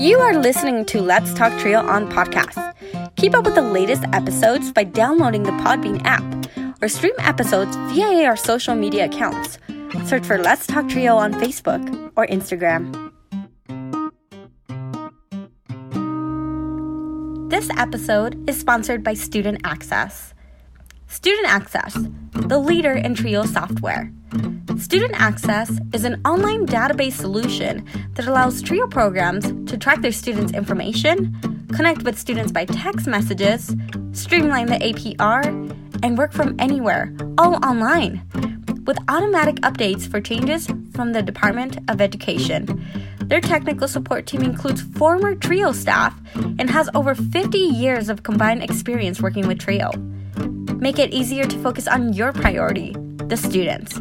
You are listening to Let's Talk Trio on podcast. Keep up with the latest episodes by downloading the Podbean app or stream episodes via our social media accounts. Search for Let's Talk Trio on Facebook or Instagram. This episode is sponsored by Student Access. Student Access, the leader in Trio software. Student Access is an online database solution that allows TRIO programs to track their students' information, connect with students by text messages, streamline the APR, and work from anywhere, all online, with automatic updates for changes from the Department of Education. Their technical support team includes former TRIO staff and has over 50 years of combined experience working with TRIO. Make it easier to focus on your priority, the students.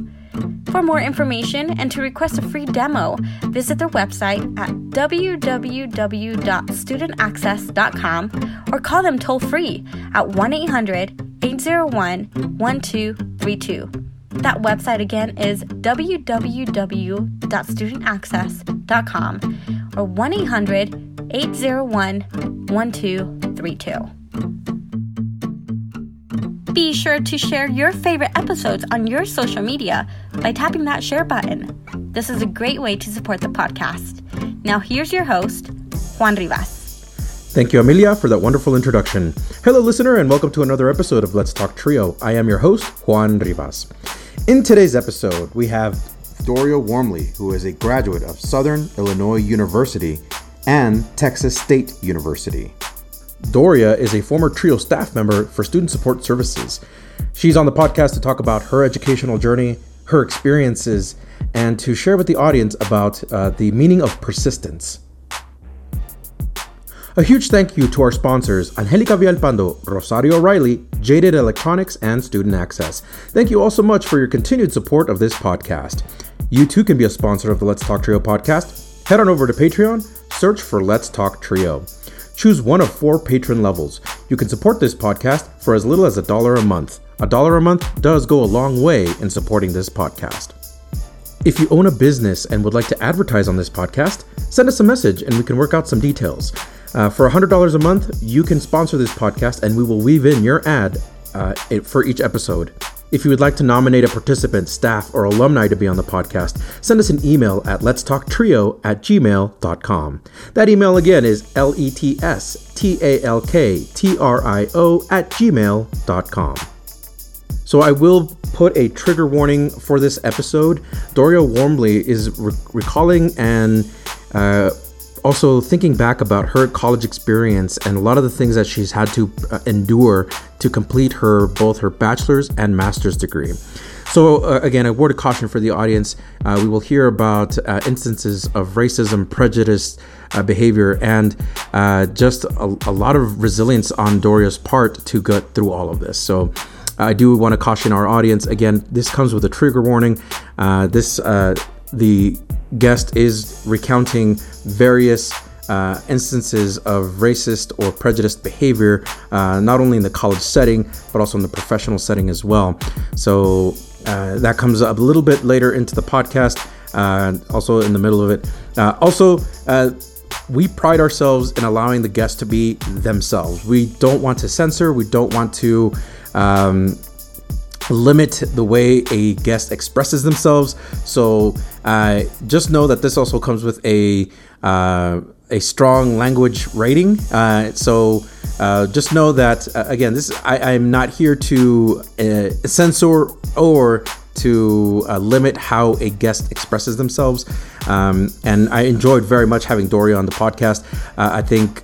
For more information and to request a free demo, visit their website at www.studentaccess.com or call them toll free at 1 800 801 1232. That website again is www.studentaccess.com or 1 800 801 1232. Be sure to share your favorite episodes on your social media by tapping that share button. This is a great way to support the podcast. Now, here's your host, Juan Rivas. Thank you, Amelia, for that wonderful introduction. Hello, listener, and welcome to another episode of Let's Talk Trio. I am your host, Juan Rivas. In today's episode, we have Doria Wormbly, who is a graduate of Southern Illinois University and Texas State University. Doria is a former TRIO staff member for Student Support Services. She's on the podcast to talk about her educational journey, her experiences, and to share with the audience about uh, the meaning of persistence. A huge thank you to our sponsors, Angelica Vialpando, Rosario O'Reilly, Jaded Electronics, and Student Access. Thank you all so much for your continued support of this podcast. You too can be a sponsor of the Let's Talk Trio podcast. Head on over to Patreon, search for Let's Talk Trio. Choose one of four patron levels. You can support this podcast for as little as a dollar a month. A dollar a month does go a long way in supporting this podcast. If you own a business and would like to advertise on this podcast, send us a message and we can work out some details. Uh, for $100 a month, you can sponsor this podcast and we will weave in your ad uh, for each episode. If you would like to nominate a participant, staff, or alumni to be on the podcast, send us an email at letstalktrio at gmail.com. That email again is L-E-T-S-T-A-L-K-T-R-I-O at gmail.com. So I will put a trigger warning for this episode. Doria Wormbly is re- recalling and uh, also thinking back about her college experience and a lot of the things that she's had to uh, endure to complete her both her bachelor's and master's degree. So uh, again, a word of caution for the audience: uh, we will hear about uh, instances of racism, prejudice, uh, behavior, and uh, just a, a, lot of resilience on Doria's part to get through all of this. So. I do want to caution our audience again. This comes with a trigger warning. this the guest is recounting various uh, instances of racist or prejudiced behavior, uh, not only in the college setting, but also in the professional setting as well. So uh, that comes up a little bit later into the podcast, uh, also in the middle of it. Uh, also, uh, we pride ourselves in allowing the guests to be themselves. We don't want to censor, we don't want to. Um, limit the way a guest expresses themselves. So uh, just know that this also comes with a uh, a strong language rating. Uh, so uh, just know that uh, again, this I, am not here to uh, censor or to limit how a guest expresses themselves. Um, and I enjoyed very much having Doria on the podcast. I think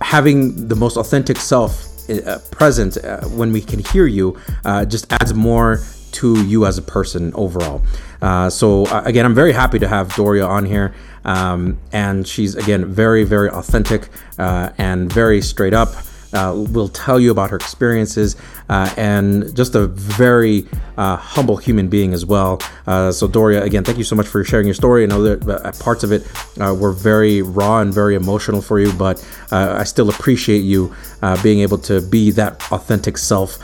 having the most authentic self uh, present uh, when we can hear you uh, just adds more to you as a person overall. Uh, so uh, again, I'm very happy to have Doria on here, um, and she's again very, very authentic and very straight up uh, will tell you about her experiences uh, and just a very uh, humble human being as well. Uh, so, Doria, again, thank you so much for sharing your story. I know that uh, parts of it uh, were very raw and very emotional for you, but I still appreciate you being able to be that authentic self.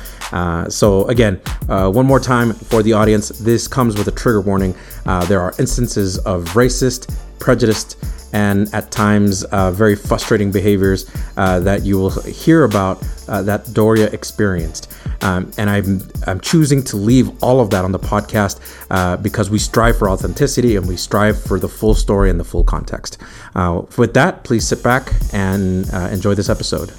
so, again, one more time for the audience, this comes with a trigger warning. there are instances of racist, prejudiced, and at times uh, very frustrating behaviors uh, that you will hear about uh, that Doria experienced. Um, and I'm, I'm choosing to leave all of that on the podcast uh, because we strive for authenticity and we strive for the full story and the full context. Uh, with that, please sit back and uh, enjoy this episode.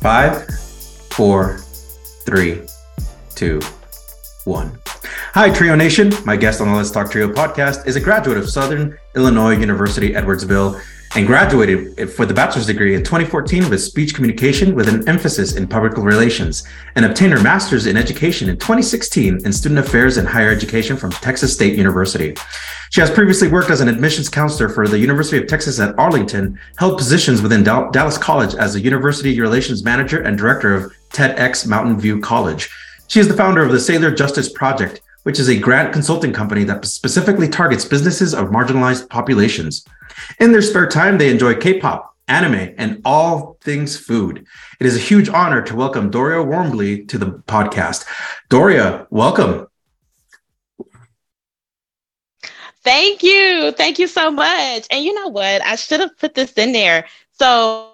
Five, four, three, two, one. Hi, Trio Nation. My guest on the Let's Talk Trio podcast is a graduate of Southern Illinois University, Edwardsville, and graduated for the bachelor's degree in 2014 with speech communication with an emphasis in public relations, and obtained her master's in education in 2016 in student affairs and higher education from Texas State University. She has previously worked as an admissions counselor for the University of Texas at Arlington, held positions within Dallas College as a university relations manager and director of TEDx Mountain View College. She is the founder of the Sailor Justice Project, which is a grant consulting company that specifically targets businesses of marginalized populations. In their spare time, they enjoy K pop, anime, and all things food. It is a huge honor to welcome Doria Wormbly to the podcast. Doria, welcome. Thank you. Thank you so much. And you know what? I should have put this in there. So,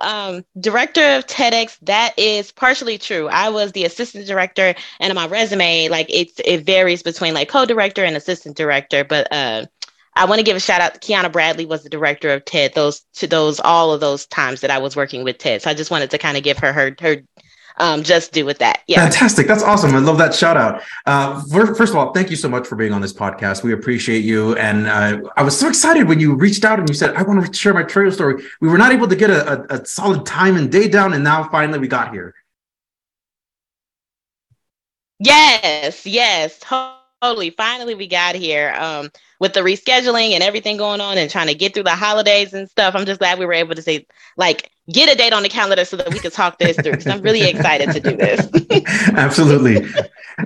um, director of TEDx, that is partially true. I was the assistant director, and on my resume, like it's it varies between like co-director and assistant director. But uh, I want to give a shout out. To Kiana Bradley was the director of TED. Those to those all of those times that I was working with TED. So I just wanted to kind of give her her her um, just do with that. Yeah. Fantastic. That's awesome. I love that shout out. Uh, first of all, thank you so much for being on this podcast. We appreciate you. And uh, I was so excited when you reached out and you said, I want to share my trail story. We were not able to get a, a, a solid time and day down. And now finally we got here. Yes, yes, totally. Finally, we got here. Um, with the rescheduling and everything going on and trying to get through the holidays and stuff, I'm just glad we were able to say, like, get a date on the calendar so that we could talk this through. Because I'm really excited to do this. Absolutely.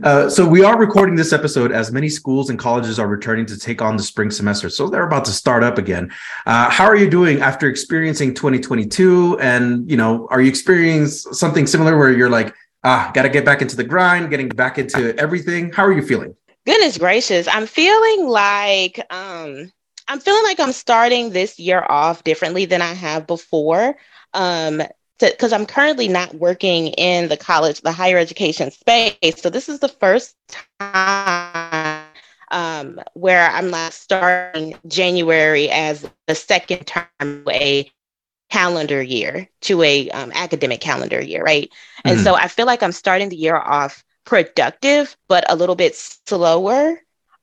Uh, so we are recording this episode as many schools and colleges are returning to take on the spring semester. So they're about to start up again. Uh, how are you doing after experiencing 2022? And you know, are you experiencing something similar where you're like, ah, got to get back into the grind, getting back into everything? How are you feeling? Goodness gracious. I'm feeling like um I'm feeling like I'm starting this year off differently than I have before. Um because I'm currently not working in the college, the higher education space. So this is the first time um, where I'm not starting January as the second term a calendar year to a um, academic calendar year, right? Mm-hmm. And so I feel like I'm starting the year off productive, but a little bit slower.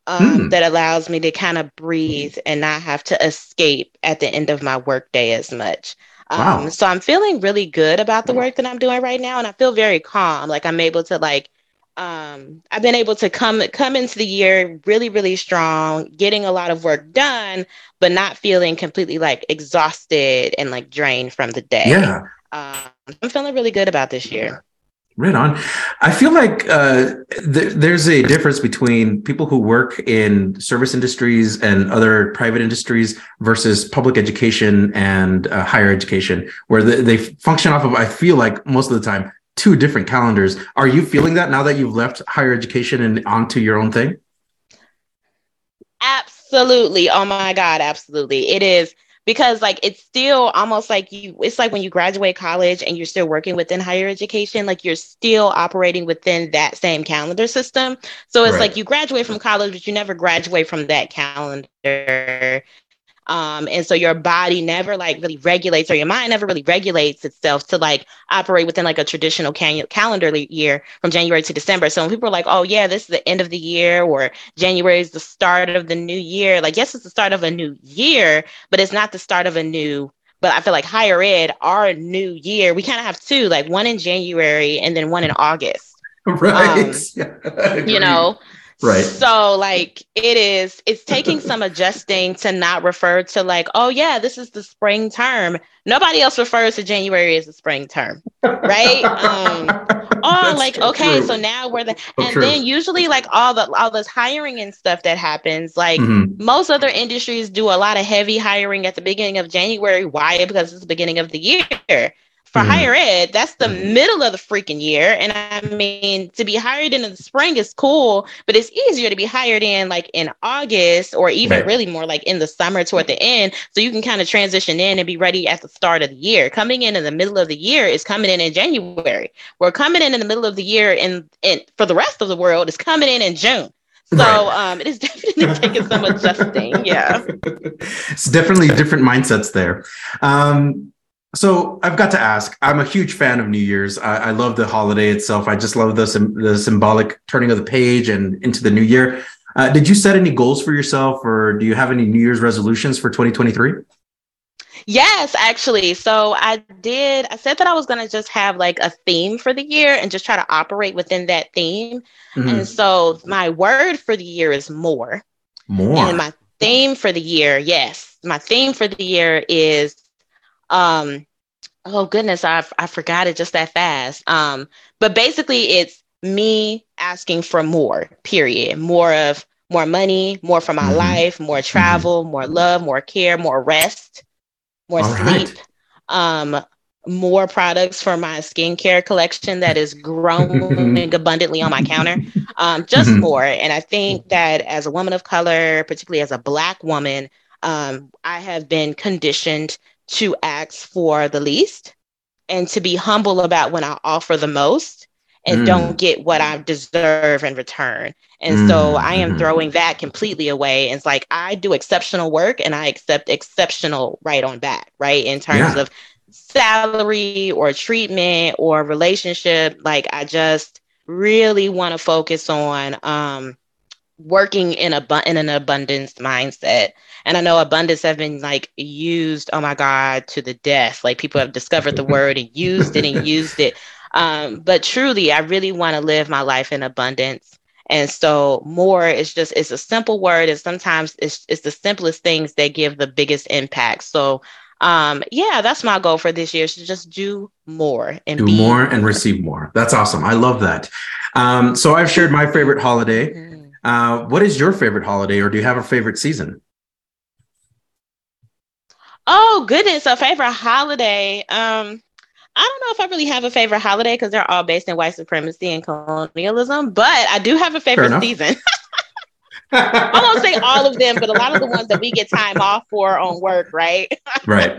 Um, mm. That allows me to kind of breathe and not have to escape at the end of my workday as much. Um, wow. So I'm feeling really good about the work that I'm doing right now, and I feel very calm. Like I'm able to like um, I've been able to come come into the year really, really strong, getting a lot of work done, but not feeling completely like exhausted and like drained from the day. Yeah, um, I'm feeling really good about this year. Right on. I feel like uh, th- there's a difference between people who work in service industries and other private industries versus public education and uh, higher education, where the, they function off of, I feel like most of the time, two different calendars. Are you feeling that now that you've left higher education and onto your own thing? Absolutely. Oh my God, absolutely. It is because like it's still almost like you it's like when you graduate college and you're still working within higher education like you're still operating within that same calendar system so it's right. like you graduate from college but you never graduate from that calendar um, and so your body never like really regulates or your mind never really regulates itself to like operate within like a traditional can- calendar year from January to December. So when people are like, oh yeah, this is the end of the year or January is the start of the new year, like yes, it's the start of a new year, but it's not the start of a new but I feel like higher ed, our new year, we kind of have two, like one in January and then one in August. Right. Um, yeah, you know, Right. So like it is it's taking some adjusting to not refer to like, oh yeah, this is the spring term. Nobody else refers to January as the spring term. Right? um oh like okay, true. so now we're the so and true. then usually like all the all this hiring and stuff that happens, like mm-hmm. most other industries do a lot of heavy hiring at the beginning of January. Why? Because it's the beginning of the year for mm-hmm. higher ed, that's the mm-hmm. middle of the freaking year. And I mean, to be hired in the spring is cool, but it's easier to be hired in like in August or even right. really more like in the summer toward the end. So you can kind of transition in and be ready at the start of the year. Coming in in the middle of the year is coming in in January. We're coming in in the middle of the year and, and for the rest of the world is coming in in June. So um, it is definitely taking some adjusting. Yeah. It's definitely different mindsets there. Um, so I've got to ask. I'm a huge fan of New Year's. I, I love the holiday itself. I just love the the symbolic turning of the page and into the new year. Uh, did you set any goals for yourself, or do you have any New Year's resolutions for 2023? Yes, actually. So I did. I said that I was going to just have like a theme for the year and just try to operate within that theme. Mm-hmm. And so my word for the year is more. More. And my theme for the year, yes, my theme for the year is um, oh goodness, I I forgot it just that fast. Um, but basically, it's me asking for more. Period. More of more money, more for my mm-hmm. life, more mm-hmm. travel, mm-hmm. more love, more care, more rest, more All sleep. Right. Um, more products for my skincare collection that is growing abundantly on my counter. Um, just mm-hmm. more. And I think that as a woman of color, particularly as a Black woman, um, I have been conditioned to ask for the least and to be humble about when I offer the most and mm. don't get what I deserve in return. And mm. so I am mm-hmm. throwing that completely away. And it's like I do exceptional work and I accept exceptional right on back, right? In terms yeah. of salary or treatment or relationship. Like I just really want to focus on um working in a in an abundance mindset. And i know abundance have been like used oh my god to the death. Like people have discovered the word and used it and used it. Um, but truly i really want to live my life in abundance. And so more is just it's a simple word and sometimes it's, it's the simplest things that give the biggest impact. So um, yeah that's my goal for this year is to just do more and do more and receive more. That's awesome. I love that. Um, so i've shared my favorite holiday. Mm-hmm uh, what is your favorite holiday, or do you have a favorite season? Oh goodness, a favorite holiday. Um, I don't know if I really have a favorite holiday because they're all based in white supremacy and colonialism, but I do have a favorite season. I won't say all of them, but a lot of the ones that we get time off for on work, right? Right.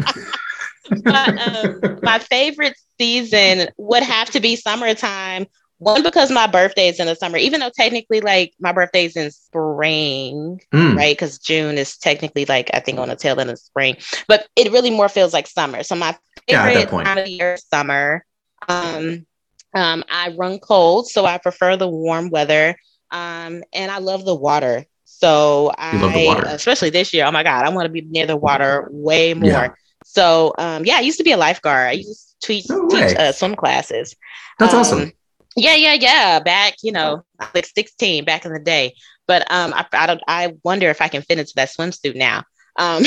but, um, my favorite season would have to be summertime one because my birthday is in the summer, even though technically like my birthday is in spring, mm. right? Because June is technically like I think on the tail end of spring, but it really more feels like summer. So my favorite yeah, time of year is summer. Um, um, I run cold, so I prefer the warm weather. Um, and I love the water. So I, water. especially this year, oh my God, I want to be near the water way more. Yeah. So um, yeah, I used to be a lifeguard. I used to teach, no teach uh, swim classes. That's um, awesome. Yeah, yeah, yeah. Back, you know, like 16 back in the day. But um, I, I don't. I wonder if I can fit into that swimsuit now. Um,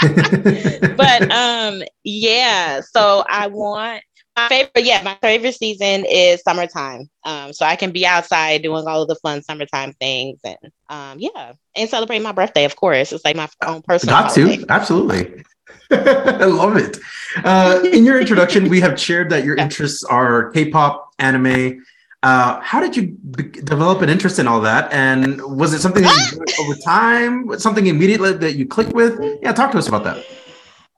but um, yeah. So I want my favorite. Yeah, my favorite season is summertime. Um, so I can be outside doing all of the fun summertime things, and um, yeah, and celebrate my birthday. Of course, it's like my own personal. Got holiday. to absolutely. I love it. Uh, in your introduction, we have shared that your interests are K-pop, anime. Uh, how did you be- develop an interest in all that? And was it something that you over time? Something immediately that you clicked with? Yeah, talk to us about that.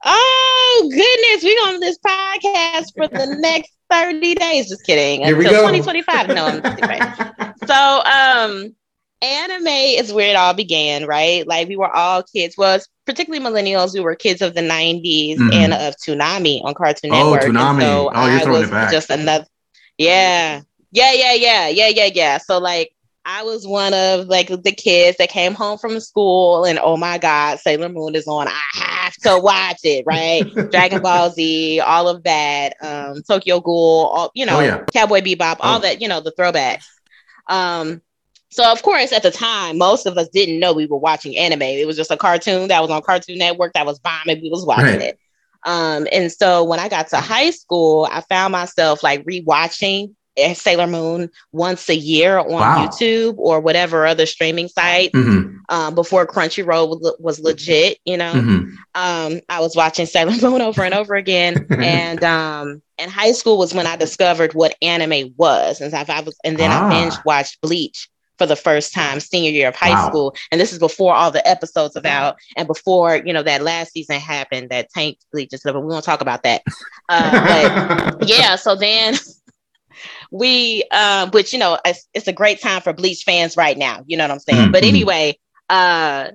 Oh goodness, we on this podcast for the next 30 days. Just kidding. Here Until 2025. No, I'm right. So um anime is where it all began, right? Like we were all kids. Well, particularly millennials, we were kids of the 90s mm-hmm. and of Toonami on Cartoon oh, Network. Oh, Toonami. So oh, you're throwing it back. Just another yeah. Yeah, yeah, yeah, yeah, yeah, yeah. So like I was one of like the kids that came home from school and oh my God, Sailor Moon is on. I have to watch it, right? Dragon Ball Z, all of that, um, Tokyo Ghoul, all you know, oh, yeah. Cowboy Bebop, all oh. that, you know, the throwbacks. Um, so of course, at the time, most of us didn't know we were watching anime. It was just a cartoon that was on Cartoon Network that was bombing. We was watching right. it. Um, and so when I got to high school, I found myself like rewatching Sailor Moon once a year on wow. YouTube or whatever other streaming site mm-hmm. um, before Crunchyroll was, was legit. You know, mm-hmm. um, I was watching Sailor Moon over and over again, and um, and high school was when I discovered what anime was, and I, I was, and then ah. I binge watched Bleach for the first time senior year of high wow. school and this is before all the episodes about and before you know that last season happened that tank bleach and stuff but we won't talk about that uh, but yeah so then we um which you know it's, it's, a great time for bleach fans right now you know what i'm saying mm-hmm. but anyway uh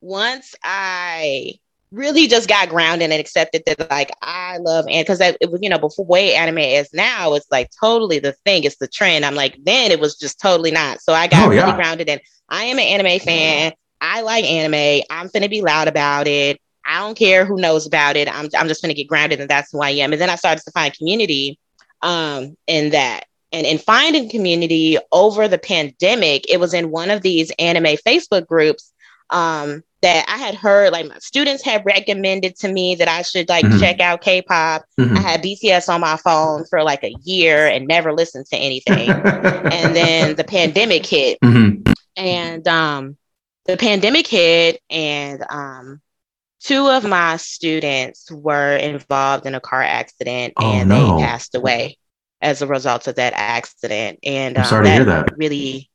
once i really just got grounded and accepted that like I love and because it was you know before way anime is now it's like totally the thing it's the trend. I'm like then it was just totally not. So I got oh, yeah. really grounded and I am an anime fan. I like anime. I'm gonna be loud about it. I don't care who knows about it. I'm I'm just gonna get grounded and that's who I am. And then I started to find community um in that. And in finding community over the pandemic it was in one of these anime Facebook groups um that I had heard, like my students had recommended to me that I should like mm-hmm. check out K-pop. Mm-hmm. I had BTS on my phone for like a year and never listened to anything. and then the pandemic hit, mm-hmm. and um, the pandemic hit, and um, two of my students were involved in a car accident, oh, and no. they passed away as a result of that accident. And I'm um, sorry to hear that. Really,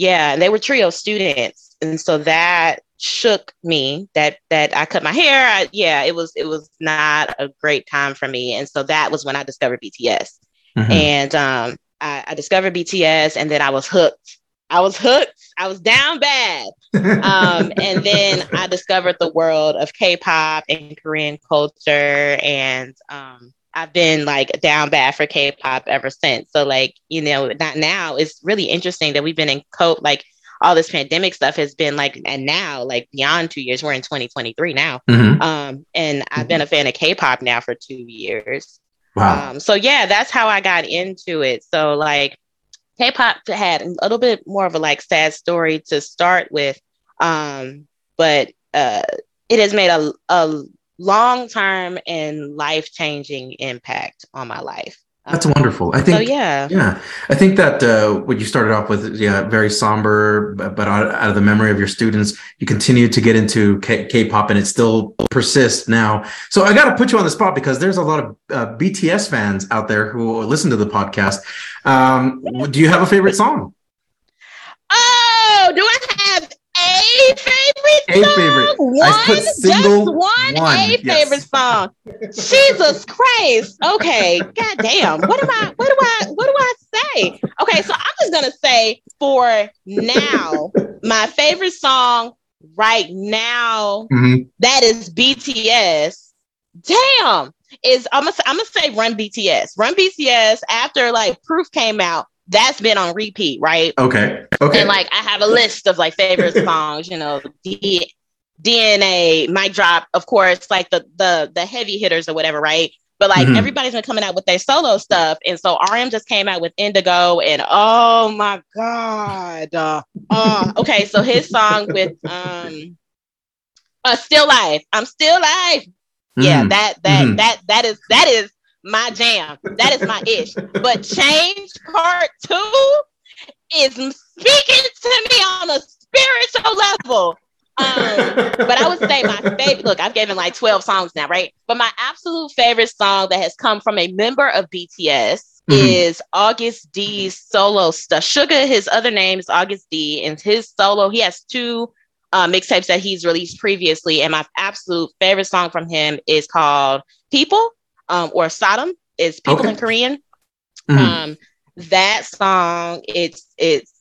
yeah, and they were trio students, and so that shook me that that I cut my hair. I, yeah, it was it was not a great time for me, and so that was when I discovered BTS, mm-hmm. and um, I, I, discovered BTS, and then I was hooked. I was hooked. I was down bad, um, and then I discovered the world of K-pop and Korean culture, and um, I've been like down bad for K-pop ever since. So like you know, not now. It's really interesting that we've been in cope like all this pandemic stuff has been like, and now like beyond two years, we're in 2023 now. Mm-hmm. Um, and I've been a fan of K-pop now for two years. Wow. Um, so yeah, that's how I got into it. So like K-pop had a little bit more of a like sad story to start with. Um, but uh, it has made a, a long term and life changing impact on my life. That's wonderful. I think. So, yeah. Yeah. I think that uh, what you started off with, yeah, very somber, but, but out, out, of the memory of your students, you continue to get into K- pop and it still persists now. So I got to put you on the spot because there's a lot of uh, BTS fans out there who listen to the podcast. Um, do you have a favorite song? Oh, do I have a favorite a song? favorite. One, I put single just one, one. a yes. favorite song. Jesus Christ. Okay. God damn. What am I? What do I? What do I say? Okay, so I'm just gonna say for now, my favorite song right now mm-hmm. that is BTS. Damn. Is I'm gonna I'm gonna say Run BTS. Run BTS after like Proof came out that's been on repeat, right? Okay. Okay. And like I have a list of like favorite songs, you know, D- DNA, Mic Drop, of course, like the the the heavy hitters or whatever, right? But like mm-hmm. everybody's been coming out with their solo stuff, and so RM just came out with Indigo, and oh my god, uh, uh, okay, so his song with um, uh, Still Life, I'm Still Life, mm-hmm. yeah, that that mm-hmm. that that is that is my jam. That is my ish. But change part two is speaking to me on a spiritual level. Um, but I would say my favorite. Look, I've given like twelve songs now, right? But my absolute favorite song that has come from a member of BTS mm-hmm. is Agust D's solo stuff. Suga, his other name is August D, and his solo. He has two uh, mixtapes that he's released previously, and my absolute favorite song from him is called "People." Um, or Saram is people okay. in Korean. Mm-hmm. Um, that song, it's it's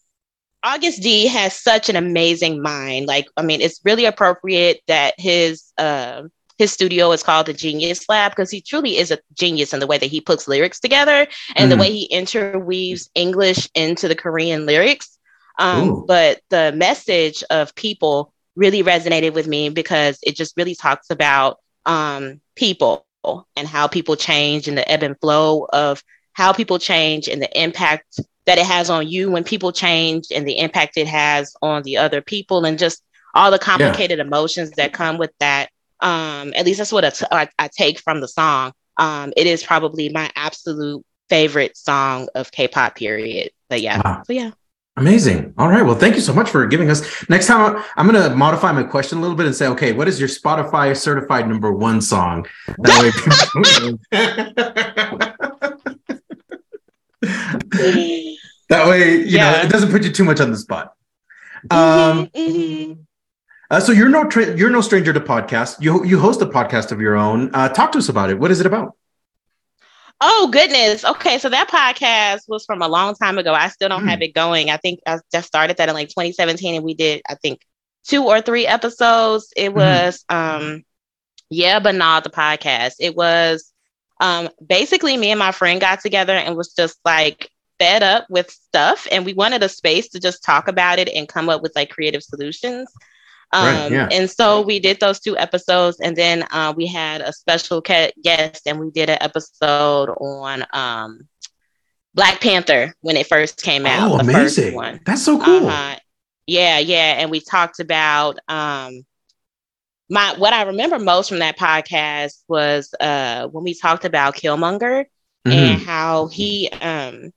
Agust D has such an amazing mind. Like, I mean, it's really appropriate that his uh, his studio is called the Genius Lab because he truly is a genius in the way that he puts lyrics together and mm. the way he interweaves English into the Korean lyrics. Um, but the message of people really resonated with me because it just really talks about um, people and how people change and the ebb and flow of how people change and the impact that it has on you when people change and the impact it has on the other people and just all the complicated yeah. emotions that come with that. Um, at least that's what I, t- I, I take from the song. Um, it is probably my absolute favorite song of K-pop period. But yeah, wow. so yeah. Amazing. All right. Well, thank you so much for giving us. Next time, I'm going to modify my question a little bit and say, okay, what is your Spotify certified number one song? That way, that way, you yeah. know, it doesn't put you too much on the spot. Um, mm-hmm. Uh, so you're no tra- you're no stranger to podcasts. You you host a podcast of your own. Uh, talk to us about it. What is it about? Oh goodness. Okay, so that podcast was from a long time ago. I still don't mm. have it going. I think I just started that in like 2017, and we did I think two or three episodes. It mm-hmm. was mm. um yeah, but not the podcast. It was um basically me and my friend got together and was just like fed up with stuff, and we wanted a space to just talk about it and come up with like creative solutions. Um, right, yeah. And so we did those two episodes, and then uh, we had a special guest, and we did an episode on um, Black Panther when it first came out. Oh, amazing! one. That's so cool. Uh-huh. Yeah, yeah, and we talked about um, my what I remember most from that podcast was uh, when we talked about Killmonger mm-hmm. and how he um,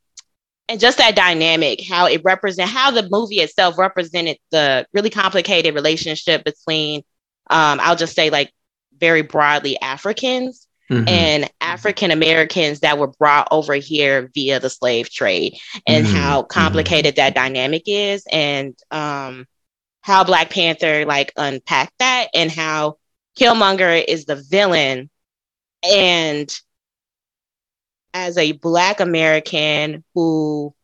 and just that dynamic, how it represent how the movie itself represented the really complicated relationship between, um, I'll just say like very broadly Africans mm-hmm. and African Americans that were brought over here via the slave trade, and mm-hmm. how complicated mm-hmm. that dynamic is, and um, how Black Panther like unpacked that, and how Killmonger is the villain, and as a Black American who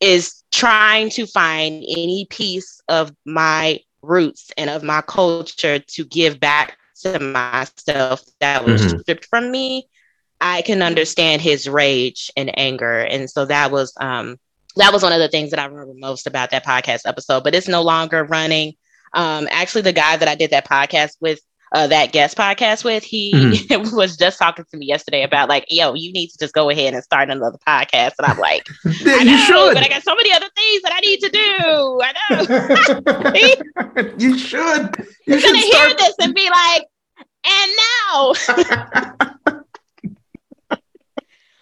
is trying to find any piece of my roots and of my culture to give back to myself that was mm-hmm. stripped from me, I can understand his rage and anger. And so that was um that was one of the things that I remember most about that podcast episode, but it's no longer running. Um actually the guy that I did that podcast with uh, that guest podcast with, he mm-hmm. was just talking to me yesterday about like, yo, you need to just go ahead and start another podcast. And I'm like, I know, you should. but I got so many other things that I need to do. I know. you should. You He's gonna start... hear this and be like, and now.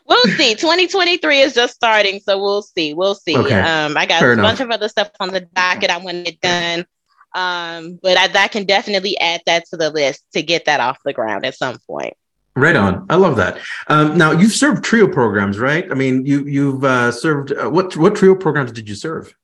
we'll see. 2023 is just starting, so we'll see. We'll see. Okay. Um, I got Fair a enough. bunch of other stuff on the docket. I want it done. Um, but I, that can definitely add that to the list to get that off the ground at some point. Right on. I love that. Um, now you've served trio programs, right? I mean, you you've uh, served uh, what what trio programs did you serve?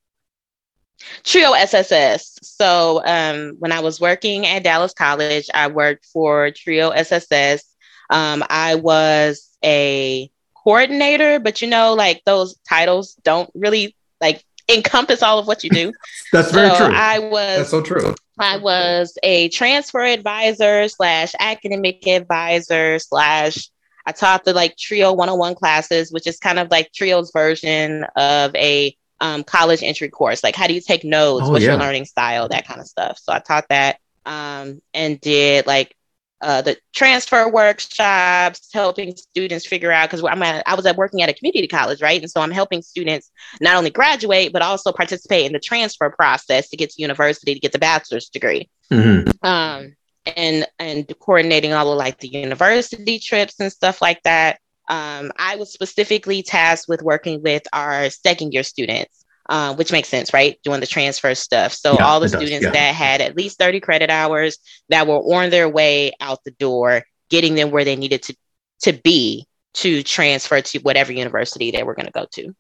Trio SSS. So um, when I was working at Dallas College, I worked for Trio SSS. Um, I was a coordinator, but you know, like those titles don't really like encompass all of what you do. That's very true. I was That's so true. I was a transfer advisor slash academic advisor slash I taught the like Trio 101 classes, which is kind of like Trio's version of a um, college entry course. Like how do you take notes? Oh, what's yeah. your learning style? That kind of stuff. So I taught that um, and did like uh, the transfer workshops, helping students figure out because I'm at, I was at working at a community college, right? And so I'm helping students not only graduate but also participate in the transfer process to get to university to get the bachelor's degree. Mm-hmm. Um, and and coordinating all of like the university trips and stuff like that. Um, I was specifically tasked with working with our second year students um, which makes sense, right? Doing the transfer stuff. So yeah, all the students yeah. that had at least 30 credit hours that were on their way out the door, getting them where they needed to to be to transfer to whatever university they were going to go to.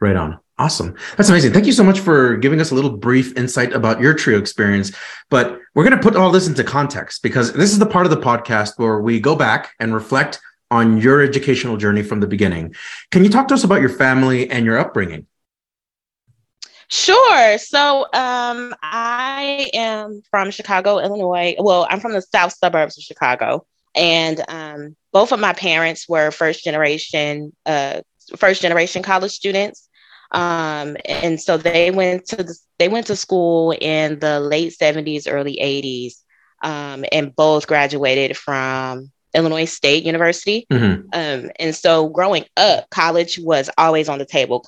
Right on. Awesome. That's amazing. Thank you so much for giving us a little brief insight about your trio experience. But we're going to put all this into context because this is the part of the podcast where we go back and reflect on your educational journey from the beginning. Can you talk to us about your family and your upbringing? Sure. So um, I am from Chicago, Illinois. Well, I'm from the south suburbs of Chicago, and um, both of my parents were first generation, uh, first generation college students. Um, and so they went to the, they went to school in the late 70s, early 80s, um, and both graduated from Illinois State University. Mm-hmm. Um, and so growing up, college was always on the table.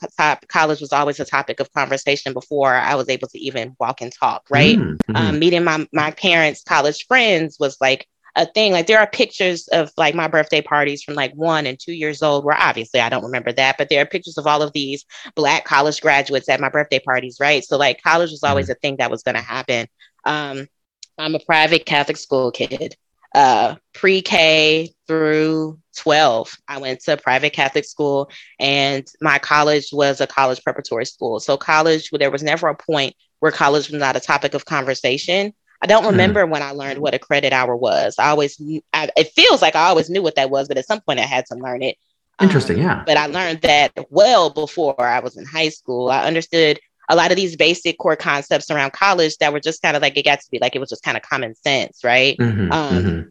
college was always a topic of conversation before I was able to even walk and talk, right? Mm-hmm. Um, meeting my, my parents' college friends was like a thing. Like there are pictures of like my birthday parties from like one and two years old, where obviously I don't remember that, but there are pictures of all of these black college graduates at my birthday parties, right? So like college was always mm-hmm. a thing that was going to happen. Um, I'm a private Catholic school kid. Uh, pre-K through 12, I went to private Catholic school, and my college was a college preparatory school. So college, there was never a point where college was not a topic of conversation. I don't hmm. remember mm when I learned what a credit hour was. I always, I, it feels like I always knew what that was, but at some point I had to learn it. Interesting, um, yeah. But I learned that well before I was in high school. I understood a lot of these basic core concepts around college that were just kind of like it got to be like it was just kind of common sense, right? Mm-hmm, um, mm-hmm.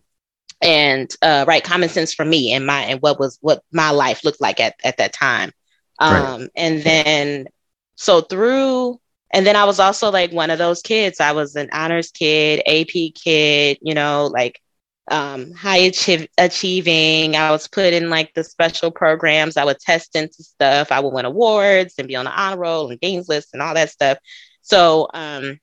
And uh, right, common sense for me and my and what was what my life looked like at at that time. Um, right. And then so through and then I was also like one of those kids. I was an honors kid, AP kid, you know, like um, high achi- achieving. I was put in like the special programs. I would test into stuff. I would win awards and be on the honor roll and games list and all that stuff. So, um,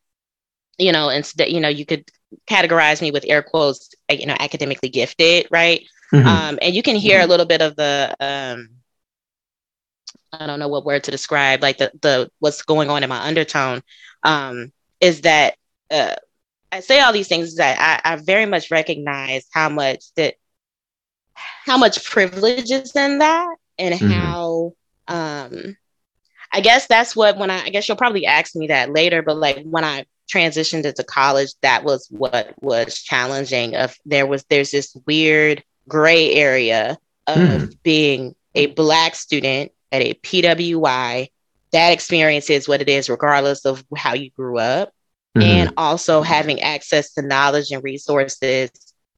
you know, instead, you know, you could categorize me with air quotes, you know, academically gifted, right? Mm-hmm. Um, and you can hear a little bit of the um, I don't know what word to describe, like the the what's going on in my undertone, um, is that uh, I say all these things that I, I very much recognize how much that how much privilege is in that and mm-hmm. how um I guess that's what when I I guess you'll probably ask me that later, but like when I transitioned into college, that was what was challenging. Of there was there's this weird gray area of mm. being a black student at a PWI, that experience is what it is, regardless of how you grew up. Mm-hmm. And also having access to knowledge and resources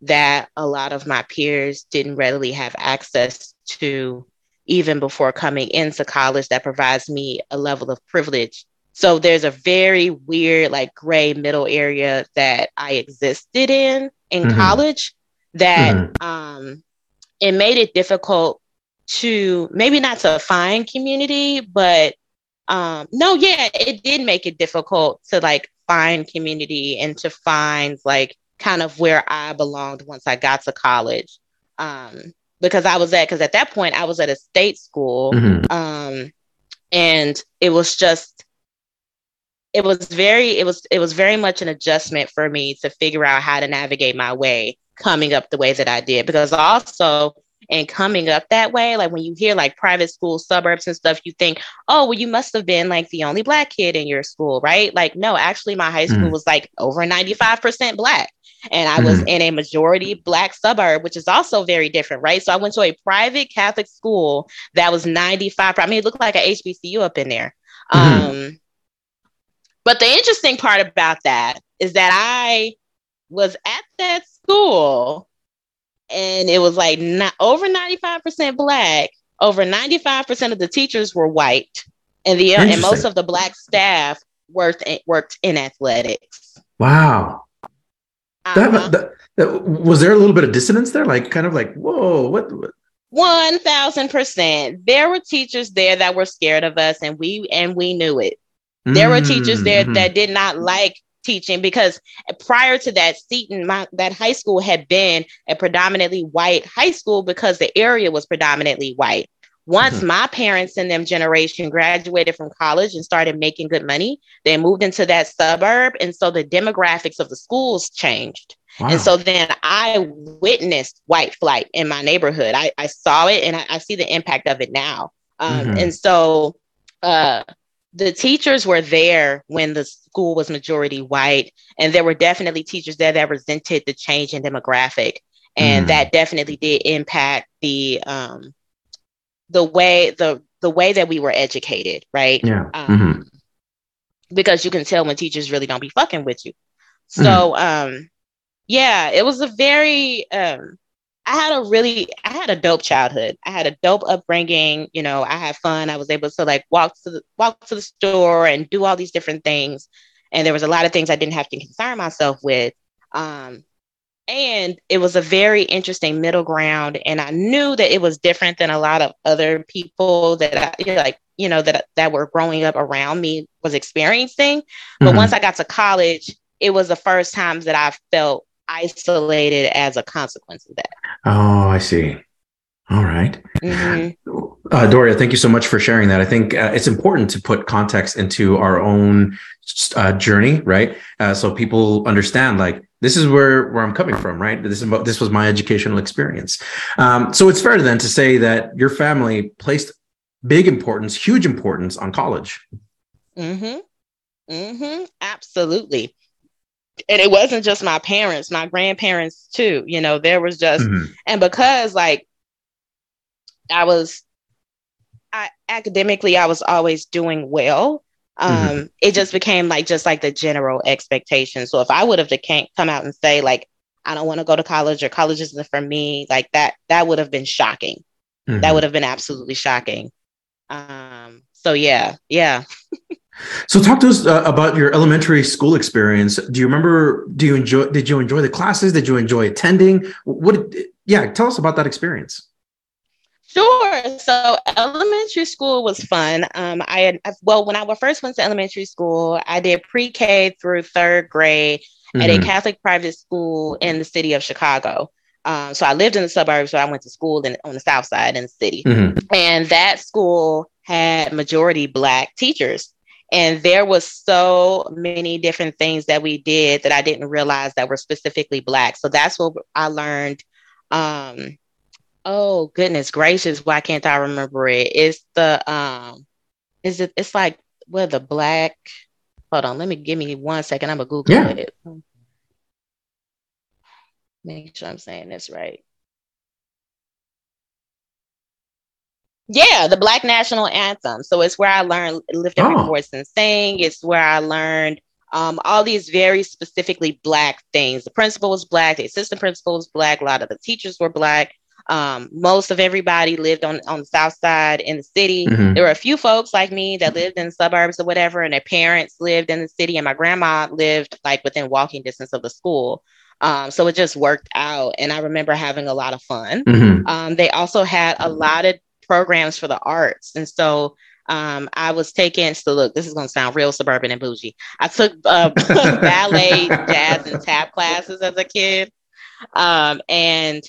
that a lot of my peers didn't readily have access to even before coming into college that provides me a level of privilege. So there's a very weird, like gray middle area that I existed in in mm-hmm. college that mm-hmm. um, it made it difficult to maybe not to find community, but um, no, yeah, it did make it difficult to like find community and to find like kind of where I belonged once I got to college. Um, because I was at, because at that point I was at a state school. Mm-hmm. Um, and it was just, it was very, it was, it was very much an adjustment for me to figure out how to navigate my way coming up the way that I did. Because also, and coming up that way like when you hear like private school suburbs and stuff you think oh well you must have been like the only black kid in your school right like no actually my high school mm. was like over 95% black and I was mm. in a majority black suburb, which is also very different, right? So I went to a private Catholic school that was 95. I mean, it looked like a HBCU up in there. Mm-hmm. Um, but the interesting part about that is that I was at that school and it was like not over 95% black over 95% of the teachers were white and the and most of the black staff worked worked in athletics wow uh-huh. that, that, that, was there a little bit of dissonance there like kind of like whoa what, what? 1000% there were teachers there that were scared of us and we and we knew it there mm-hmm. were teachers there mm-hmm. that did not like teaching because prior to that Seton my, that high school had been a predominantly white high school because the area was predominantly white once mm-hmm. my parents and them generation graduated from college and started making good money they moved into that suburb and so the demographics of the schools changed wow. and so then i witnessed white flight in my neighborhood i, I saw it and I, I, see the impact of it now um, mm-hmm. and so uh, the teachers were there when the school was majority white and there were definitely teachers there that resented the change in demographic and mm. that definitely did impact the um the way the the way that we were educated right yeah um, mm-hmm. because you can tell when teachers really don't be fucking with you so mm. um yeah it was a very um I had a really, I had a dope childhood. I had a dope upbringing. You know, I had fun. I was able to like walk to the walk to the store and do all these different things. And there was a lot of things I didn't have to concern myself with. Um, and it was a very interesting middle ground. And I knew that it was different than a lot of other people that I you know, like, you know, that that were growing up around me was experiencing. But mm-hmm. once I got to college, it was the first time that I felt isolated as a consequence of that. Oh, I see. All right. mm-hmm. uh, Doria, thank you so much for sharing that. I think uh, it's important to put context into our own uh, journey, right? Uh, so people understand, like, this is where where I'm coming from, right? This is this was my educational experience. Um, so it's fair then to say that your family placed big importance, huge importance on college. Mm-hmm. Mm-hmm. Absolutely. And it wasn't just my parents, my grandparents too. You know, there was just, mm-hmm. and because like I was, I academically, I was always doing well. Um, mm-hmm. it just became like just like the general expectation. So if I would have come out and say like, I don't want to go to college or college isn't for me, like that, that would have been shocking. Mm-hmm. That would have been absolutely shocking. Um, so yeah, yeah. so talk to us uh, about your elementary school experience. Do you remember? Do you enjoy? Did you enjoy the classes? Did you enjoy attending? What? Yeah, tell us about that experience. Sure. So elementary school was fun. Um, I had well, when I first went to elementary school, I did pre-K through third grade mm-hmm. at a mm-hmm. Catholic private school in the city of Chicago. Um, so I lived in the suburbs, so I went to school in, on the south side in the city. Mm-hmm. And that school had majority black teachers. And there was so many different things that we did that I didn't realize that were specifically black. So that's what I learned. Um, oh goodness gracious, why can't I remember it? It's the um is it it's like where the black hold on, let me give me one second. I'm gonna Google yeah. it. Make sure I'm saying this right. Yeah, the Black National Anthem. So it's where I learned lift every oh. voice and sing. It's where I learned um, all these very specifically Black things. The principal was Black, the assistant principal was Black, a lot of the teachers were Black. Um, most of everybody lived on, on the south side in the city. Mm-hmm. There were a few folks like me that lived in the suburbs or whatever, and their parents lived in the city, and my grandma lived like within walking distance of the school. Um, so it just worked out. And I remember having a lot of fun. Mm-hmm. Um, they also had a lot of programs for the arts. And so um, I was taking, so look, this is going to sound real suburban and bougie. I took uh, ballet, jazz, and tap classes as a kid. Um, and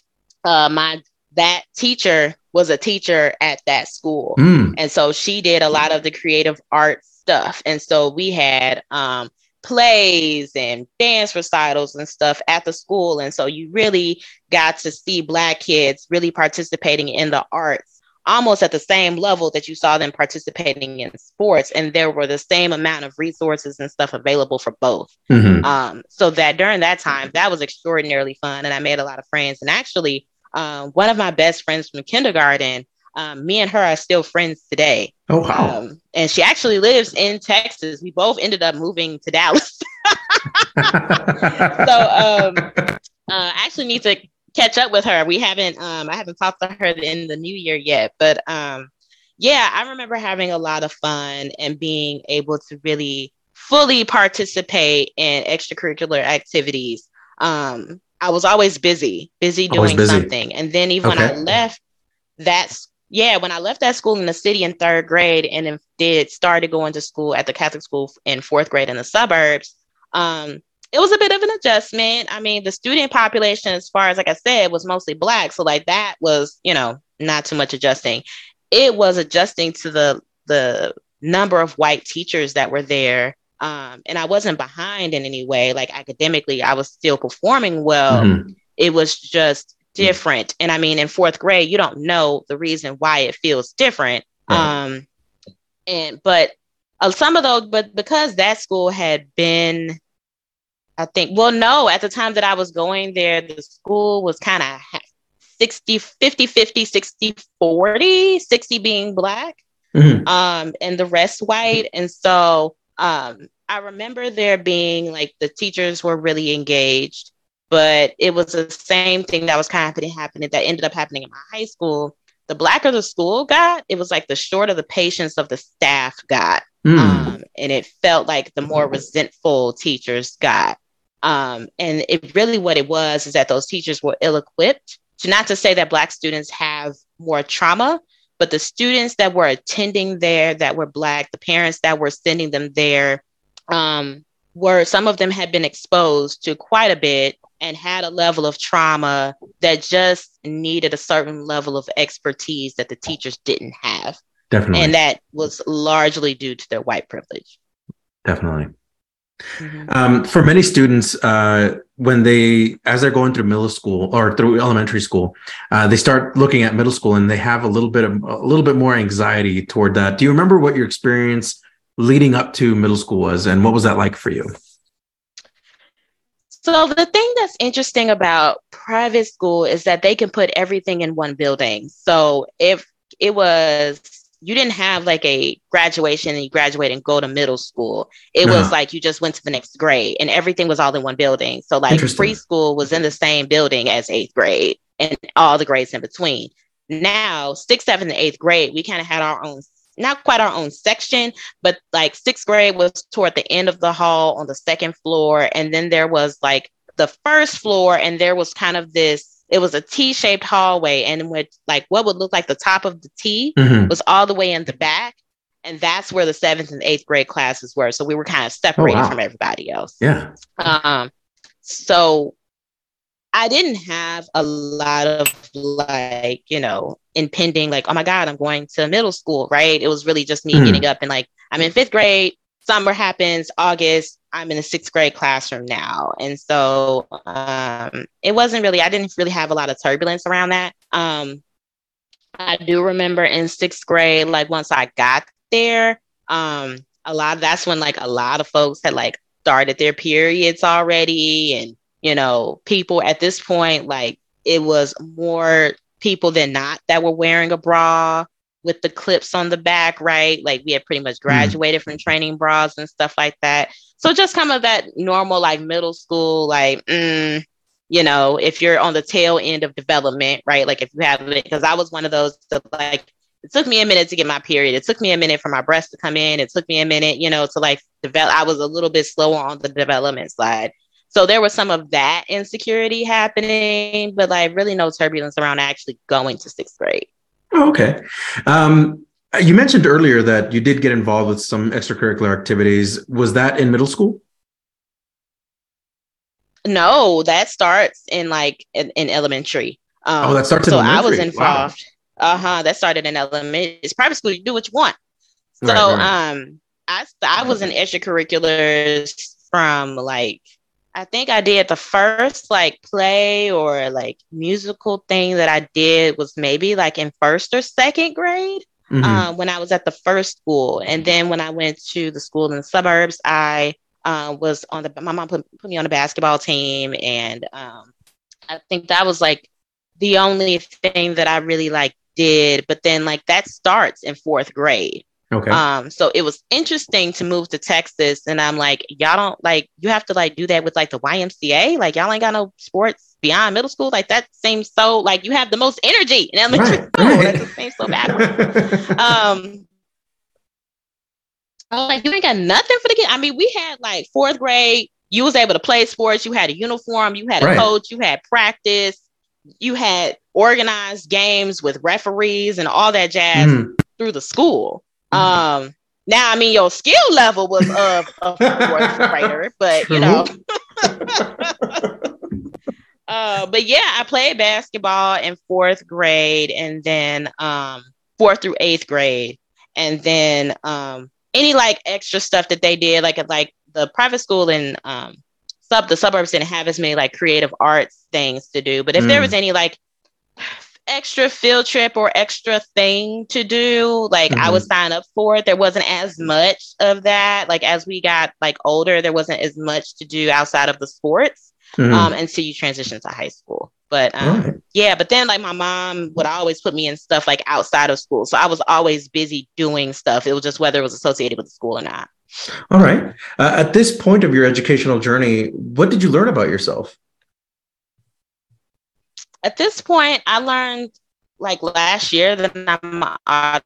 uh, my that teacher was a teacher at that school. Mm. And so she did a lot of the creative art stuff. And so we had um, plays and dance recitals and stuff at the school. And so you really got to see Black kids really participating in the arts almost at the same level that you saw them participating in sports. And there were the same amount of resources and stuff available for both. Mm-hmm. Um, so that during that time, that was extraordinarily fun. And I made a lot of friends. And actually, um, one of my best friends from kindergarten um, me and her are still friends today. Oh wow! Um, and she actually lives in Texas. We both ended up moving to Dallas. so um, uh, I actually need to catch up with her. We haven't um, I haven't talked to her in the new year yet, but um, yeah, I remember having a lot of fun and being able to really fully participate in extracurricular activities. Um, I was always busy, busy doing busy. something, and then even okay. when I left that yeah, when I left that school in the city in third grade and then did started going to school at the Catholic school in fourth grade in the suburbs, um, it was a bit of an adjustment. I mean, the student population, as far as like I said, was mostly black. So like that was, you know, not too much adjusting. It was adjusting to the the number of white teachers that were there. Um, and I wasn't behind in any way. Like academically, I was still performing well. Mm-hmm. It was just different. And I mean, in fourth grade, you don't know the reason why it feels different. Right. Um, and but uh, some of those, but because that school had been, I think, well, no, at the time that I was going there, the school was kind of 60, 50, 50, 60, 40, 60 being black, mm-hmm. um, and the rest white. And so um, I remember there being like the teachers were really engaged but it was the same thing that was kind of happening that ended up happening in my high school. The blacker the school got, it was like the shorter the patience of the staff got. Mm. Um, and it felt like the more resentful teachers got. Um, and it really what it was is that those teachers were ill equipped. So, not to say that Black students have more trauma, but the students that were attending there that were Black, the parents that were sending them there, um, were some of them had been exposed to quite a bit and had a level of trauma that just needed a certain level of expertise that the teachers didn't have. Definitely. And that was largely due to their white privilege. Definitely. Mm-hmm. Um, for many students, uh, when they, as they're going through middle school or through elementary school, uh, they start looking at middle school and they have a little bit of a little bit more anxiety toward that. Do you remember what your experience leading up to middle school was, and what was that like for you? So the thing that's interesting about private school is that they can put everything in one building. So if it was you didn't have like a graduation and you graduate and go to middle school. It was uh-huh. like you just went to the next grade and everything was all in one building. So like preschool was in the same building as eighth grade and all the grades in between. Now, sixth, seventh, and eighth grade, we kind of had our own, not quite our own section, but like sixth grade was toward the end of the hall on the second floor. And then there was like the first floor, and there was kind of this it was a T-shaped hallway, and with like what would look like the top of the T mm-hmm. was all the way in the back, and that's where the seventh and eighth grade classes were. So we were kind of separated oh, wow. from everybody else. Yeah. Um. So I didn't have a lot of like you know impending like oh my god I'm going to middle school right. It was really just me mm-hmm. getting up and like I'm in fifth grade. Summer happens August I'm in a sixth grade classroom now. And so um, it wasn't really, I didn't really have a lot of turbulence around that. Um, I do remember in sixth grade, like once I got there, um, a lot of that's when like a lot of folks had like started their periods already. And, you know, people at this point, like it was more people than not that were wearing a bra with the clips on the back, right? Like we had pretty much hmm. graduated mm. from training bras and stuff like that. So just kind of that normal, like middle school, like, mm, you know, if you're on the tail end of development, right? Like if you have it, because I was one of those that like, it took me a minute to get my period. It took me a minute for my breast to come in. It took me a minute, you know, to like develop. I was a little bit slower on the development side. So there was some of that insecurity happening, but like really no turbulence around actually going to sixth grade. Oh, okay. Um, you mentioned earlier that you did get involved with some extracurricular activities. Was that in middle school? No, that starts in like in, in elementary. Um, oh, that starts. In elementary. So I was involved. Wow. Uh huh. That started in elementary. It's private school. You do what you want. So right, right. um, I I was in extracurriculars from like I think I did the first like play or like musical thing that I did was maybe like in first or second grade mm-hmm. uh, when I was at the first school. And then when I went to the school in the suburbs, I uh, was on the, my mom put, put me on a basketball team. And um, I think that was like the only thing that I really like did. But then like that starts in fourth grade. Okay. Um, so it was interesting to move to Texas, and I'm like, y'all don't like you have to like do that with like the YMCA. Like y'all ain't got no sports beyond middle school. Like that seems so like you have the most energy in elementary right, school. Right. That seems so bad. um, I was like, you ain't got nothing for the kid. I mean, we had like fourth grade. You was able to play sports. You had a uniform. You had a right. coach. You had practice. You had organized games with referees and all that jazz mm. through the school. Um, now, I mean, your skill level was of a fourth grader, but you know. uh, but yeah, I played basketball in fourth grade, and then um, fourth through eighth grade, and then um, any like extra stuff that they did, like like the private school in um, sub the suburbs didn't have as many like creative arts things to do. But if mm. there was any like extra field trip or extra thing to do, like mm-hmm. I would mm-hmm. sign up for it. There wasn't as much of that. Like as we got like older, there wasn't as much to do outside of the sports mm-hmm. um, until you transition to high school. But um, right. yeah, but then like my mom would always put me in stuff like outside of school. So I was always busy doing stuff. It was just whether it was associated with the school or not. All right. Uh, at this point of your educational journey, what did you learn about yourself? At this point, I learned like last year that I'm an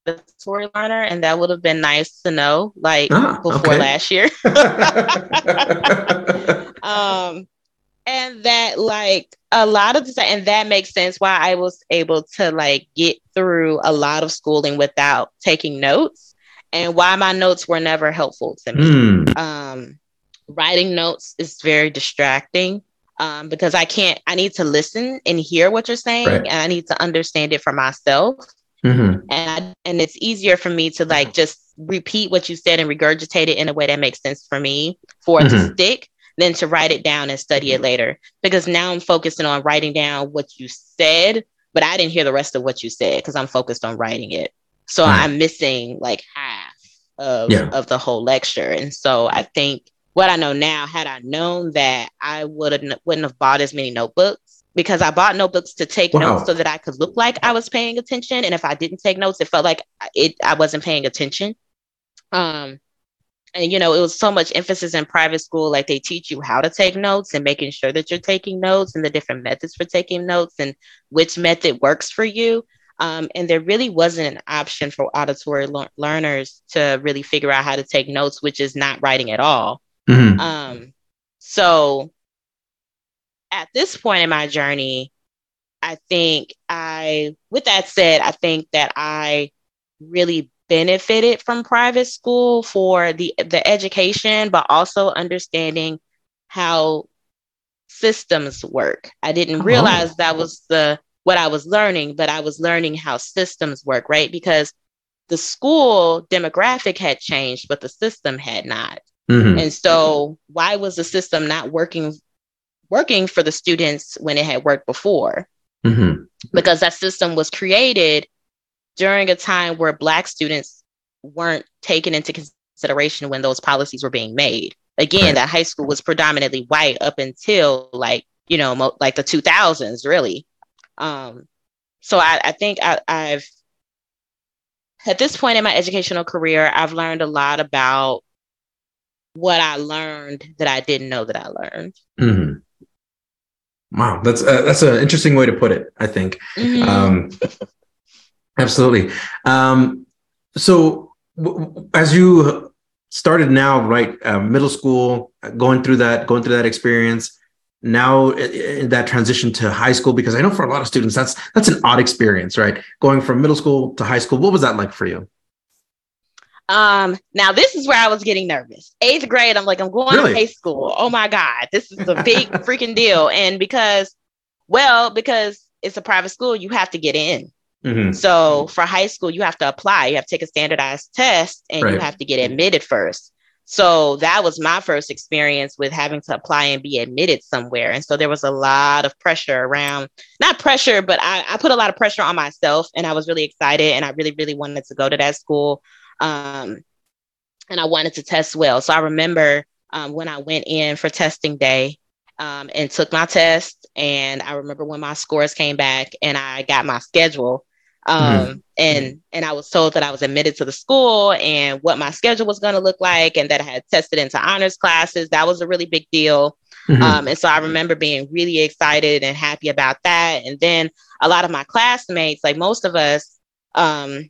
auditory learner, and that would have been nice to know like ah, before okay. last year. um, and that like a lot of the time, and that makes sense why I was able to like get through a lot of schooling without taking notes, and why my notes were never helpful to me. Mm. Um, writing notes is very distracting um, because I can't, I need to listen and hear what you're saying right. and I need to understand it for myself. Mm-hmm. And I, and it's easier for me to like just repeat what you said and regurgitate it in a way that makes sense for me for it mm-hmm. to stick than to write it down and study it later. Because now I'm focusing on writing down what you said, but I didn't hear the rest of what you said because I'm focused on writing it. So mm-hmm. I'm missing like half of, yeah. of the whole lecture. And so I think what I know now, had I known that, I would wouldn't have bought as many notebooks because I bought notebooks to take wow. notes so that I could look like I was paying attention. And if I didn't take notes, it felt like it I wasn't paying attention. Um, and you know, it was so much emphasis in private school, like they teach you how to take notes and making sure that you're taking notes and the different methods for taking notes and which method works for you. Um, and there really wasn't an option for auditory le- learners to really figure out how to take notes, which is not writing at all. Mm-hmm. Um, so at this point in my journey, I think I, with that said, I think that I really benefited from private school for the the education, but also understanding how systems work. I didn't oh. realize that was the what I was learning, but I was learning how systems work, right? Because the school demographic had changed, but the system had not. Mm-hmm. And so why was the system not working working for the students when it had worked before? Mm-hmm. Because that system was created during a time where black students weren't taken into consideration when those policies were being made. Again, right. that high school was predominantly white up until like, you know, mo- like the 2000s, really. Um, so I, I think I, I've, at this point in my educational career, I've learned a lot about what I learned that I didn't know that I learned. Mm-hmm. Wow, that's uh, that's an interesting way to put it. I think. Mm-hmm. Um, absolutely. Um, so, w- as you started now, right, uh, middle school, going through that, going through that experience, now in that transition to high school, because I know for a lot of students that's that's an odd experience, right? Going from middle school to high school. What was that like for you? Um, now this is where I was getting nervous. Eighth grade, I'm like, I'm going really? to high school. Oh my God, this is a big freaking deal. And because, well, because it's a private school, you have to get in. Mm-hmm. So for high school, you have to apply. You have to take a standardized test and right. you have to get admitted first. So that was my first experience with having to apply and be admitted somewhere. And so there was a lot of pressure around, not pressure, but I, I put a lot of pressure on myself and I was really excited and I really, really wanted to go to that school. Um, and I wanted to test well. So I remember um, when I went in for testing day um, and took my test, and I remember when my scores came back and I got my schedule. Um, mm. and and I was told that I was admitted to the school and what my schedule was going to look like, and that I had tested into honors classes. That was a really big deal. Mm-hmm. Um, and so I remember being really excited and happy about that. And then a lot of my classmates, like most of us, um,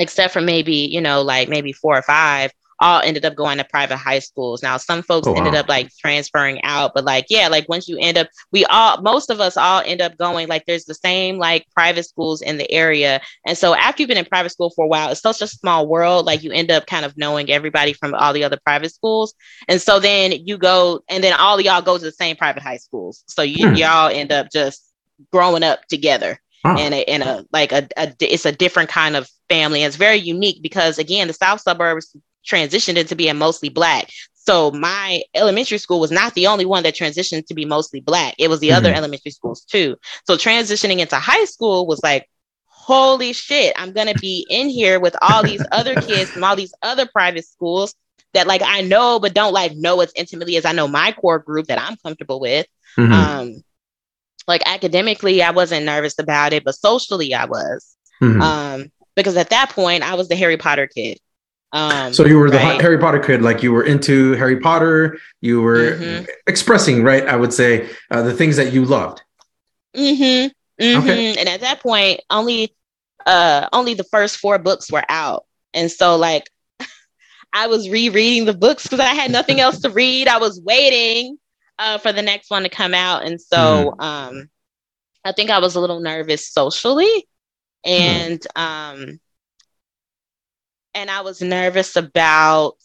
except for maybe, you know, like maybe four or five, all ended up going to private high schools. Now, some folks oh, wow. ended up like transferring out, but like, yeah, like once you end up, we all, most of us all end up going, like, there's the same like private schools in the area. And so after you've been in private school for a while, it's such a small world. Like, you end up kind of knowing everybody from all the other private schools. And so then you go, and then all of y'all go to the same private high schools. So you, hmm. y'all end up just growing up together. Huh. And a, and a like a, a it's a different kind of family. It's very unique because again, the South suburbs transitioned into being mostly black. So my elementary school was not the only one that transitioned to be mostly black. It was the mm-hmm. other elementary schools too. So transitioning into high school was like, holy shit, I'm gonna be in here with all these other kids from all these other private schools that like I know but don't like know as intimately as I know my core group that I'm comfortable with. Mm-hmm. Um, like academically, I wasn't nervous about it, but socially, I was. Mm-hmm. Um, because at that point I was the Harry Potter kid. Um, so you were right? the Harry Potter kid, like you were into Harry Potter. You were mm-hmm. expressing, right? I would say uh, the things that you loved. Mm-hmm. Mm-hmm. Okay. And at that point, only uh, only the first four books were out, and so like I was rereading the books because I had nothing else to read. I was waiting uh, for the next one to come out, and so mm-hmm. um, I think I was a little nervous socially. And mm. um and I was nervous about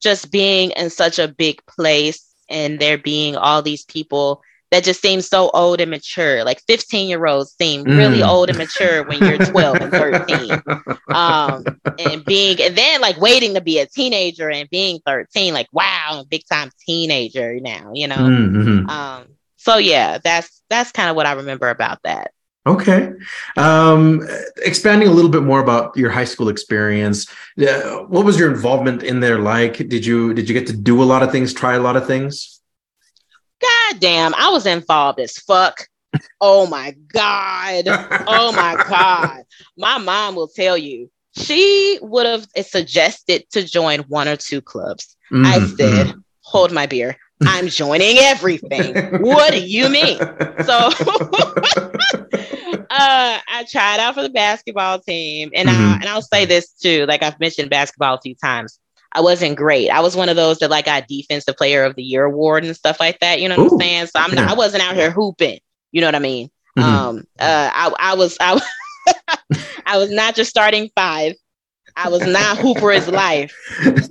just being in such a big place and there being all these people that just seem so old and mature. Like 15 year olds seem mm. really old and mature when you're 12 and 13. Um, and being, and then like waiting to be a teenager and being 13, like, wow, I'm a big time teenager now, you know? Mm-hmm. Um, so yeah, that's, that's kind of what I remember about that. Okay. Um, expanding a little bit more about your high school experience, uh, what was your involvement in there like? Did you did you get to do a lot of things, try a lot of things? God damn, I was involved as fuck. Oh my God. Oh my God. My mom will tell you, she would have suggested to join one or two clubs. Mm, I said, mm. hold my beer. I'm joining everything. what do you mean? So I tried out for the basketball team, and mm-hmm. I, and I'll say this too. Like I've mentioned basketball a few times. I wasn't great. I was one of those that like got defensive player of the year award and stuff like that. You know what Ooh, I'm saying? So I'm not, I wasn't out here hooping. You know what I mean? Mm-hmm. Um, uh, I, I was, I, I was not just starting five. I was not hooper is life.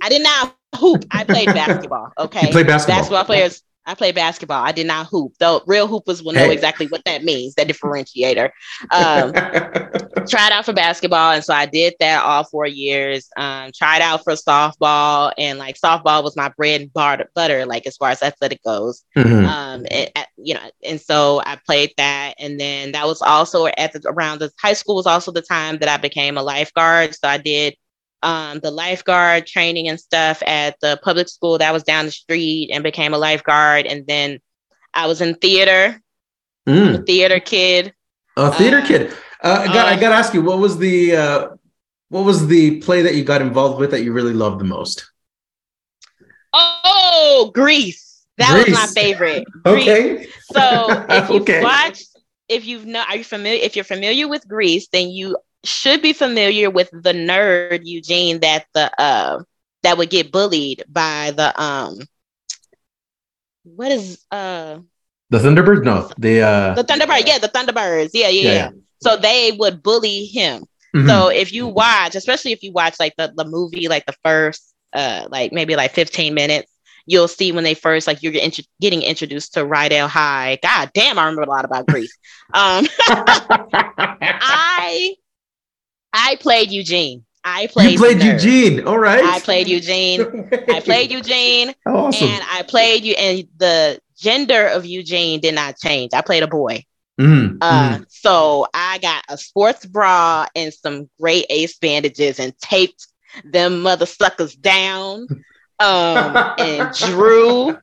I did not hoop. I played basketball. Okay. You play basketball. Basketball players I play basketball. I did not hoop. Though real hoopers will know hey. exactly what that means, that differentiator. Um, tried out for basketball. And so I did that all four years. Um, tried out for softball. And like softball was my bread and butter, like as far as athletic goes. Mm-hmm. Um, it, you know, and so I played that. And then that was also at the, around the high school was also the time that I became a lifeguard. So I did um, the lifeguard training and stuff at the public school that was down the street and became a lifeguard. And then I was in theater, mm. theater kid. A theater uh, kid. Uh, I got. I got to ask you, what was the uh, what was the play that you got involved with that you really loved the most? Oh, Grease. That Grease. was my favorite. okay. So if you okay. watched, if you've not, are you familiar? If you're familiar with Grease, then you should be familiar with the nerd Eugene that the uh that would get bullied by the um what is uh the Thunderbirds? No, the uh the Thunderbird, yeah, the Thunderbirds. Yeah, yeah, yeah. yeah. So they would bully him. Mm-hmm. So if you watch, especially if you watch like the, the movie, like the first uh like maybe like 15 minutes, you'll see when they first like you're int- getting introduced to Rydell High. God damn, I remember a lot about Grease. Um I I played Eugene. I played. You played Eugene. All right. I played Eugene. I played Eugene. awesome. And I played you, and the gender of Eugene did not change. I played a boy. Mm-hmm. Uh, mm-hmm. So I got a sports bra and some great ace bandages and taped them mother suckers down. Um, and drew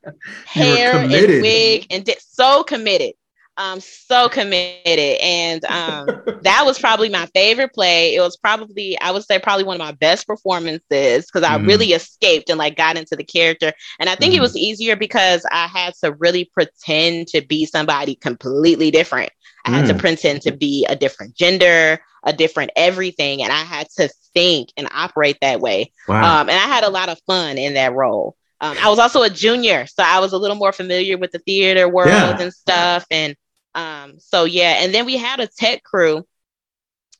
hair and wig and did so committed um so committed and um that was probably my favorite play it was probably i would say probably one of my best performances because i mm. really escaped and like got into the character and i think mm. it was easier because i had to really pretend to be somebody completely different i mm. had to mm. pretend to be a different gender a different everything and i had to think and operate that way wow. um, and i had a lot of fun in that role um, I was also a junior, so I was a little more familiar with the theater world yeah. and stuff. And um, so yeah, and then we had a tech crew,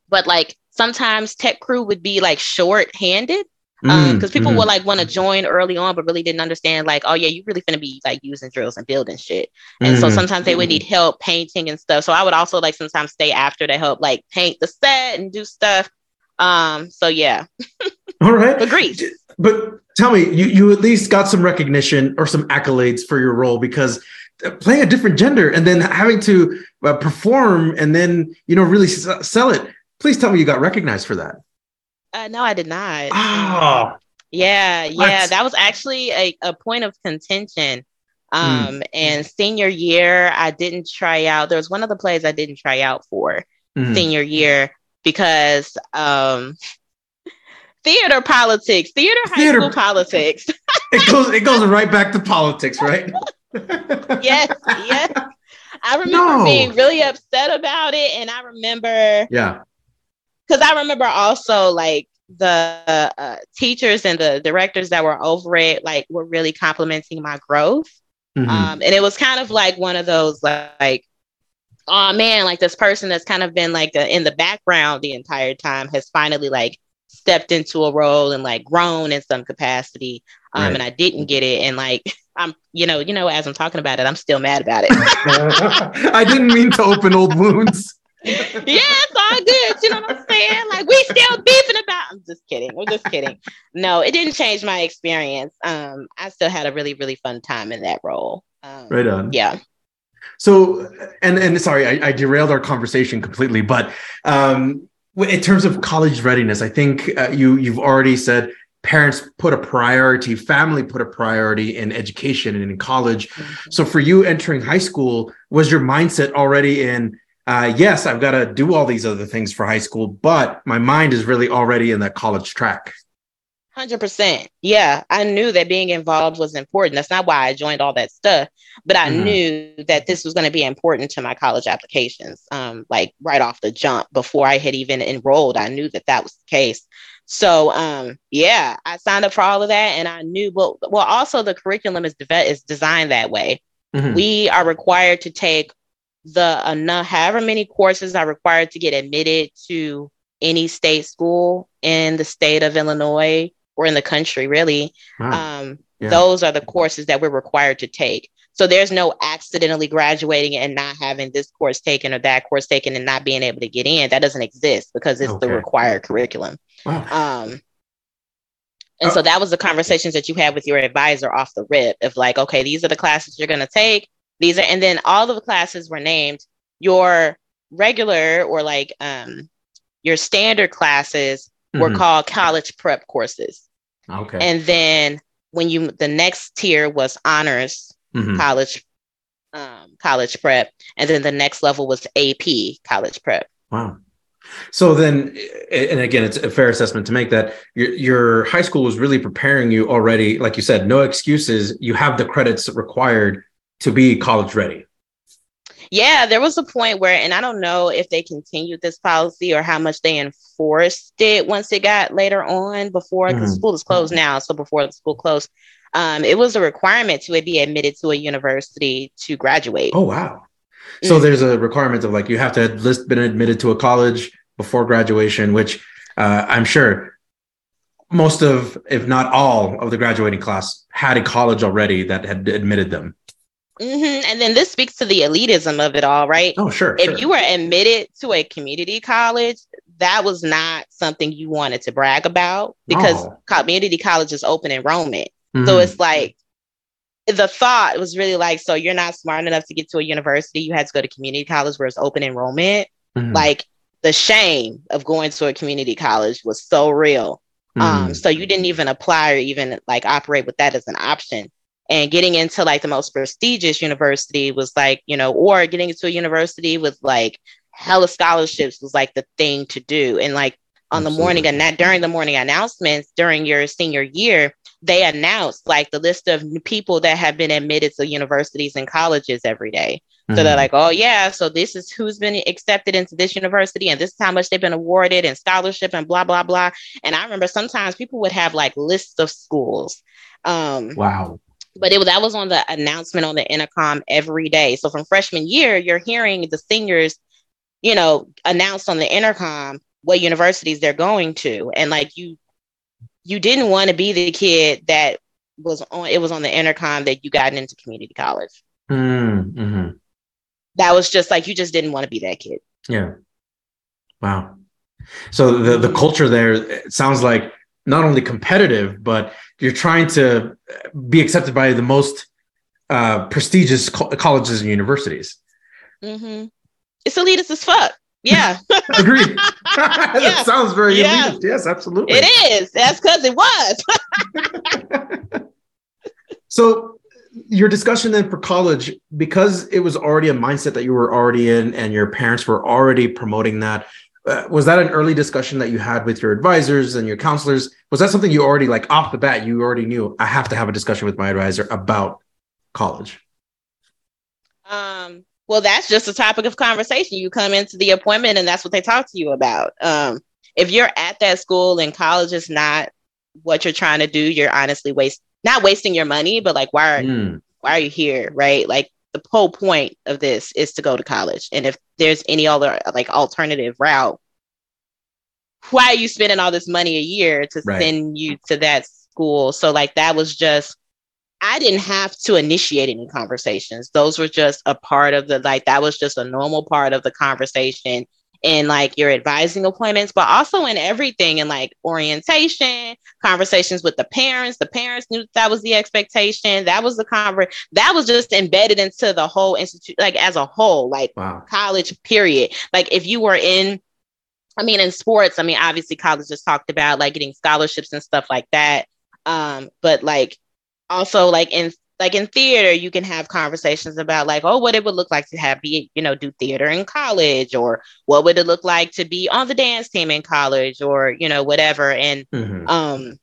but like sometimes tech crew would be like short-handed because mm, um, people mm. would like want to join early on, but really didn't understand like, oh yeah, you really gonna be like using drills and building shit. And mm. so sometimes they would need help painting and stuff. So I would also like sometimes stay after to help like paint the set and do stuff. Um, so yeah. All right. Agreed. But tell me, you you at least got some recognition or some accolades for your role because playing a different gender and then having to uh, perform and then you know really s- sell it please tell me you got recognized for that uh, no i did not oh yeah yeah what? that was actually a, a point of contention um mm. and senior year i didn't try out there was one of the plays i didn't try out for mm. senior year because um theater politics theater high theater. school politics it goes it goes right back to politics right yes, yes. I remember no. being really upset about it, and I remember, yeah, because I remember also like the uh, teachers and the directors that were over it, like, were really complimenting my growth. Mm-hmm. Um, and it was kind of like one of those like, oh man, like this person that's kind of been like a, in the background the entire time has finally like stepped into a role and like grown in some capacity. Um, Right. and I didn't get it, and like I'm, you know, you know, as I'm talking about it, I'm still mad about it. I didn't mean to open old wounds. yeah, it's all good. You know what I'm saying? Like we still beefing about. I'm just kidding. I'm just kidding. No, it didn't change my experience. Um, I still had a really, really fun time in that role. Um, Right on. Yeah. So, and and sorry, I, I derailed our conversation completely. But um, in terms of college readiness, I think uh, you you've already said parents put a priority, family put a priority in education and in college. So, for you entering high school, was your mindset already in? Uh, yes, I've got to do all these other things for high school, but my mind is really already in that college track. Hundred percent. Yeah, I knew that being involved was important. That's not why I joined all that stuff, but I Mhm. knew that this was going to be important to my college applications. Um, like right off the jump, before I had even enrolled, I knew that that was the case. So, um, yeah, I signed up for all of that, and I knew. Well, well, also the curriculum is deve- is designed that way. Mhm. We are required to take the enough, however many courses are required to get admitted to any state school in the state of Illinois or in the country, really. Wow. Um, Yeah. Those are the courses that we're required to take. So there's no accidentally graduating and not having this course taken or that course taken and not being able to get in. That doesn't exist because it's Okay. the required curriculum. wow. Um, and so that was the conversations that you had with your advisor off the rip of like, okay, these are the classes you're going to take. These are, and then all of the classes were named your regular or like um, your standard classes were Mhm. called college prep courses. Okay. And then when you, the next tier was honors Mhm. college, um, college prep. And then the next level was AP college prep. Wow. So then, and again, it's a fair assessment to make that your, your high school was really preparing you already. Like you said, no excuses. You have the credits required to be college ready. Yeah, there was a point where, and I don't know if they continued this policy or how much they enforced it once it got later on before because Mhm. school is closed now. So before the school closed, um, it was a requirement to be admitted to a university to graduate. Oh, wow. So Mm. there's a requirement of like you have to have list been admitted to a college before graduation, which uh, I'm sure most of, if not all, of the graduating class had a college already that had admitted them. Mhm. And then this speaks to the elitism of it all, right? Oh, sure. if sure. you were admitted to a community college, that was not something you wanted to brag about because No. community college is open enrollment. So Mhm. it's like the thought was really like, so you're not smart enough to get to a university, you had to go to community college where it's open enrollment. Mhm. Like the shame of going to a community college was so real. Um, Mhm. so you didn't even apply or even like operate with that as an option. And getting into like the most prestigious university was like, you know, or getting into a university with like hella scholarships was like the thing to do. And like on the morning and that during the morning announcements during your senior year, they announced like the list of people that have been admitted to universities and colleges every day. So they're Mhm. like, oh yeah, so this is who's been accepted into this university, and this is how much they've been awarded, and scholarship, and blah blah blah. And I remember sometimes people would have like lists of schools. Um, wow. but it was that was on the announcement on the intercom every day. So from freshman year, you're hearing the seniors, you know, announce on the intercom what universities they're going to, and like you, you didn't want to be the kid that was on. It was on the intercom that you got into community college. Mm-hmm. That was just like you just didn't want to be that kid. Yeah. Wow. So the the culture there it sounds like not only competitive, but you're trying to be accepted by the most uh, prestigious co- colleges and universities. hmm It's elitist as fuck. Yeah, Agreed. that Yeah. sounds very Yeah. elitist. Yes, absolutely. it is. That's because it was. So your discussion then for college, because it was already a mindset that you were already in, and your parents were already promoting that. Uh, was that an early discussion that you had with your advisors and your counselors? Was that something you already like off the bat? You already knew I have to have a discussion with my advisor about college. Um, well, that's just a topic of conversation. You come into the appointment and that's what they talk to you about. Um, if you're at that school and college is not what you're trying to do, you're honestly waste not wasting your money, but like why are Mm, why are you here? Right? Like the whole point of this is to go to college. And if there's any other like alternative route, why are you spending all this money a year to Right. send you to that school. So like that was just I didn't have to initiate any conversations. Those were just a part of the like that was just a normal part of the conversation in like your advising appointments, but also in everything in like orientation, conversations with the parents. The parents knew that was the expectation. That was the conver that was just embedded into the whole institute, like as a whole, like wow. college period. Like if you were in I mean, in sports, I mean, obviously college just talked about like getting scholarships and stuff like that. Um, but like also like in like in theater, you can have conversations about like, oh, what it would look like to have be, you know, do theater in college, or what would it look like to be on the dance team in college, or you know, whatever. And mm-hmm. um,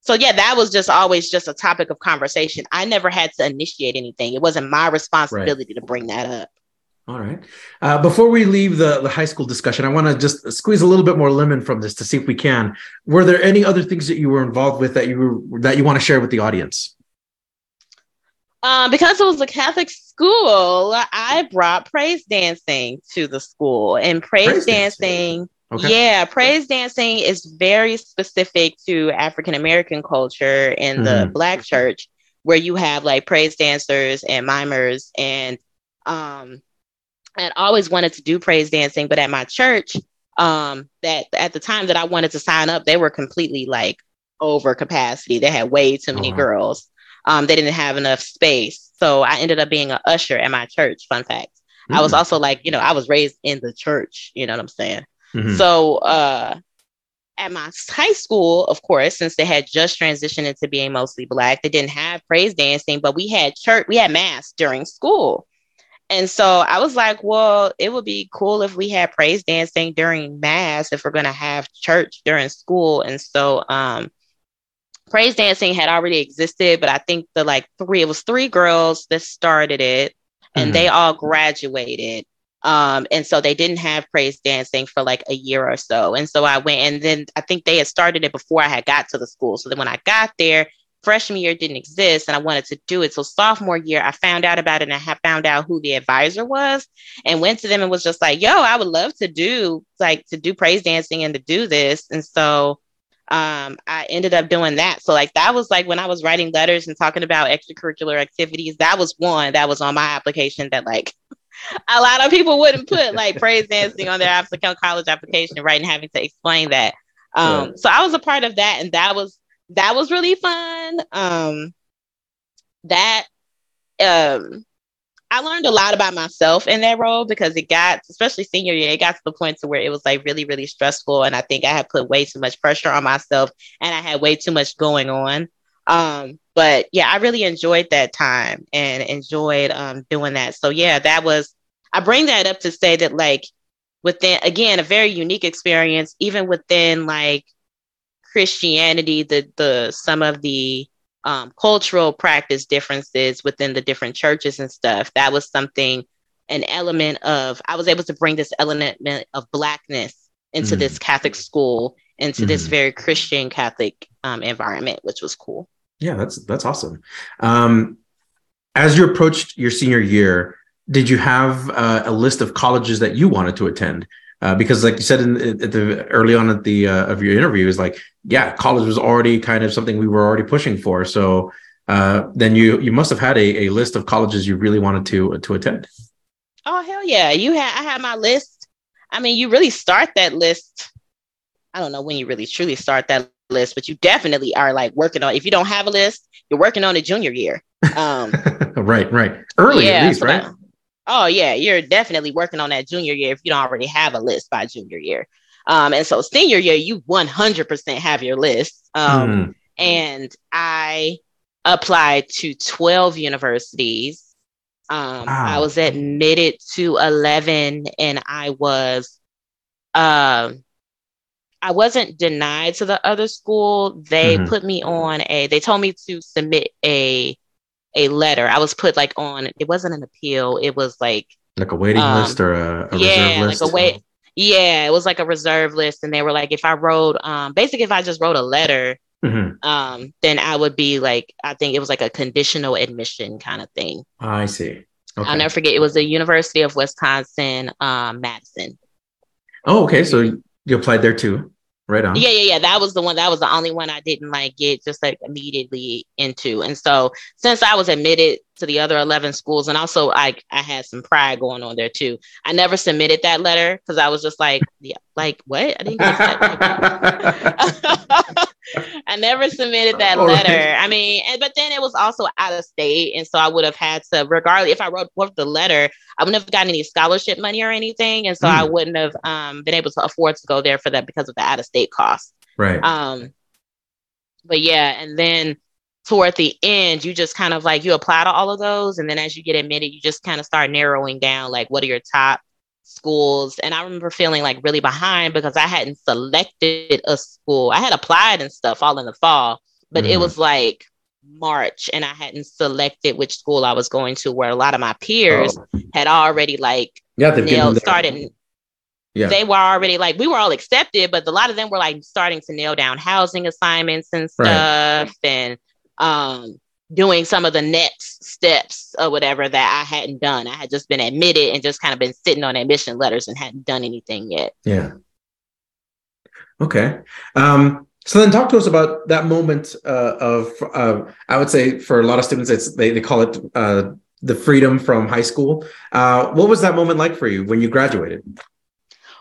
so yeah, that was just always just a topic of conversation. I never had to initiate anything. It wasn't my responsibility right. to bring that up. All right. Uh, before we leave the, the high school discussion, I want to just squeeze a little bit more lemon from this to see if we can. Were there any other things that you were involved with that you were, that you want to share with the audience? Um, because it was a Catholic school, I brought praise dancing to the school, and praise, praise dancing. dancing okay. Yeah, praise dancing is very specific to African American culture in the mm-hmm. Black church, where you have like praise dancers and mimers, and um, I always wanted to do praise dancing, but at my church, um, that at the time that I wanted to sign up, they were completely like over capacity. They had way too many uh-huh. girls um, they didn't have enough space. So I ended up being an usher at my church. Fun fact. Mm. I was hmm. also like, you know, I was raised in the church. You know what I'm saying? Mm-hmm. So uh, at my high school, of course, since they had just transitioned into being mostly black, they didn't have praise dancing, but we had church, we had mass during school. And so I was like, well, it would be cool if we had praise dancing during mass if we're going to have church during school. And so um, praise dancing had already existed, but I think the like three, it was three girls that started it and mm-hmm. they all graduated. Um, and so they didn't have praise dancing for like a year or so. And so I went and then I think they had started it before I had got to the school. So then when I got there, freshman year didn't exist and I wanted to do it. So sophomore year, I found out about it and I found out who the advisor was and went to them and was just like, yo, I would love to do like to do praise dancing and to do this. And so um, I ended up doing that. So like that was like when I was writing letters and talking about extracurricular activities, that was one that was on my application that like a lot of people wouldn't put like praise dancing on their applicant college application, right? And having to explain that. Um, yeah. so I was a part of that and that was that was really fun. Um that um I learned a lot about myself in that role because it got, especially senior year, it got to the point to where it was like really, really stressful. And I think I had put way too much pressure on myself and I had way too much going on. Um, but yeah, I really enjoyed that time and enjoyed um, doing that. So yeah, that was, I bring that up to say that like within, again, a very unique experience, even within like Christianity, the, the, some of the, um, cultural practice differences within the different churches and stuff. That was something, an element of, I was able to bring this element of Blackness into mm. this Catholic school, into mm. this very Christian Catholic um, environment, which was cool. Yeah, that's that's awesome. Um, as you approached your senior year, did you have uh, a list of colleges that you wanted to attend? Uh, because like you said in, at the early on at the uh, of your interview is like yeah college was already kind of something we were already pushing for. So uh, then you you must have had a, a list of colleges you really wanted to to attend. Oh hell yeah. You had i had my list. I mean you really start that list. I don't know when you really truly start that list but you definitely are like working on if you don't have a list you're working on a junior year. Um, right right. Early yeah, at least right oh yeah, you're definitely working on that junior year if you don't already have a list by junior year. Um, and so senior year, you 100% have your list. Um, mm. And I applied to 12 universities. Um, wow. I was admitted to 11 and I was, uh, I wasn't denied to the other school. They mm-hmm. put me on a, they told me to submit a a letter. I was put like on. It wasn't an appeal. It was like like a waiting um, list or a, a yeah, reserve list. like a wait. Yeah, it was like a reserve list, and they were like, if I wrote, um, basically, if I just wrote a letter, mm-hmm. um, then I would be like, I think it was like a conditional admission kind of thing. I see. Okay. I'll never forget. It was the University of Wisconsin, um, Madison. Oh, okay. So you applied there too. Right on. Yeah, yeah, yeah. That was the one. That was the only one I didn't like get just like immediately into. And so since I was admitted to the other 11 schools, and also I I had some pride going on there too. I never submitted that letter because I was just like, yeah, like what? I didn't get that. I never submitted that letter. I mean, and, but then it was also out of state, and so I would have had to, regardless if I wrote, wrote the letter, I wouldn't have gotten any scholarship money or anything, and so mm. I wouldn't have um, been able to afford to go there for that because of the out of state cost. Right. Um. But yeah, and then toward the end, you just kind of like you apply to all of those, and then as you get admitted, you just kind of start narrowing down like what are your top schools. And I remember feeling like really behind because I hadn't selected a school. I had applied and stuff all in the fall, but mm. it was like March and I hadn't selected which school I was going to, where a lot of my peers oh. had already like yeah, nailed, started. Yeah. They were already like we were all accepted, but a lot of them were like starting to nail down housing assignments and stuff, right. and um, doing some of the next steps or whatever that I hadn't done. I had just been admitted and just kind of been sitting on admission letters and hadn't done anything yet. Yeah. Okay. Um, so then talk to us about that moment uh, of, uh, I would say for a lot of students, it's, they, they call it uh, the freedom from high school. Uh, what was that moment like for you when you graduated?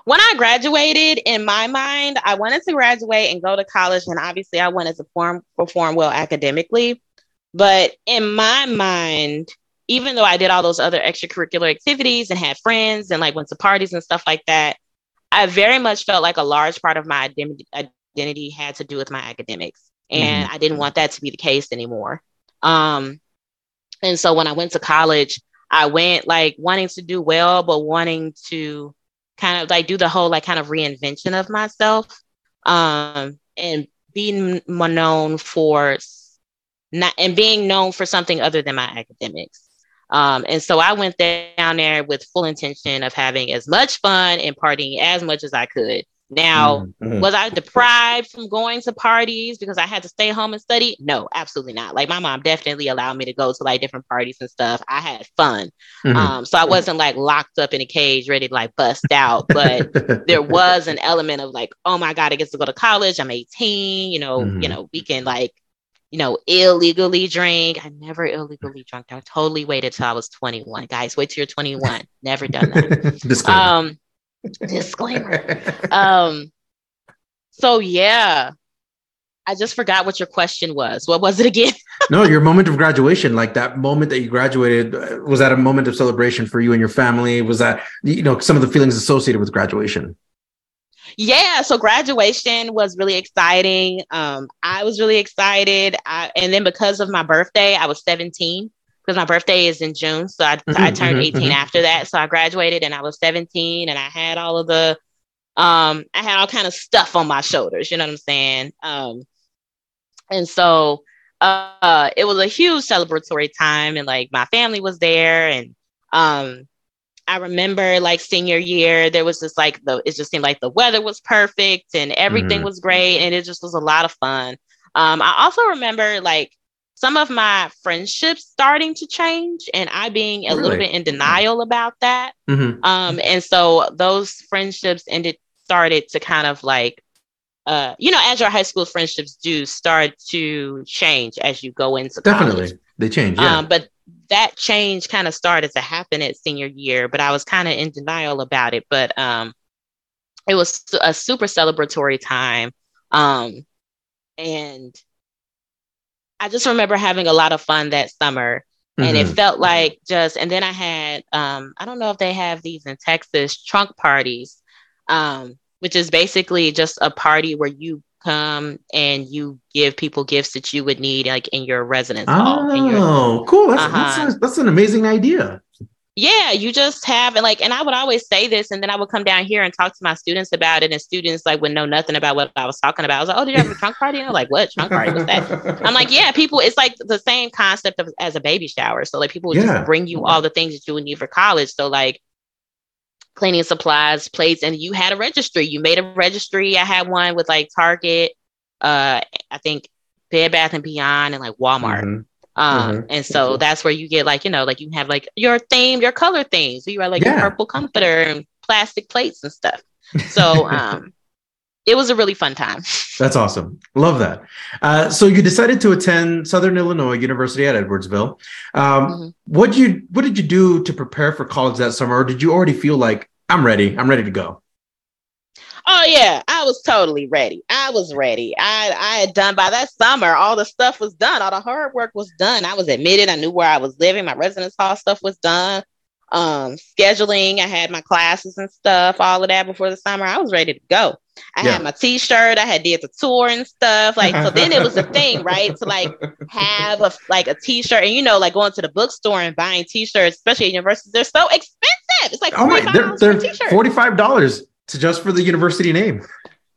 When I graduated, in my mind, I wanted to graduate and go to college, and obviously, I wanted to perform, perform well academically. But in my mind, even though I did all those other extracurricular activities and had friends and like went to parties and stuff like that, I very much felt like a large part of my identity, identity had to do with my academics. And mm-hmm. I didn't want that to be the case anymore. Um, and so when I went to college, I went like wanting to do well, but wanting to kind of like do the whole like kind of reinvention of myself um, and being known for not and being known for something other than my academics. Um, and so I went down there with full intention of having as much fun and partying as much as I could. Now, mm-hmm. was I deprived from going to parties because I had to stay home and study? No, absolutely not. Like my mom definitely allowed me to go to like different parties and stuff. I had fun. Mm-hmm. Um, so I wasn't like locked up in a cage ready to like bust out, but there was an element of like, oh my God, I get to go to college. I'm 18, you know, mm-hmm. you know, we can like you know, illegally drink. I never illegally drunk. I totally waited till I was 21. Guys, wait till you're 21. Never done that. disclaimer. Um, disclaimer. um, so yeah, I just forgot what your question was. What was it again? no, your moment of graduation, like that moment that you graduated, uh, was that a moment of celebration for you and your family? Was that, you know, some of the feelings associated with graduation? Yeah, so graduation was really exciting. Um, I was really excited. I, and then because of my birthday, I was 17 because my birthday is in June. So I, mm-hmm, I turned mm-hmm, 18 mm-hmm. after that. So I graduated and I was 17 and I had all of the, um, I had all kind of stuff on my shoulders, you know what I'm saying? Um, and so uh, it was a huge celebratory time and like my family was there and um, I remember like senior year, there was just like the, it just seemed like the weather was perfect and everything mm-hmm. was great. And it just was a lot of fun. Um, I also remember like some of my friendships starting to change and I being a really? little bit in denial about that. Mm-hmm. Um, and so those friendships ended, started to kind of like, uh, you know, as your high school friendships do start to change as you go into Definitely. College. They change. Yeah. Um, but that change kind of started to happen at senior year, but I was kind of in denial about it. But um, it was a super celebratory time. Um, and I just remember having a lot of fun that summer. And mm-hmm. it felt like just, and then I had, um, I don't know if they have these in Texas, trunk parties, um, which is basically just a party where you come and you give people gifts that you would need like in your residence oh, hall. Oh, cool. That's, uh-huh. that's, that's an amazing idea. Yeah, you just have and like, and I would always say this, and then I would come down here and talk to my students about it, and students like would know nothing about what I was talking about. I was like, "Oh, did you have a trunk party?" And I'm like, "What trunk party was that?" I'm like, "Yeah, people. It's like the same concept of as a baby shower. So like, people would yeah. just bring you all the things that you would need for college. So like, cleaning supplies, plates, and you had a registry. You made a registry. I had one with like Target, uh, I think Bed Bath and Beyond, and like Walmart. Mm-hmm. Um, mm-hmm. and so that's where you get like, you know, like you have like your theme, your color themes. You are like yeah. your purple comforter and plastic plates and stuff. So um it was a really fun time. That's awesome. Love that. Uh, so you decided to attend Southern Illinois University at Edwardsville. Um, mm-hmm. What did you What did you do to prepare for college that summer, or did you already feel like I'm ready? I'm ready to go. Oh yeah, I was totally ready. I was ready. I I had done by that summer. All the stuff was done. All the hard work was done. I was admitted. I knew where I was living. My residence hall stuff was done. Um, scheduling. I had my classes and stuff. All of that before the summer. I was ready to go. I yeah. had my T-shirt. I had did the tour and stuff. Like so, then it was a thing, right? To like have a like a T-shirt, and you know, like going to the bookstore and buying T-shirts, especially at universities, they're so expensive. It's like oh my, they're, they're forty five dollars to just for the university name.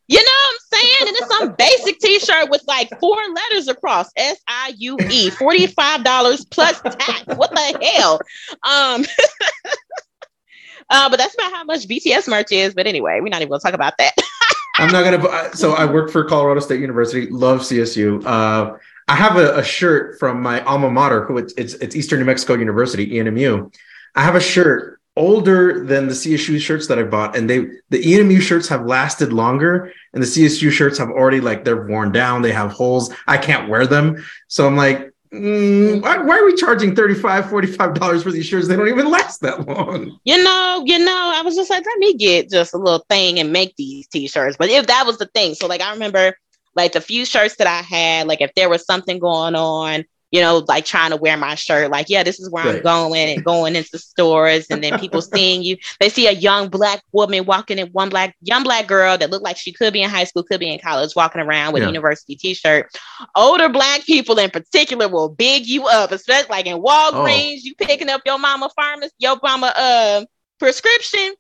You know saying? And it's some basic t-shirt with like four letters across S-I-U-E, $45 plus tax. What the hell? Um uh, but that's not how much BTS merch is. But anyway, we're not even gonna talk about that. I'm not gonna so I work for Colorado State University, love CSU. Uh I have a, a shirt from my alma mater, who it's, it's, it's Eastern New Mexico University, ENMU. I have a shirt older than the CSU shirts that I bought, and they the EMU shirts have lasted longer, and the CSU shirts have already like they're worn down, they have holes. I can't wear them, so I'm like, mm, why, why, are we charging 35 45 dollars for these shirts? They don't even last that long. You know, you know, I was just like, let me get just a little thing and make these t-shirts. But if that was the thing, so like I remember like the few shirts that I had, like if there was something going on you know, like trying to wear my shirt, like, yeah, this is where right. I'm going and going into stores. And then people seeing you, they see a young black woman walking in one black, young black girl that looked like she could be in high school, could be in college, walking around with yeah. a university t-shirt. Older black people in particular will big you up, especially like in Walgreens, oh. you picking up your mama pharmacy, your mama uh prescription.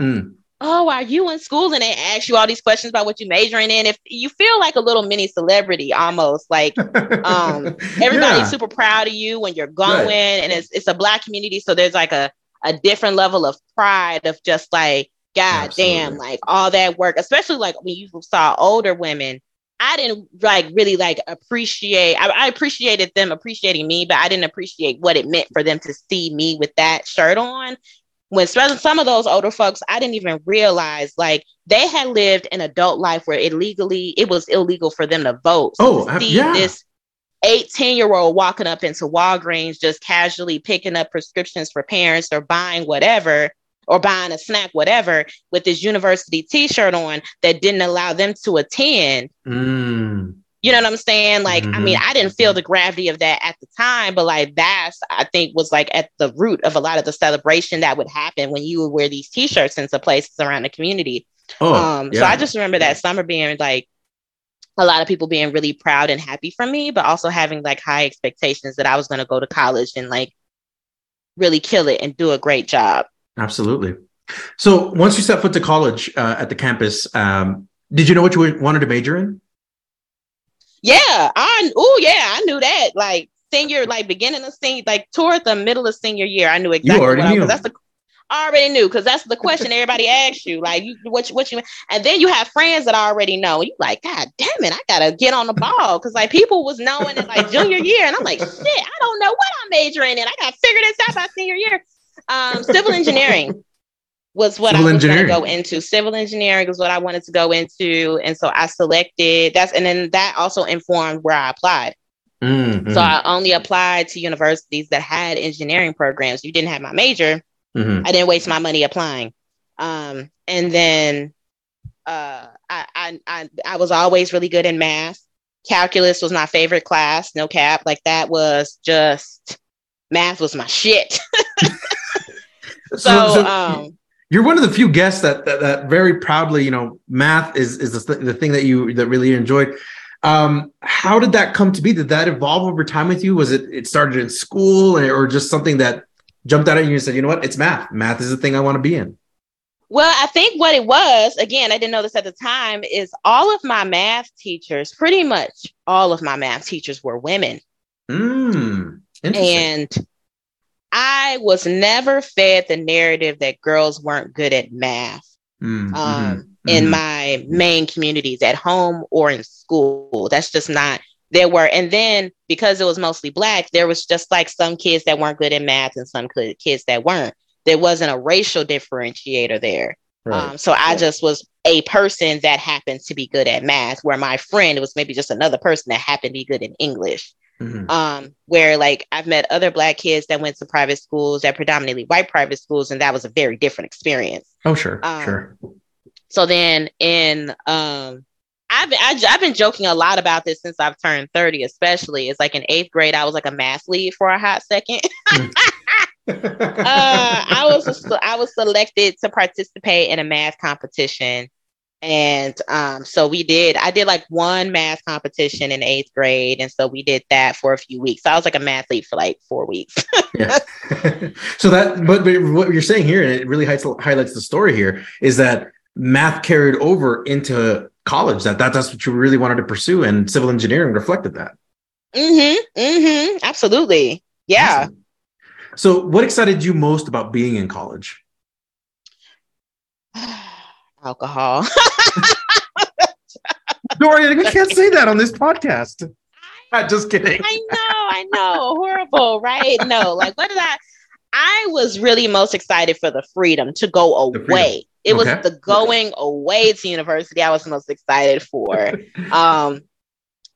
Mm oh, are you in school? And they ask you all these questions about what you're majoring in. If you feel like a little mini celebrity almost, like um, everybody's yeah. super proud of you when you're going, right. and it's it's a black community, so there's like a a different level of pride of just like, God Absolutely. damn, like all that work, especially like when you saw older women. I didn't like really like appreciate. I, I appreciated them appreciating me, but I didn't appreciate what it meant for them to see me with that shirt on when some of those older folks, I didn't even realize like they had lived an adult life where it legally it was illegal for them to vote. So oh, to see yeah. this 18 year old walking up into Walgreens just casually picking up prescriptions for parents or buying whatever or buying a snack, whatever, with this university t-shirt on that didn't allow them to attend. Mm. You know what I'm saying? Like, mm-hmm. I mean, mm-hmm. I didn't feel the gravity of that at the time, but like that's I think was like at the root of a lot of the celebration that would happen when you would wear these t-shirts into places around the community. Oh, um, yeah. so I just remember that summer being like a lot of people being really proud and happy for me, but also having like high expectations that I was going to go to college and like really kill it and do a great job. Absolutely. So once you set foot to college uh, at the campus, um, did you know what you wanted to major in? Yeah, I oh yeah, I knew that. Like senior, like beginning of senior, like toward the middle of senior year, I knew exactly. You already what knew. I, that's the I already knew because that's the question everybody asks you. Like, you, what, you, what you, and then you have friends that already know. You like, God damn it, I gotta get on the ball because like people was knowing in like junior year, and I'm like, shit, I don't know what I'm majoring in. I gotta figure this out by senior year. Um, civil engineering was what civil I was going to go into. Civil engineering was what I wanted to go into, and so I selected that's, and then that also informed where I applied. Mm-hmm. So I only applied to universities that had engineering programs. You didn't have my major. Mm-hmm. I didn't waste my money applying. Um, and then uh, I, I, I, I was always really good in math. Calculus was my favorite class. No cap, like that was just math was my shit. so, so, so um, you're one of the few guests that that, that very proudly, you know, math is is the, the thing that you that really enjoyed. Um, how did that come to be? Did that evolve over time with you? Was it it started in school or just something that jumped out at you and said, you know what, it's math. Math is the thing I want to be in. Well, I think what it was, again, I didn't know this at the time, is all of my math teachers, pretty much all of my math teachers were women. Mm, and I was never fed the narrative that girls weren't good at math mm-hmm. um, mm-hmm. in my main communities at home or in school. That's just not, there were, and then because it was mostly Black, there was just like some kids that weren't good at math and some kids that weren't. There wasn't a racial differentiator there. Right. Um, so I just was a person that happened to be good at math, where my friend was maybe just another person that happened to be good in English. Mm-hmm. Um, where like I've met other black kids that went to private schools, that predominantly white private schools, and that was a very different experience. Oh, sure, um, sure. So then in um I've I, have i have been joking a lot about this since I've turned 30, especially. It's like in eighth grade, I was like a math lead for a hot second. uh, I was I was selected to participate in a math competition, and um, so we did. I did like one math competition in eighth grade, and so we did that for a few weeks. So I was like a math lead for like four weeks. yeah. so that, but, but what you're saying here, and it really highlights, highlights the story here, is that math carried over into college. That, that that's what you really wanted to pursue, and civil engineering reflected that. Mm-hmm. Mm-hmm. Absolutely. Yeah. Awesome. So, what excited you most about being in college? Alcohol. Doria, we can't say that on this podcast. I'm just kidding. I know, I know. Horrible, right? No, like what did I? I was really most excited for the freedom to go away. It okay. was the going away to university I was most excited for. um,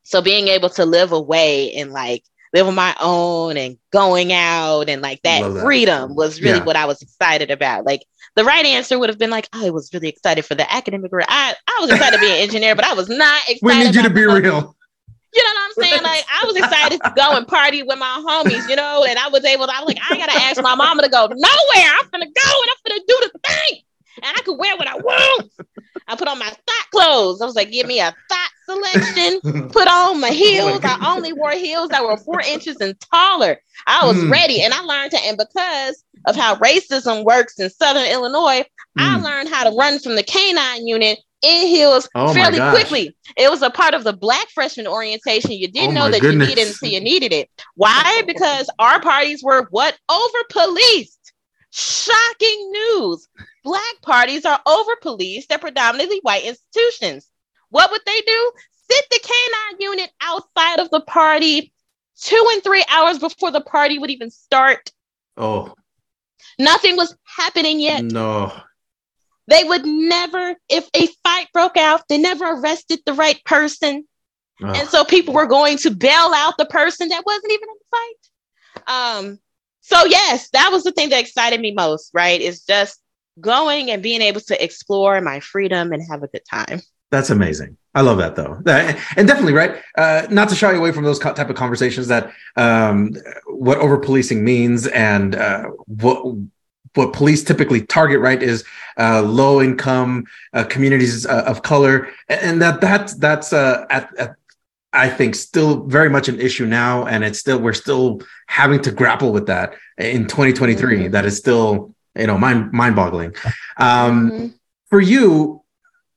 so being able to live away and like live on my own and going out and like that, that. freedom was really yeah. what I was excited about. Like the right answer would have been like, I was really excited for the academic career. I, I was excited to be an engineer, but I was not excited. We need you to be real. You know what I'm saying? Like I was excited to go and party with my homies, you know, and I was able to, I was like, I gotta ask my mama to go nowhere. I'm gonna go and I'm gonna do the thing. And I could wear what I want. I put on my thought clothes. I was like, give me a thought selection. Put on my heels. I only wore heels that were four inches and taller. I was mm. ready. And I learned to, and because of how racism works in Southern Illinois, mm. I hmm. learned how to run from the canine unit in heels oh fairly quickly. It was a part of the black freshman orientation. You didn't oh know that goodness. you needed until you needed it. Why? Because our parties were what? Over policed. Shocking news. Black parties are over policed at predominantly white institutions. What would they do? Sit the canine unit outside of the party two and three hours before the party would even start. Oh. Nothing was happening yet. No. They would never, if a fight broke out, they never arrested the right person. Oh. And so people were going to bail out the person that wasn't even in the fight. Um, so yes, that was the thing that excited me most, right? Is just going and being able to explore my freedom and have a good time. That's amazing. I love that though, that, and definitely right. Uh, not to shy away from those type of conversations that um, what over policing means and uh, what what police typically target right is uh, low income uh, communities uh, of color and that that's that's uh, at, at, i think still very much an issue now and it's still we're still having to grapple with that in 2023 mm-hmm. that is still you know mind mind boggling um, mm-hmm. for you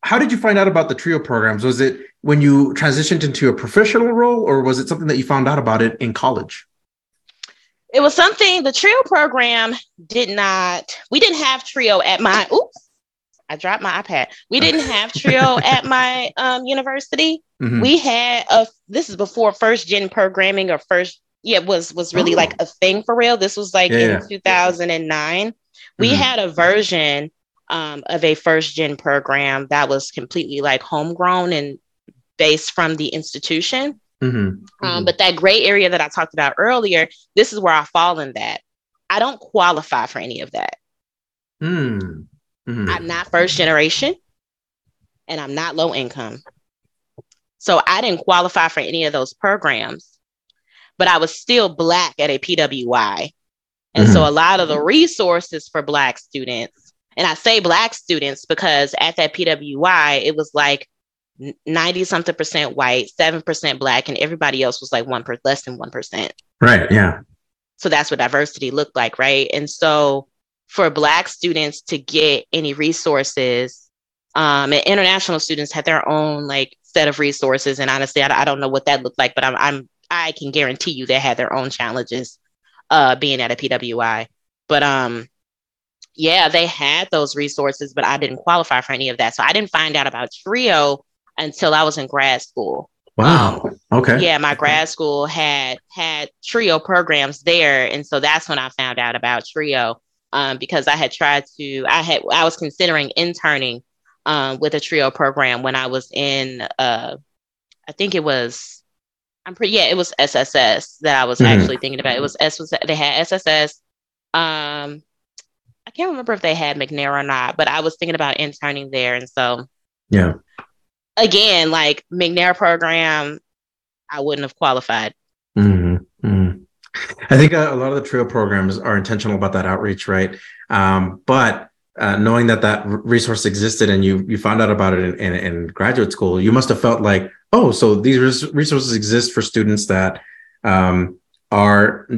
how did you find out about the trio programs? Was it when you transitioned into a professional role or was it something that you found out about it in college? It was something the trio program did not we didn't have trio at my oops i dropped my ipad. We didn't have trio at my um, university. Mm-hmm. we had a this is before first gen programming or first yeah was was really oh. like a thing for real. This was like yeah, in 2009 we mm-hmm. had a version um, of a first gen program that was completely like homegrown and based from the institution Mm-hmm. Um, mm-hmm. but that gray area that I talked about earlier, this is where I fall in that. I don't qualify for any of that. Mm. Mm-hmm. I'm not first generation and I'm not low income. So I didn't qualify for any of those programs, but I was still Black at a PWI. And mm-hmm. so a lot of the resources for Black students, and I say Black students because at that PWI, it was like 90 something percent white, 7% black, and everybody else was like one per less than 1%. Right. Yeah. So that's what diversity looked like. Right. And so for black students to get any resources, um, and international students had their own like set of resources. And honestly, I, I don't know what that looked like, but I'm, I'm, I can guarantee you they had their own challenges, uh, being at a PWI. But, um, yeah, they had those resources, but I didn't qualify for any of that. So I didn't find out about Trio until I was in grad school. Wow. Um, okay. Yeah, my grad school had had Trio programs there, and so that's when I found out about Trio. Um, because I had tried to, I had, I was considering interning um, with a trio program when I was in, uh, I think it was, I'm pretty, yeah, it was SSS that I was mm-hmm. actually thinking about. It was S was they had SSS. Um, can't remember if they had McNair or not, but I was thinking about interning there, and so yeah. Again, like McNair program, I wouldn't have qualified. Mm-hmm. Mm-hmm. I think a, a, lot of the trio programs are intentional about that outreach, right? Um, but uh, knowing that that resource existed and you you found out about it in, in, in, graduate school, you must have felt like, oh, so these resources exist for students that um, are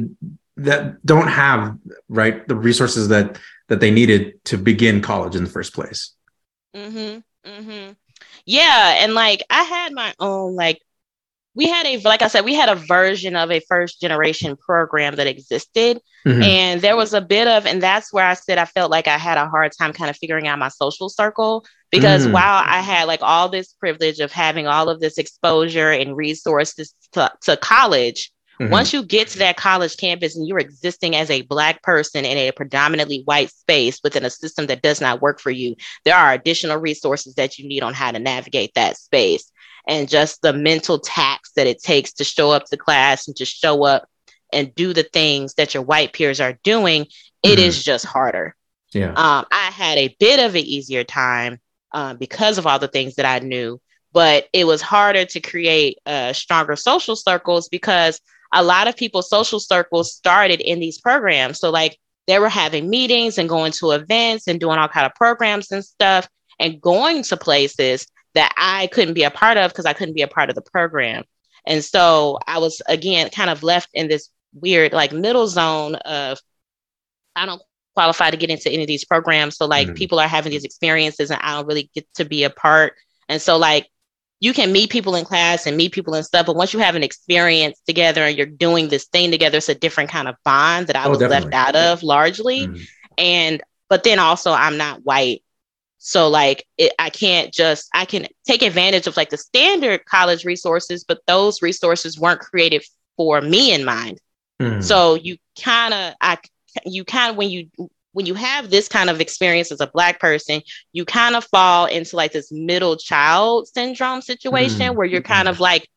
that don't have right the resources that that they needed to begin college in the first place. Mm-hmm. Mm-hmm. Yeah, and like I had my own like we had a like I said, we had a version of a first generation program that existed. Mm-hmm. And there was a bit of, and that's where I said I felt like I had a hard time kind of figuring out my social circle because mm. while I had like all this privilege of having all of this exposure and resources to, to college, Mm-hmm. Once you get to that college campus and you're existing as a Black person in a predominantly white space within a system that does not work for you, there are additional resources that you need on how to navigate that space and just the mental tax that it takes to show up to class and to show up and do the things that your white peers are doing, it mm-hmm. is just harder. Yeah. Um, I had a bit of an easier time um, because of all the things that I knew, but it was harder to create uh, stronger social circles because a lot of people's social circles started in these programs. So, like, they were having meetings and going to events and doing all kind of programs and stuff and going to places that I couldn't be a part of because I couldn't be a part of the program. And so I was again kind of left in this weird like middle zone of I don't qualify to get into any of these programs. So like mm-hmm. people are having these experiences and I don't really get to be a part. And so like you can meet people in class and meet people and stuff, but once you have an experience together and you're doing this thing together, it's a different kind of bond that I oh, was definitely. left out of largely. Mm-hmm. And but then also I'm not white so like it, I can't just I can take advantage of like the standard college resources, but those resources weren't created for me in mind. Mm. So you kind of I you kind of when you when you have this kind of experience as a black person, you kind of fall into like this middle child syndrome situation mm. where you're kind of like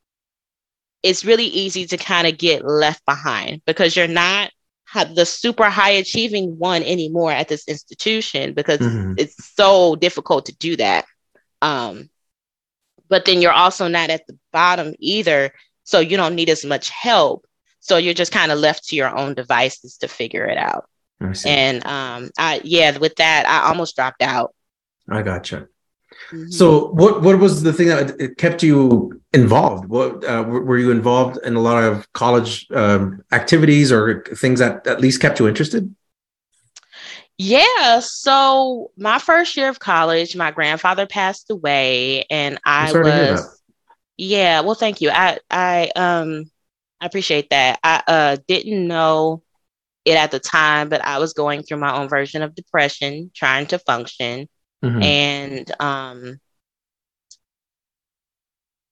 it's really easy to kind of get left behind because you're not the super high achieving one anymore at this institution because mm-hmm. it's so difficult to do that. Um, but then you're also not at the bottom either, so you don't need as much help. So you're just kind of left to your own devices to figure it out. And um, I yeah, with that, I almost dropped out. I gotcha. Mm-hmm. So, what what was the thing that kept you involved? What uh, were you involved in a lot of college um, activities or things that at least kept you interested? Yeah. So, my first year of college, my grandfather passed away, and I was. Yeah. Well, thank you. I I um I appreciate that. I uh didn't know it at the time, but I was going through my own version of depression, trying to function. Mm-hmm. And um,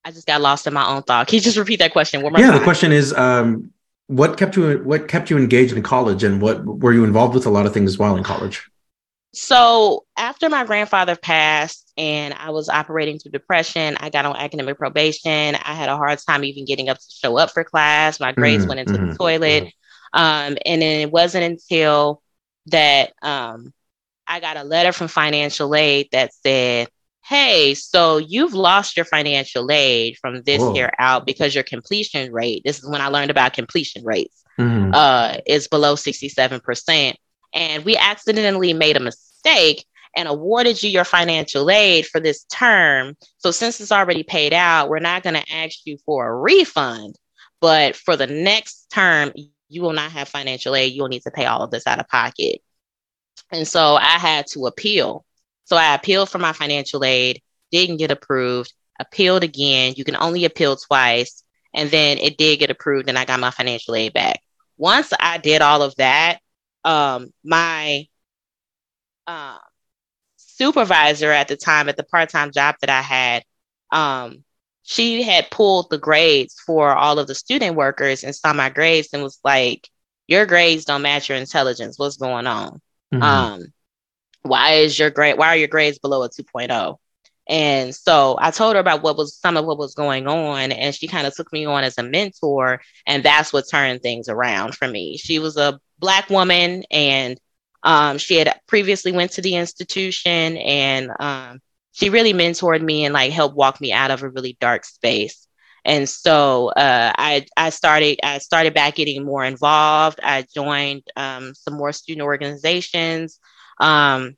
I just got lost in my own thought. Can you just repeat that question yeah, time? the question is um, what kept you what kept you engaged in college and what were you involved with a lot of things while in college? So after my grandfather passed and I was operating through depression, I got on academic probation. I had a hard time even getting up to show up for class. My grades mm-hmm. went into mm-hmm. the toilet. Um, and then it wasn't until that um, I got a letter from financial aid that said, Hey, so you've lost your financial aid from this Whoa. year out because your completion rate, this is when I learned about completion rates, mm-hmm. uh, is below 67%. And we accidentally made a mistake and awarded you your financial aid for this term. So since it's already paid out, we're not going to ask you for a refund. But for the next term, you will not have financial aid. You'll need to pay all of this out of pocket. And so I had to appeal. So I appealed for my financial aid, didn't get approved, appealed again. You can only appeal twice. And then it did get approved and I got my financial aid back. Once I did all of that, um, my uh, supervisor at the time at the part-time job that I had, um, she had pulled the grades for all of the student workers and saw my grades and was like, your grades don't match your intelligence. What's going on? Mm-hmm. Um, why is your grade? Why are your grades below a 2.0? And so I told her about what was some of what was going on, and she kind of took me on as a mentor, and that's what turned things around for me. She was a black woman, and um, she had previously went to the institution, and um, she really mentored me and like helped walk me out of a really dark space. And so uh, I I started I started back getting more involved. I joined um, some more student organizations. Um,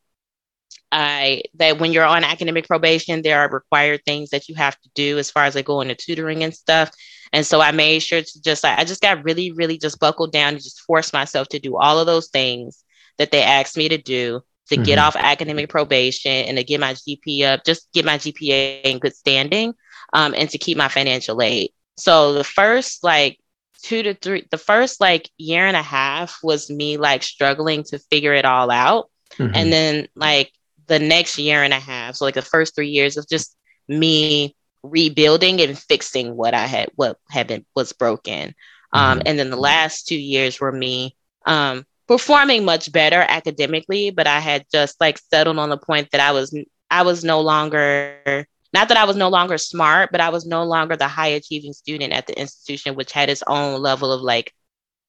I that when you're on academic probation, there are required things that you have to do as far as like going to tutoring and stuff. And so I made sure to just like I just got really, really just buckled down and just forced myself to do all of those things that they asked me to do to mm-hmm. get off academic probation and to get my GPA up, just get my GPA in good standing, um, and to keep my financial aid. So the first like two to three, the first like year and a half was me like struggling to figure it all out. Mm-hmm. And then like the next year and a half, so like the first three years of just me rebuilding and fixing what I had, what had been was broken. Um, mm-hmm. and then the last two years were me um, performing much better academically, but I had just like settled on the point that I was I was no longer not that I was no longer smart, but I was no longer the high achieving student at the institution, which had its own level of like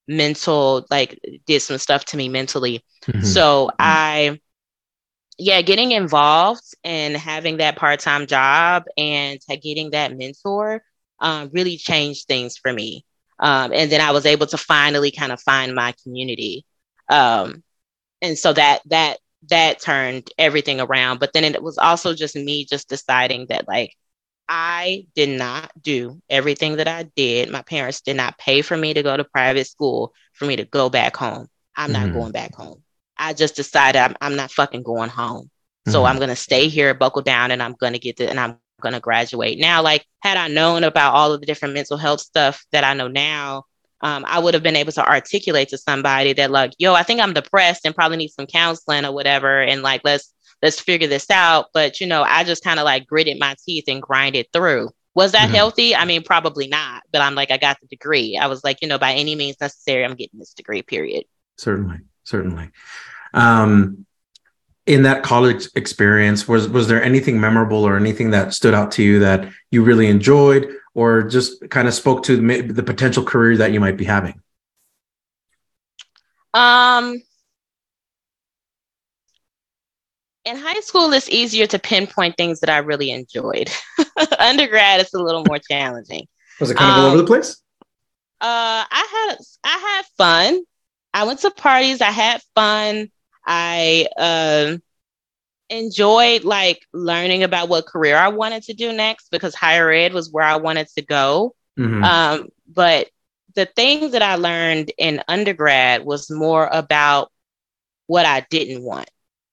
mental, like did some stuff to me mentally. Mm-hmm. So mm-hmm. I yeah, getting involved and having that part time job and getting that mentor um, really changed things for me. Um, and then I was able to finally kind of find my community. Um, and so that that that turned everything around. But then it was also just me just deciding that like I did not do everything that I did. My parents did not pay for me to go to private school for me to go back home. I'm mm-hmm. not going back home. I just decided I'm, I'm not fucking going home. So mm-hmm. I'm going to stay here, buckle down, and I'm going to get the, and I'm going to graduate. Now, like, had I known about all of the different mental health stuff that I know now, um, I would have been able to articulate to somebody that, like, yo, I think I'm depressed and probably need some counseling or whatever. And like, let's, let's figure this out. But, you know, I just kind of like gritted my teeth and grinded through. Was that mm-hmm. healthy? I mean, probably not. But I'm like, I got the degree. I was like, you know, by any means necessary, I'm getting this degree, period. Certainly. Certainly. Um, in that college experience, was was there anything memorable or anything that stood out to you that you really enjoyed, or just kind of spoke to the, the potential career that you might be having? Um, in high school, it's easier to pinpoint things that I really enjoyed. Undergrad, it's a little more challenging. Was it kind of um, all over the place? Uh, I had I had fun. I went to parties. I had fun. I uh, enjoyed like learning about what career I wanted to do next because higher ed was where I wanted to go. Mm-hmm. Um, but the things that I learned in undergrad was more about what I didn't want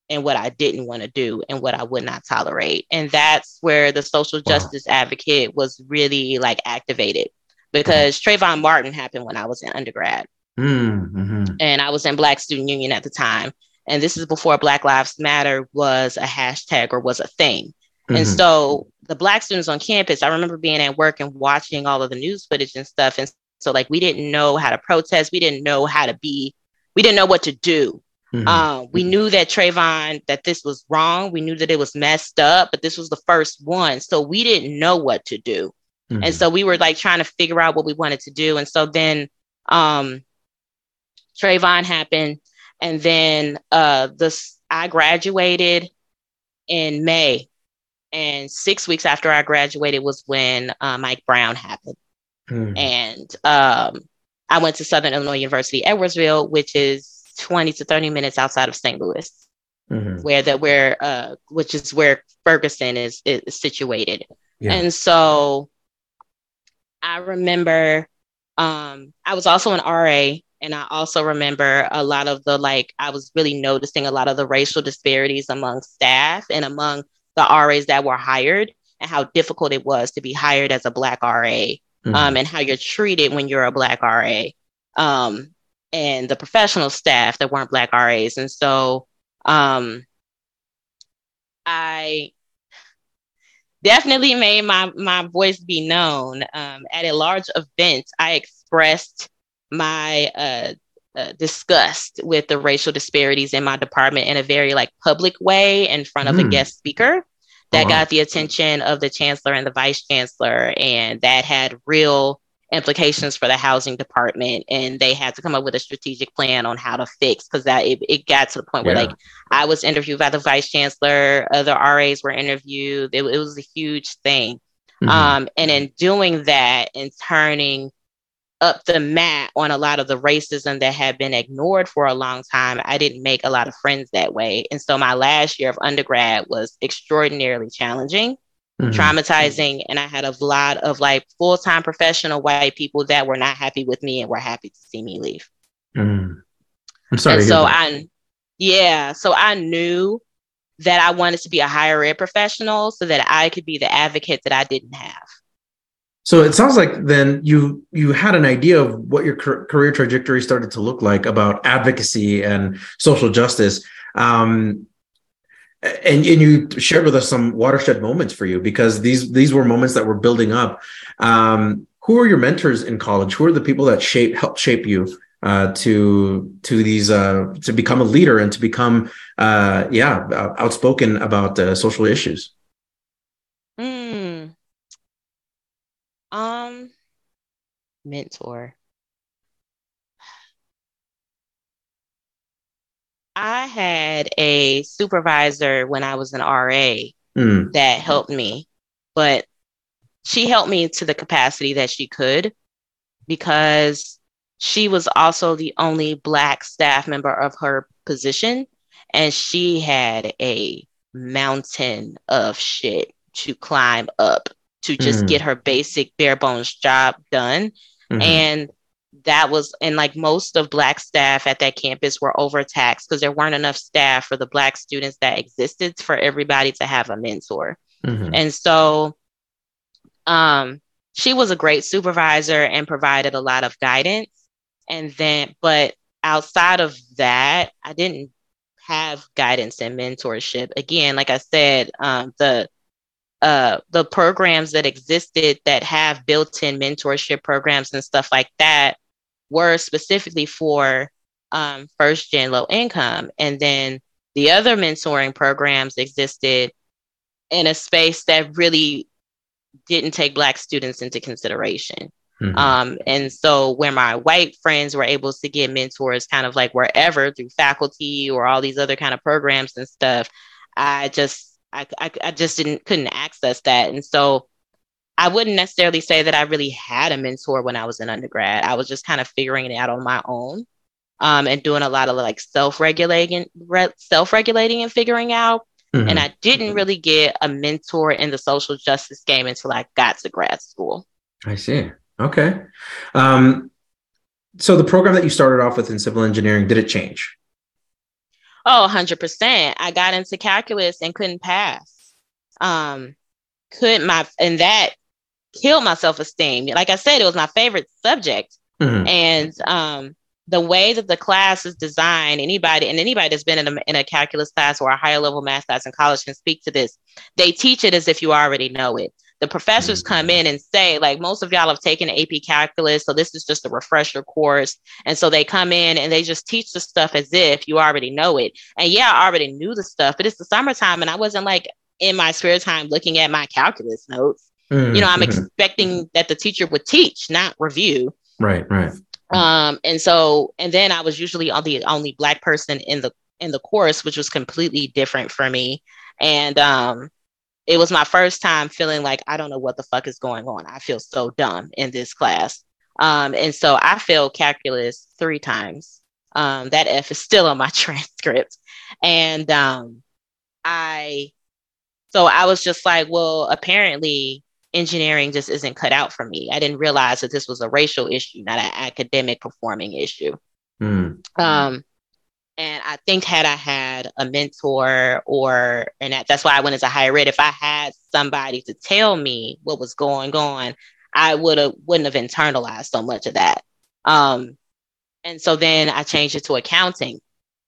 and what I didn't want to do and what I would not tolerate. And that's where the social justice wow. advocate was really like activated because Trayvon Martin happened when I was in undergrad. Mm-hmm. And I was in Black Student Union at the time and this is before Black Lives Matter was a hashtag or was a thing. Mm-hmm. And so the Black students on campus, I remember being at work and watching all of the news footage and stuff. And so, like, we didn't know how to protest, we didn't know how to be, we didn't know what to do. Mm-hmm. Um, we knew that Trayvon, that this was wrong. We knew that it was messed up, but this was the first one. So we didn't know what to do. Mm-hmm. And so we were like trying to figure out what we wanted to do. And so then um, Trayvon happened. And then uh, this, I graduated in May. And six weeks after I graduated was when uh, Mike Brown happened. Mm. And um, I went to Southern Illinois University, Edwardsville, which is 20 to 30 minutes outside of St. Louis, mm-hmm. where that where uh, which is where Ferguson is, is situated. Yeah. And so I remember um, I was also an RA and I also remember a lot of the like, I was really noticing a lot of the racial disparities among staff and among the RAs that were hired and how difficult it was to be hired as a Black RA mm-hmm. um, and how you're treated when you're a Black RA um, and the professional staff that weren't Black RAs. And so um, I definitely made my, my voice be known. Um, at a large event, I expressed my uh, uh, disgust with the racial disparities in my department in a very like public way in front of mm. a hmm. guest speaker that got the attention of the chancellor and the vice chancellor, and that had real implications for the housing department and they had to come up with a strategic plan on how to fix because that it, it, got to the point where like i was interviewed by the vice chancellor other ras were interviewed it, it was a huge thing mm-hmm. um, and in doing that and turning up the mat on a lot of the racism that had been ignored for a long time i didn't make a lot of friends that way and so my last year of undergrad was extraordinarily challenging mm-hmm. traumatizing. And I had a lot of like full time professional white people that were not happy with me and were happy to see me leave. Mm. I'm sorry. And so I, yeah, so I knew that I wanted to be a higher ed professional so that I could be the advocate that I didn't have. So it sounds like then you you had an idea of what your career trajectory started to look like about advocacy and social justice. Um, and, and you shared with us some watershed moments for you because these these were moments that were building up. Um, who are your mentors in college? Who are the people that shape help shape you uh, to to these uh, to become a leader and to become uh, yeah outspoken about uh, social issues? Hmm. Um, mentor. I had a supervisor when I was an RA mm. that helped me, but she helped me to the capacity that she could because she was also the only Black staff member of her position. And she had a mountain of shit to climb up to just mm. get her basic bare bones job done. Mm-hmm. And that was and like most of black staff at that campus were overtaxed because there weren't enough staff for the black students that existed for everybody to have a mentor mm-hmm. and so um she was a great supervisor and provided a lot of guidance and then but outside of that i didn't have guidance and mentorship again like i said um the uh, the programs that existed that have built-in mentorship programs and stuff like that were specifically for um, first gen low income. And then the other mentoring programs existed in a space that really didn't take Black students into consideration. Mm-hmm. Um, and so, where my white friends were able to get mentors kind of like wherever through faculty or all these other kind of programs and stuff, I just I, I, I just didn't couldn't access that. And so I wouldn't necessarily say that I really had a mentor when I was in undergrad. I was just kind of figuring it out on my own um, and doing a lot of like self-regulating, re- self-regulating and figuring out. Mm-hmm. And I didn't really get a mentor in the social justice game until I got to grad school. I see. Okay. Um, so the program that you started off with in civil engineering, did it change? Oh, 100%. I got into calculus and couldn't pass. Um, could my, and that killed my self esteem. Like I said, it was my favorite subject. Mm-hmm. And um, the way that the class is designed, anybody and anybody that's been in a, in a calculus class or a higher level math class in college can speak to this. They teach it as if you already know it. The professors mm-hmm. come in and say, like, most of y'all have taken AP calculus, so this is just a refresher course. And so they come in and they just teach the stuff as if you already know it. And yeah, I already knew the stuff, but it's the summertime and I wasn't like in my spare time looking at my calculus notes. Mm-hmm. You know, I'm mm-hmm. expecting that the teacher would teach, not review. Right, right. Um, and so, and then I was usually on the only black person in the in the course, which was completely different for me. And um, it was my first time feeling like I don't know what the fuck is going on. I feel so dumb in this class. Um, and so I failed calculus three times. Um, that F is still on my transcript. And um, I, so I was just like, well, apparently engineering just isn't cut out for me. I didn't realize that this was a racial issue, not an academic performing issue. Mm. Um, and I think had I had a mentor or, and that, that's why I went into higher ed. If I had somebody to tell me what was going on, I would have wouldn't have internalized so much of that. Um, and so then I changed it to accounting,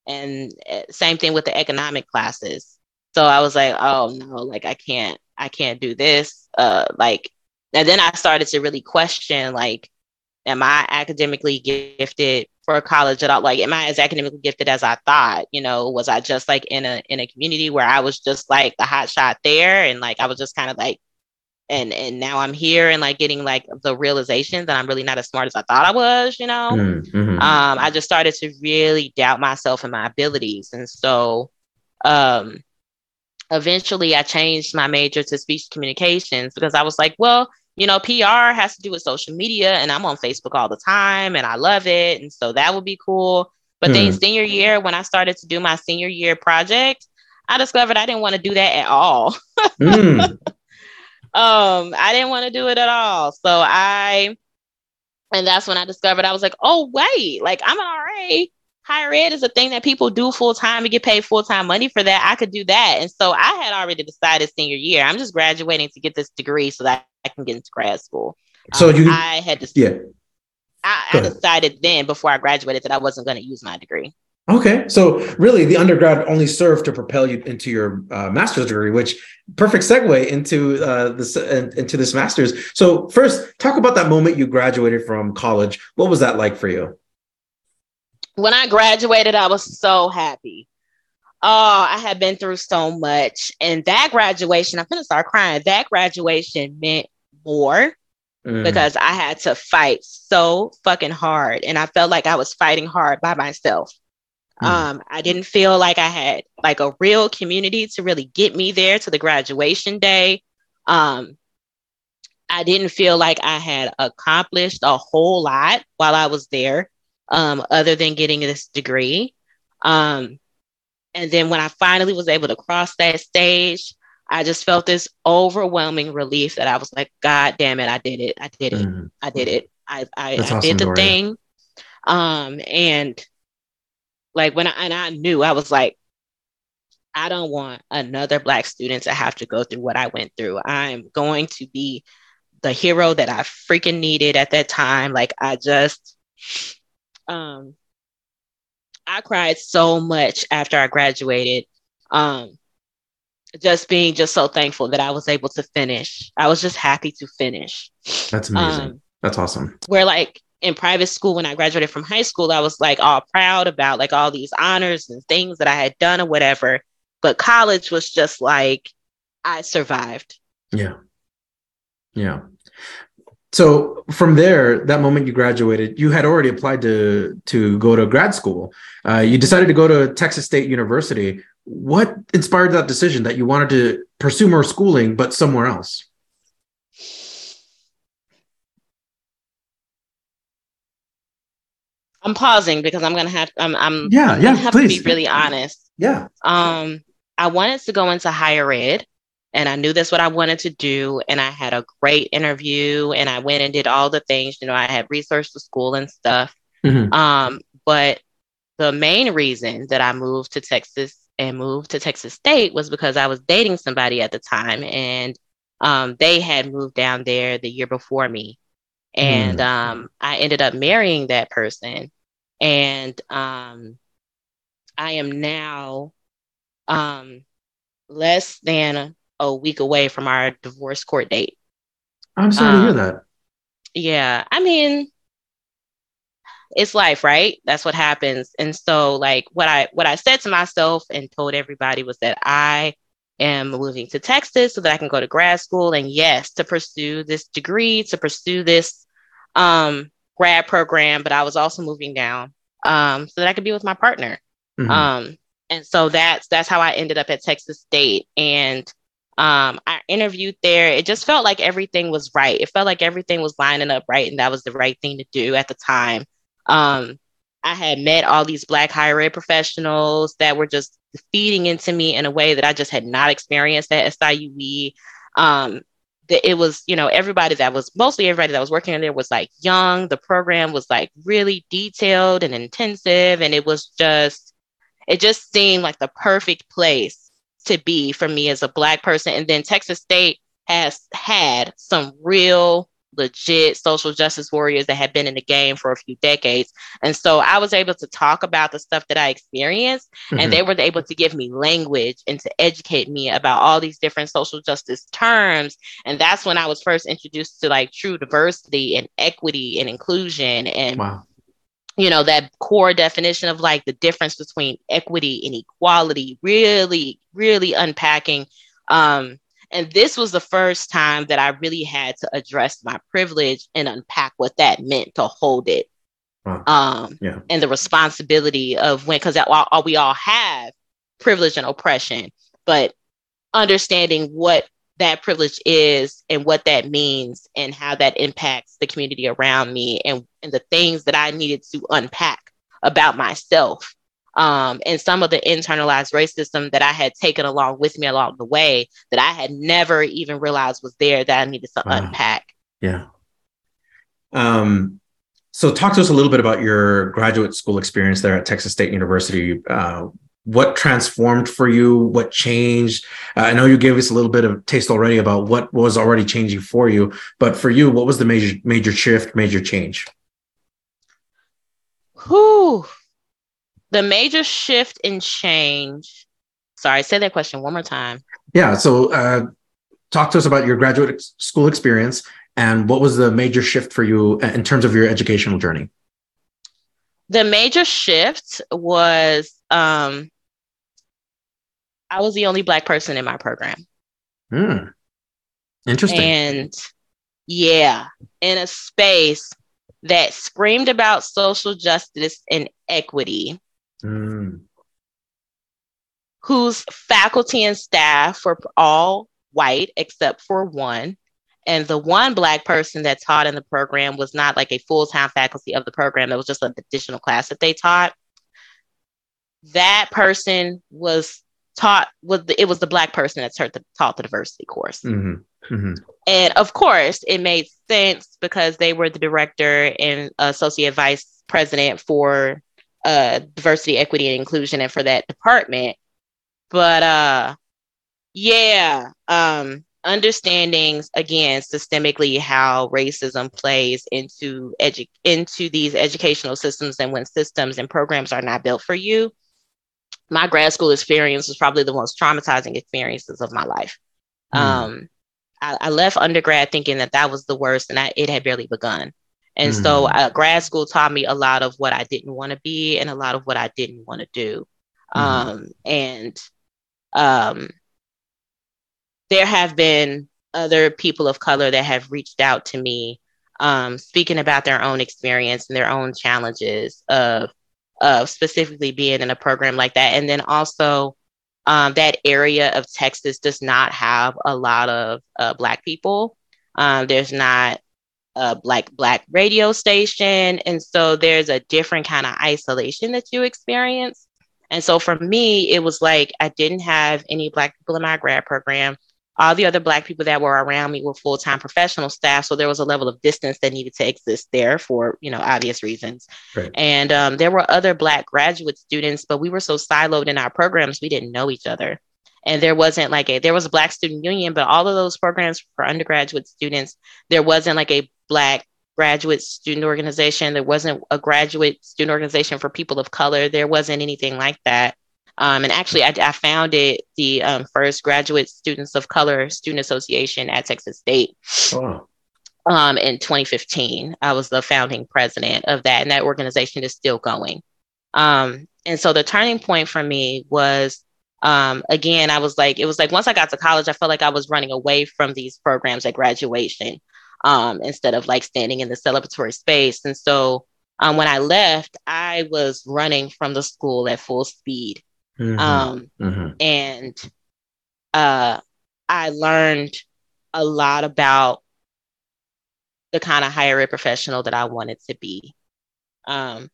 and eh, same thing with the economic classes. So I was like, oh no, like I can't, I can't do this. Uh, like, and then I started to really question, like, am I academically gifted? For college at all. Like, am I as academically gifted as I thought? You know, was I just like in a in a community where I was just like the hot shot there, and like I was just kind of like, and and now I'm here and like getting like the realization that I'm really not as smart as I thought I was. You know, mm-hmm. um, I just started to really doubt myself and my abilities, and so, um, eventually I changed my major to speech communications because I was like, well you know, PR has to do with social media, and I'm on Facebook all the time, and I love it, and so that would be cool. But mm. then senior year, when I started to do my senior year project, I discovered I didn't want to do that at all. mm. um, I didn't want to do it at all. So I, and that's when I discovered I was like, oh wait, like I'm an RA. Higher ed is a thing that people do full time and get paid full time money for that. I could do that. And so I had already decided senior year, I'm just graduating to get this degree so that I can get into grad school. So um, you, I had to, yeah. I, I decided then before I graduated that I wasn't going to use my degree. Okay, so really, the undergrad only served to propel you into your uh, master's degree, which perfect segue into uh, this uh, into this master's. So first, talk about that moment you graduated from college. What was that like for you? When I graduated, I was so happy. Oh, I had been through so much. And that graduation, I'm gonna start crying. That graduation meant more mm. because I had to fight so fucking hard. And I felt like I was fighting hard by myself. Mm. Um, I didn't feel like I had like a real community to really get me there to the graduation day. Um, I didn't feel like I had accomplished a whole lot while I was there, um, other than getting this degree. Um, and then when I finally was able to cross that stage, I just felt this overwhelming relief that I was like, God damn it, I did it. I did it. Mm-hmm. I did it. I I, I awesome, did the Doria. thing. Um and like when I and I knew I was like, I don't want another black student to have to go through what I went through. I'm going to be the hero that I freaking needed at that time. Like I just um I cried so much after I graduated. Um, just being just so thankful that I was able to finish. I was just happy to finish. That's amazing. Um, That's awesome. Where like in private school when I graduated from high school, I was like all proud about like all these honors and things that I had done or whatever. But college was just like I survived. Yeah. Yeah. So from there, that moment you graduated, you had already applied to to go to grad school. Uh, you decided to go to Texas State University. What inspired that decision that you wanted to pursue more schooling, but somewhere else? I'm pausing because I'm gonna have I'm I'm yeah I'm yeah have please. to be really honest. Yeah. Um, I wanted to go into higher ed and I knew that's what I wanted to do. And I had a great interview and I went and did all the things, you know, I had researched the school and stuff. Mm-hmm. Um, but the main reason that I moved to Texas and moved to Texas State was because I was dating somebody at the time and um, they had moved down there the year before me. And mm. um, I ended up marrying that person. And um, I am now um, less than a week away from our divorce court date. I'm sorry um, to hear um, that. Yeah. I mean, it's life, right? That's what happens. And so like what I what I said to myself and told everybody was that I am moving to Texas so that I can go to grad school and yes, to pursue this degree, to pursue this um grad program, but I was also moving down um so that I could be with my partner. Mm-hmm. Um and so that's that's how I ended up at Texas State and um, I interviewed there. It just felt like everything was right. It felt like everything was lining up right, and that was the right thing to do at the time. Um, I had met all these Black higher ed professionals that were just feeding into me in a way that I just had not experienced at SIUE. Um, that it was, you know, everybody that was mostly everybody that was working there was like young. The program was like really detailed and intensive, and it was just, it just seemed like the perfect place to be for me as a black person. And then Texas State has had some real legit social justice warriors that have been in the game for a few decades. And so I was able to talk about the stuff that I experienced, mm-hmm. and they were able to give me language and to educate me about all these different social justice terms. And that's when I was first introduced to like true diversity and equity and inclusion and wow. You know, that core definition of like the difference between equity and equality, really, really unpacking. Um, and this was the first time that I really had to address my privilege and unpack what that meant to hold it. Wow. Um, Yeah. and the responsibility of when, because we all have privilege and oppression, but understanding what that privilege is and what that means and how that impacts the community around me and, and the things that I needed to unpack about myself um, and some of the internalized racism that I had taken along with me along the way that I had never even realized was there that I needed to Wow. unpack. Yeah. Um, so talk to us a little bit about your graduate school experience there at Texas State University. Uh, what transformed for you? What changed? Uh, I know you gave us a little bit of taste already about what was already changing for you, but for you, what was the major major shift, major change? who The major shift and change. Sorry, say that question one more time. Yeah. So uh, talk to us about your graduate ex- school experience and what was the major shift for you in terms of your educational journey? The major shift was um, I was the only Black person in my program. Hmm. Interesting. And yeah, in a space that screamed about social justice and equity, Hmm. whose faculty and staff were all white except for one. And the one Black person that taught in the program was not like a full time faculty of the program, that was just an additional class that they taught. That person was taught was the, it was the black person that taught the, taught the diversity course Mhm. Mhm. and of course it made sense because they were the director and associate vice president for uh, diversity equity and inclusion and for that department but uh yeah um understanding again systemically how racism plays into edu- into these educational systems and when systems and programs are not built for you my grad school experience was probably the most traumatizing experiences of my life Mm. um I, I left undergrad thinking that that was the worst and I, it had barely begun and so uh, grad school taught me a lot of what i didn't want to be and a lot of what i didn't want to do Mhm. um and um there have been other people of color that have reached out to me um, speaking about their own experience and their own challenges of, of specifically being in a program like that. And then also, um, that area of Texas does not have a lot of uh, Black people. Um, there's not a black black radio station, and so there's a different kind of isolation that you experience. And so for me, it was like I didn't have any Black people in my grad program. All the other Black people that were around me were full time professional staff. So there was a level of distance that needed to exist there for, you know, obvious reasons. Right. And um, there were other Black graduate students, but we were so siloed in our programs, we didn't know each other. And there wasn't like a, there was a Black Student Union, but all of those programs for undergraduate students, there wasn't like a Black graduate student organization. There wasn't a graduate student organization for people of color. There wasn't anything like that. Um, and actually, I, I founded the um, first Graduate Students of Color Student Association at Texas State Wow. um, in 2015. I was the founding president of that, and that organization is still going. Um, and so the turning point for me was, um, again, I was like, it was like once I got to college, I felt like I was running away from these programs at graduation um, instead of like standing in the celebratory space. And so um, when I left, I was running from the school at full speed. Mhm. Um, Mhm. and uh, I learned a lot about the kind of higher ed professional that I wanted to be. Um,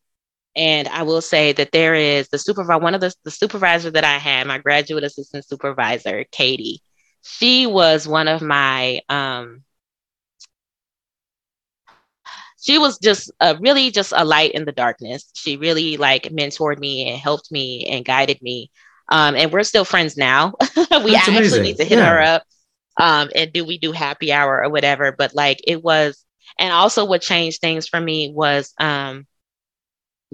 and I will say that there is the supervisor, one of the, the supervisor that I had, my graduate assistant supervisor, Katie. She was one of my um, she was just uh, really just a light in the darkness. She really like mentored me and helped me and guided me. Um, and we're still friends now. we That's actually amazing. need to hit Yeah. her up um, and do we do happy hour or whatever. But like it was, and also what changed things for me was um,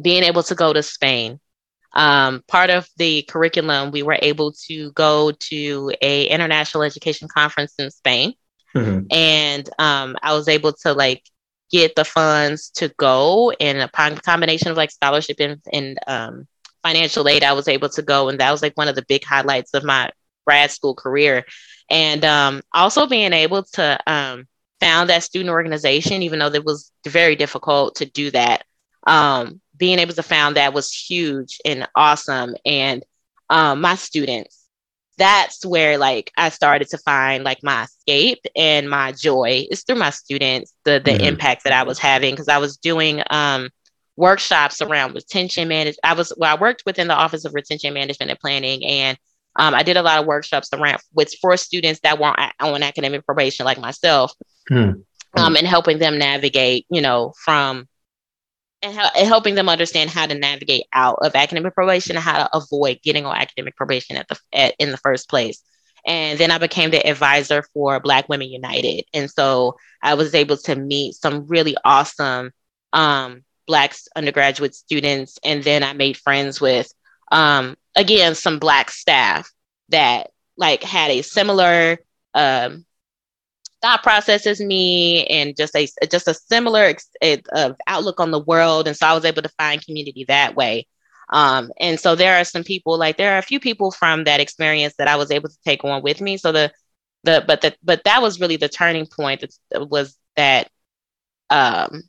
being able to go to Spain. Um, part of the curriculum, we were able to go to a international education conference in Spain Mhm. and um, I was able to like get the funds to go and upon combination of like scholarship and, and um, financial aid, I was able to go. And that was like one of the big highlights of my grad school career. And um, also being able to um, found that student organization, even though it was very difficult to do that. Um, being able to found that was huge and awesome. And um, my students, that's where like I started to find like my escape and my joy is through my students, the the mm-hmm. impact that I was having because I was doing um, workshops around retention management. I was well, I worked within the Office of Retention Management and Planning, and um, I did a lot of workshops around with for students that weren't on academic probation like myself, mm-hmm. um, and helping them navigate, you know, from and, helping them understand how to navigate out of academic probation and how to avoid getting on academic probation at the at, in the first place. And then I became the advisor for Black Women United, and so I was able to meet some really awesome um, Black undergraduate students, and then I made friends with um, again some Black staff that like had a similar um, thought process as me and just a just a similar uh, outlook on the world. And so i was able to find community that way. Um, and so there are some people like there are a few people from that experience that i was able to take on with me. So the the but the but that was really the turning point that was that um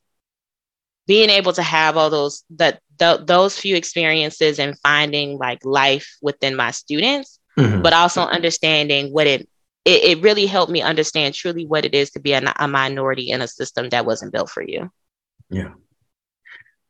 being able to have all those that th- those few experiences and finding like life within my students mm-hmm. but also understanding what it it, it really helped me understand truly what it is to be a, a minority in a system that wasn't built for you. Yeah.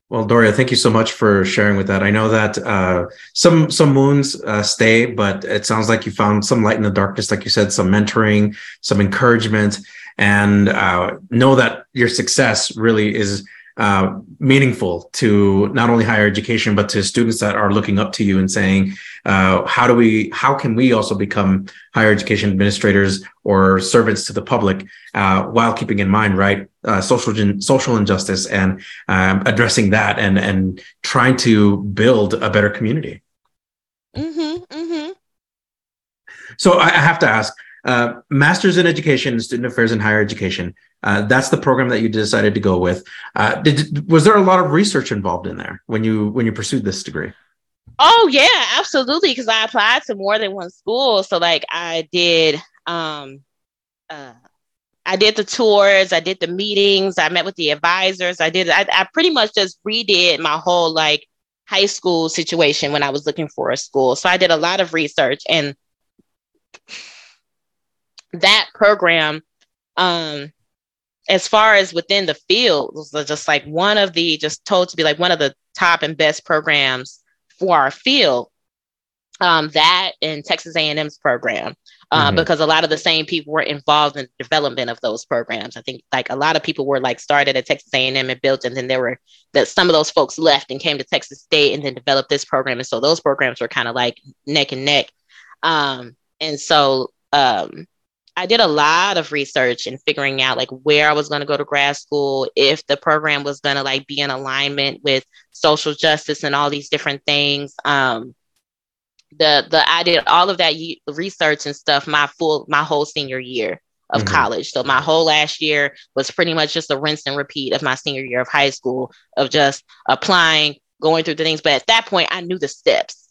Well, Doria, thank you so much for sharing with that. I know that uh, some some moons uh, stay, but it sounds like you found some light in the darkness, like you said, some mentoring, some encouragement, and uh, know that your success really is uh, meaningful to not only higher education but to students that are looking up to you and saying uh, how do we how can we also become higher education administrators or servants to the public uh, while keeping in mind right uh, social social injustice and um, addressing that and and trying to build a better community mm-hmm, mm-hmm. so I, I have to ask uh, masters in education student affairs in higher education uh, that's the program that you decided to go with. Uh, did was there a lot of research involved in there when you when you pursued this degree? Oh yeah, absolutely. Because I applied to more than one school, so like I did. Um, uh, I did the tours, I did the meetings, I met with the advisors. I did. I, I pretty much just redid my whole like high school situation when I was looking for a school. So I did a lot of research and that program um as far as within the field, was just like one of the just told to be like one of the top and best programs for our field. Um, that and Texas A&M's program, uh, mm-hmm. because a lot of the same people were involved in the development of those programs. I think like a lot of people were like started at Texas A&M and built, and then there were that some of those folks left and came to Texas State and then developed this program, and so those programs were kind of like neck and neck. Um, and so um, I did a lot of research and figuring out like where I was going to go to grad school, if the program was going to like be in alignment with social justice and all these different things. Um, the the I did all of that research and stuff my full my whole senior year of mm-hmm. college. So my whole last year was pretty much just a rinse and repeat of my senior year of high school of just applying, going through the things. But at that point, I knew the steps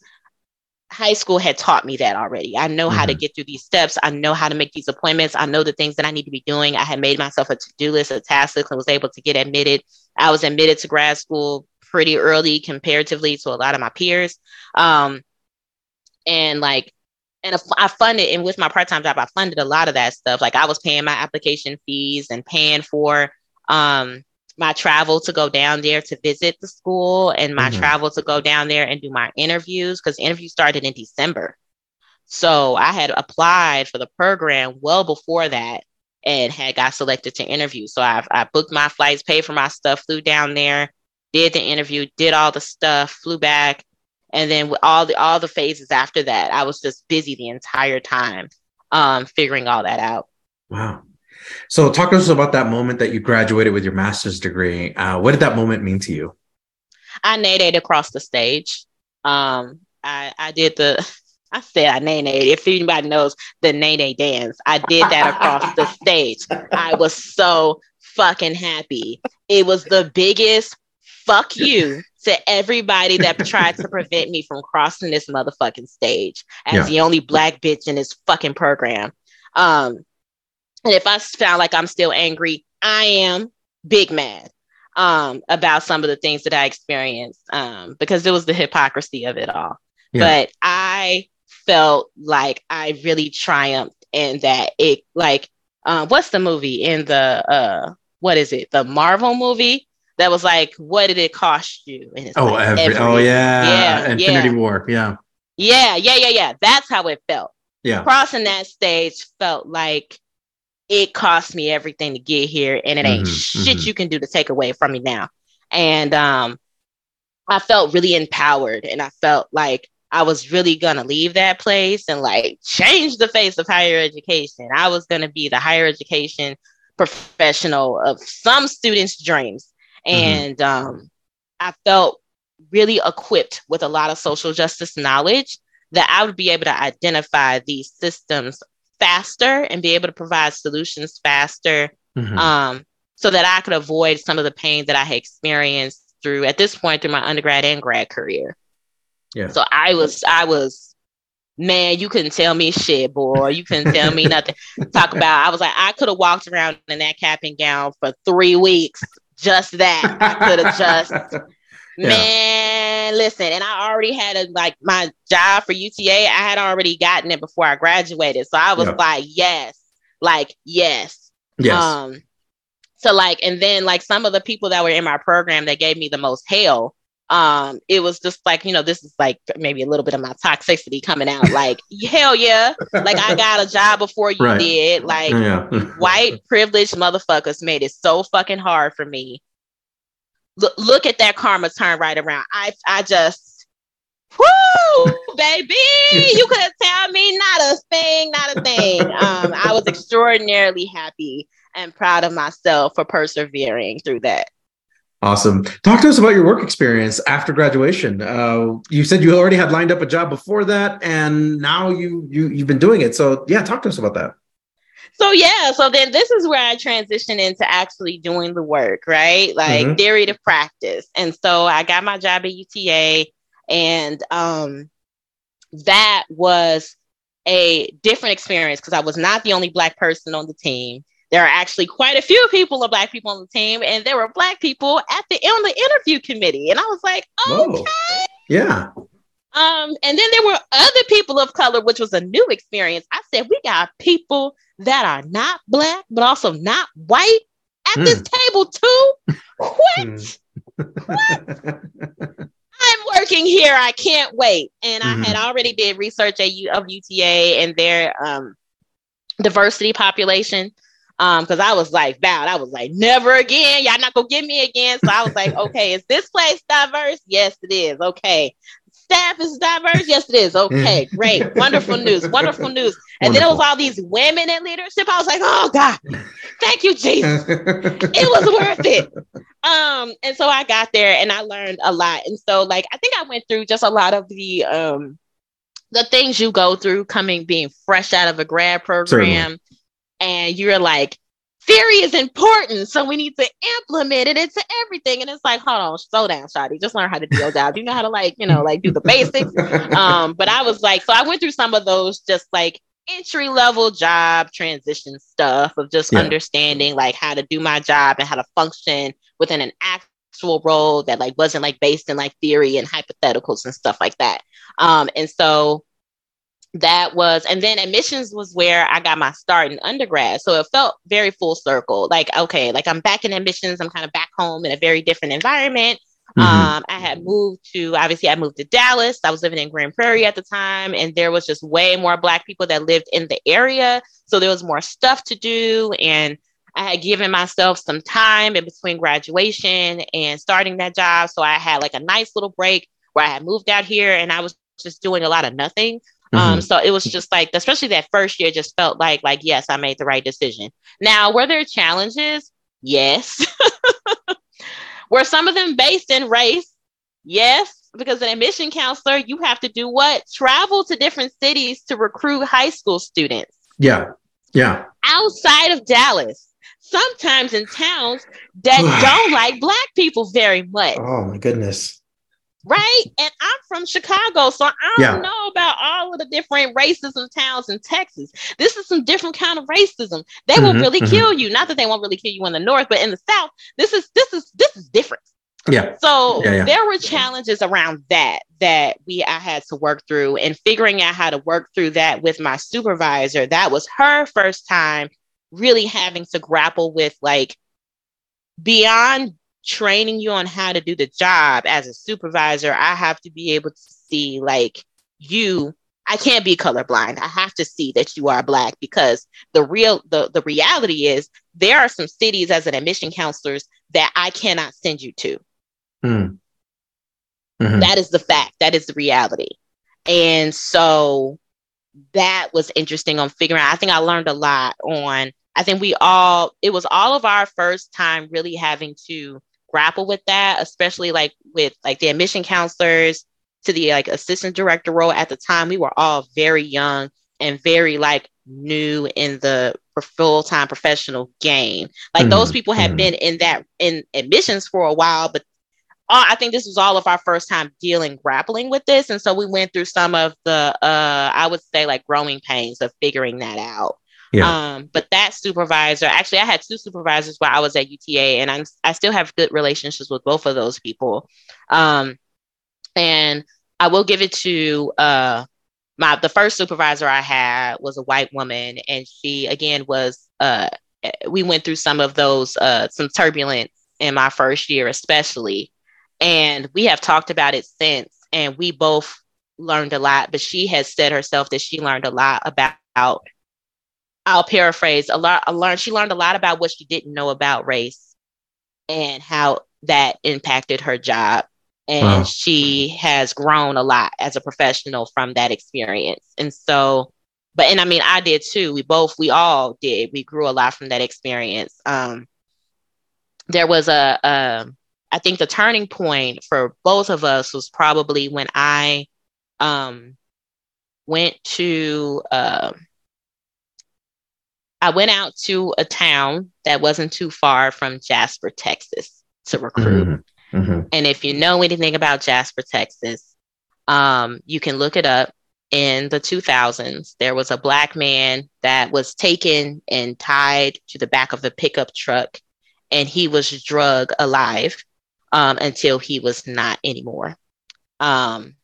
high school had taught me that already. I know mm-hmm. how to mm-hmm. get through these steps. I know how to make these appointments. I know the things that I need to be doing. I had made myself a to-do list, a task list, and was able to get admitted. I was admitted to grad school pretty early comparatively to a lot of my peers. Um, and like, and I funded, and with my part-time job, I funded a lot of that stuff. Like I was paying my application fees and paying for um, my travel to go down there to visit the school and my mm-hmm. travel to go down there and do my interviews because interviews started in December. So I had applied for the program well before that and had got selected to interview. So I, I booked my flights, paid for my stuff, flew down there, did the interview, did all the stuff, flew back, and then all the all the phases after that, I was just busy the entire time, um, figuring all that out. Wow. So, talk to us about that moment that you graduated with your master's degree. Uh, what did that moment mean to you? I naded across the stage. Um, I, I did the I said I nay nay. If anybody knows the nay nay dance, I did that across the stage. I was so fucking happy. It was the biggest fuck you to everybody that tried to prevent me from crossing this motherfucking stage as yeah. the only black bitch in this fucking program. Um, and if I sound like I'm still angry, I am big mad um, about some of the things that I experienced um, because it was the hypocrisy of it all. Yeah. But I felt like I really triumphed and that it like uh, what's the movie in the uh, what is it the Marvel movie that was like what did it cost you? oh, like every, every, oh yeah, yeah, Infinity yeah. War, yeah, yeah, yeah, yeah, yeah. That's how it felt. Yeah, crossing that stage felt like it cost me everything to get here and it ain't mm-hmm, shit mm-hmm. you can do to take away from me now and um i felt really empowered and i felt like i was really gonna leave that place and like change the face of higher education i was gonna be the higher education professional of some students dreams mm-hmm. and mm-hmm. um i felt really equipped with a lot of social justice knowledge that I would be able to identify these systems faster and be able to provide solutions faster mm-hmm. um, so that I could avoid some of the pain that I had experienced through at this point through my undergrad and grad career. Yeah. So I was I was man, you couldn't tell me shit, boy. You couldn't tell me nothing. Talk about I was like, I could have walked around in that cap and gown for three weeks. Just that. I could have just yeah. Man, listen, and I already had a like my job for UTA. I had already gotten it before I graduated, so I was like, yes, like yes, yes. Um, so like, and then like some of the people that were in my program that gave me the most hell, um, it was just like you know, this is like maybe a little bit of my toxicity coming out. Like hell yeah, like I got a job before you right. did. Like yeah. white privileged motherfuckers made it so fucking hard for me look, look at that karma turn right around. I I just whoo baby, you couldn't tell me not a thing, not a thing. Um, I was extraordinarily happy and proud of myself for persevering through that. Awesome. Talk to us about your work experience after graduation. Uh, you said you already had lined up a job before that, and now you you you've been doing it. So yeah, talk to us about that so yeah so then this is where i transition into actually doing the work right? Like mm-hmm. theory to practice. And so i got my job at uta and um that was a different experience because i was not the only black person on the team. There are actually quite a few people of black people on the team and there were black people at the on the interview committee. And i was like okay. Whoa. yeah um, and then there were other people of color, which was a new experience. I said, we got people that are not black, but also not white at mm. this table too. What? what? I'm working here. I can't wait. And mm-hmm. I had mm-hmm. already did research at U- of UTA and their um, diversity population. Um, because I was like, vowed, I was like, never again. Y'all not gonna get me again. So I was like, okay, is this place diverse? Yes, it is. Okay staff is diverse? Yes, it is. Okay, great. Wonderful news. Wonderful news. And Wonderful. then it was all these women in leadership. I was like, oh God, thank you, Jesus. it was worth it. Um, and so I got there and I learned a lot. And so like I think I went through just a lot of the um the things you go through coming being fresh out of a grad program. Certainly. And you're like, theory is important, so we need to implement it into everything. And it's like, hold on, slow down, Shadi. Just learn how to deal down. You know how to like, you know, like do the basics. Um, but I was like, so I went through some of those just like entry level job transition stuff of just yeah. understanding like how to do my job and how to function within an actual role that like wasn't like based in like theory and hypotheticals and stuff like that. Um, and so that was and then admissions was where i got my start in undergrad. So it felt very full circle. Like okay like i'm back in admissions. I'm kind of back home in a very different environment. Mm-hmm. um i had moved to obviously i moved to dallas. I was living in grand prairie at the time and there was just way more black people that lived in the area. So there was more stuff to do and i had given myself some time in between graduation and starting that job. So i had like a nice little break where i had moved out here and i was just doing a lot of nothing mm-hmm. Um, so it was just like, especially that first year, just felt like, like, yes, I made the right decision. Now, were there challenges? Yes. were some of them based in race? Yes. because an admission counselor, you have to do what? Travel to different cities to recruit high school students. Yeah. Yeah. Outside of Dallas, sometimes in towns that don't like black people very much. Oh my goodness. Right. And I'm from Chicago, so I don't yeah. know about all of the different racism towns in Texas. This is some different kind of racism. They mm-hmm, will really mm-hmm. kill you. Not that they won't really kill you in the north, but in the south, this is this is this is different. Yeah. So yeah, yeah. there were challenges around that that we I had to work through and figuring out how to work through that with my supervisor. That was her first time really having to grapple with like beyond training you on how to do the job as a supervisor, I have to be able to see like you I can't be colorblind. I have to see that you are black because the real the, the reality is there are some cities as an admission counselors that I cannot send you to. Mm. Mm-hmm. That is the fact. That is the reality. And so that was interesting on figuring out. I think I learned a lot on, I think we all, it was all of our first time really having to grapple with that, especially like with like the admission counselors to the like assistant director role at the time. We were all very young and very like new in the full-time professional game. Like mm-hmm. those people had mm-hmm. been in that in admissions for a while, but all, I think this was all of our first time dealing, grappling with this. And so we went through some of the, uh, I would say, like growing pains of figuring that out. Yeah. Um, but that supervisor, actually, I had two supervisors while I was at UTA, and I'm, I still have good relationships with both of those people. Um, and I will give it to uh, my the first supervisor I had was a white woman, and she again was uh, we went through some of those uh, some turbulence in my first year, especially. And we have talked about it since, and we both learned a lot. But she has said herself that she learned a lot about. I'll paraphrase a lot. I learned she learned a lot about what she didn't know about race, and how that impacted her job. And wow. she has grown a lot as a professional from that experience. And so, but and I mean, I did too. We both, we all did. We grew a lot from that experience. Um, there was a, a I think the turning point for both of us was probably when I um, went to, uh, I went out to a town that wasn't too far from Jasper, Texas to recruit. Mm-hmm. Mm-hmm. And if you know anything about Jasper, Texas, um, you can look it up. In the 2000s, there was a black man that was taken and tied to the back of the pickup truck, and he was drug alive um, until he was not anymore. Um,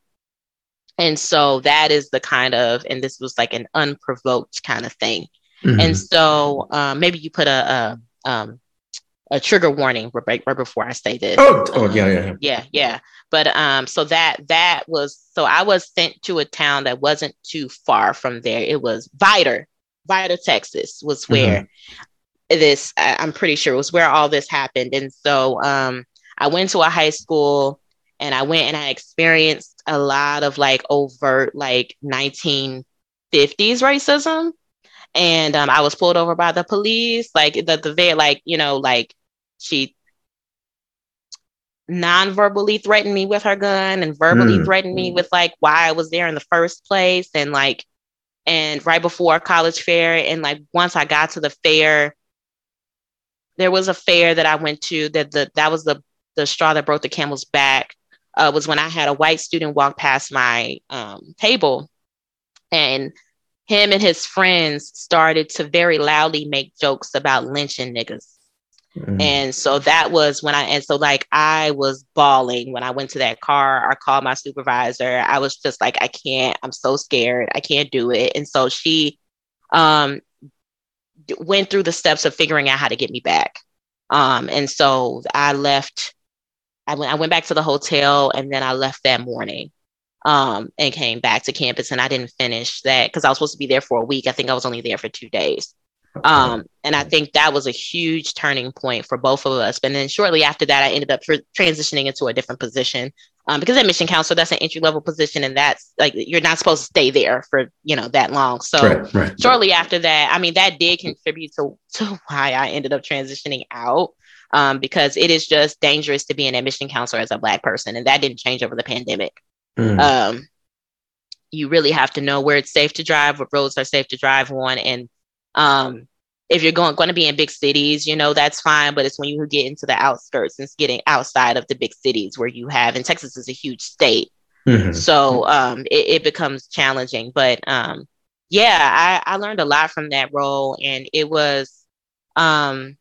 and so that is the kind of, and this was like an unprovoked kind of thing. Mm-hmm. And so um, maybe you put a, a, um, a trigger warning right, right before I say this. Oh, oh yeah, yeah, yeah, yeah. But um, so that that was so I was sent to a town that wasn't too far from there. It was Vidor, Vidor, Texas, was where mm-hmm. this. I'm pretty sure was where all this happened. And so um, I went to a high school and I went and I experienced a lot of like overt like 1950s racism. And um, I was pulled over by the police, like the the very like you know like she non-verbally threatened me with her gun and verbally mm. threatened me with like why I was there in the first place and like and right before college fair and like once I got to the fair there was a fair that I went to that the that was the the straw that broke the camel's back uh, was when I had a white student walk past my um, table, and him and his friends started to very loudly make jokes about lynching niggas. Mm-hmm. And so that was when I, and so like I was bawling when I went to that car. I called my supervisor. I was just like, I can't, I'm so scared. I can't do it. And so she um, went through the steps of figuring out how to get me back. Um, and so I left I went I went back to the hotel and then I left that morning um, and came back to campus and I didn't finish that because I was supposed to be there for a week. I think I was only there for two days. Um, and I think that was a huge turning point for both of us. But then shortly after that, I ended up tr- transitioning into a different position um, because admission counselor, that's an entry level position, and that's like you're not supposed to stay there for you know that long. So right, right. shortly after that, I mean, that did contribute to to why I ended up transitioning out um, because it is just dangerous to be an admission counselor as a Black person. And that didn't change over the pandemic. Mm. Um, you really have to know where it's safe to drive, what roads are safe to drive on. And um, if you're going, going to be in big cities, you know, that's fine. But it's when you get into the outskirts and it's getting outside of the big cities where you have, and Texas is a huge state. Mm-hmm. So um, it, it, becomes challenging. But um, yeah, I, I learned a lot from that role. And it was, um,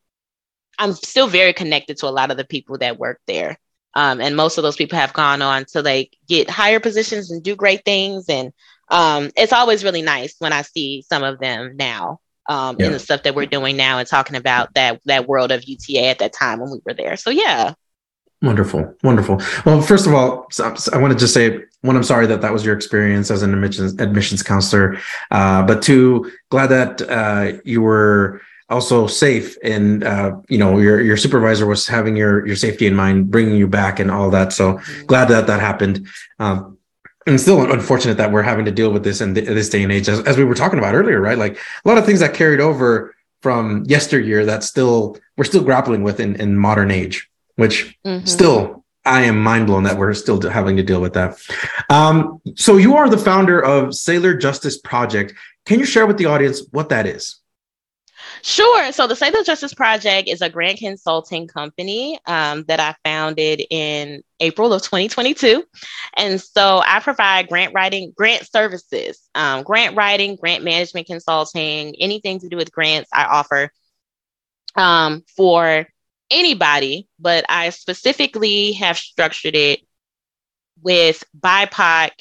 I'm still very connected to a lot of the people that work there. Um, and most of those people have gone on to like get higher positions and do great things. And um, it's always really nice when I see some of them now um, yeah. in the stuff that we're doing now and talking about that that world of UTA at that time when we were there. So yeah. Wonderful, wonderful. Well, first of all, I want to just say one, I'm sorry that that was your experience as an admissions admissions counselor, uh, but two, glad that uh, you were also safe and uh, you know your your supervisor was having your your safety in mind, bringing you back and all that. So mm-hmm. glad that that happened. Um, and still unfortunate that we're having to deal with this in this day and age, as, as we were talking about earlier, right? Like a lot of things that carried over from yesteryear that still we're still grappling with in, in modern age, which mm-hmm. still I am mind blown that we're still having to deal with that. Um, so you are the founder of Sailor Justice Project. Can you share with the audience what that is? Sure. So the Sailor Justice Project is a grant consulting company um, that I founded in April of 2022. And so I provide grant writing, grant services, um, grant writing, grant management consulting, anything to do with grants I offer um, for anybody, but I specifically have structured it with BIPOC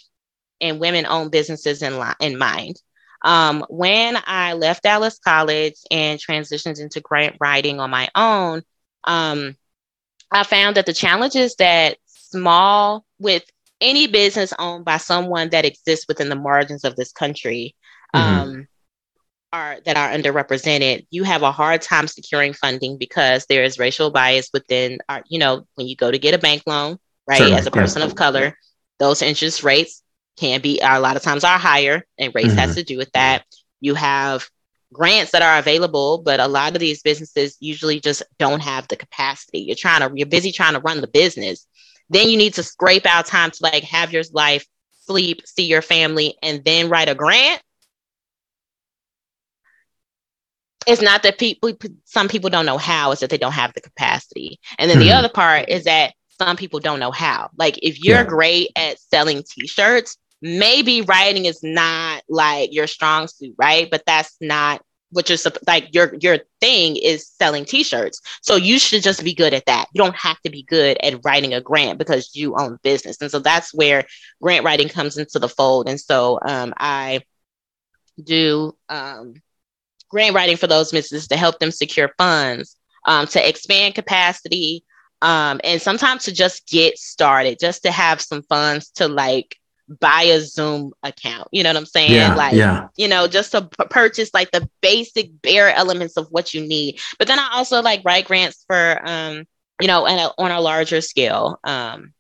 and women owned businesses in, li- in mind. Um, when I left Dallas College and transitioned into grant writing on my own, um, I found that the challenges that small with any business owned by someone that exists within the margins of this country mm-hmm. um, are that are underrepresented, you have a hard time securing funding because there is racial bias within our, you know, when you go to get a bank loan, right, Certainly, as a person yeah. of color, those interest rates can be a lot of times are higher, and race mm-hmm. has to do with that. You have grants that are available, but a lot of these businesses usually just don't have the capacity. You're trying to, you're busy trying to run the business. Then you need to scrape out time to like have your life, sleep, see your family, and then write a grant. It's not that people, some people don't know how, it's that they don't have the capacity. And then mm-hmm. the other part is that some people don't know how. Like if you're yeah. great at selling t-shirts, maybe writing is not like your strong suit, right? But that's not what you're like your your thing is selling t-shirts. So you should just be good at that. You don't have to be good at writing a grant because you own business. And so that's where grant writing comes into the fold. And so um, I do um, grant writing for those businesses to help them secure funds, um, to expand capacity, um, and sometimes to just get started, just to have some funds to like buy a Zoom account. You know what I'm saying? Yeah, like, yeah. you know, just to p- purchase like the basic bare elements of what you need. But then I also like write grants for, um, you know, and on a larger scale. Um,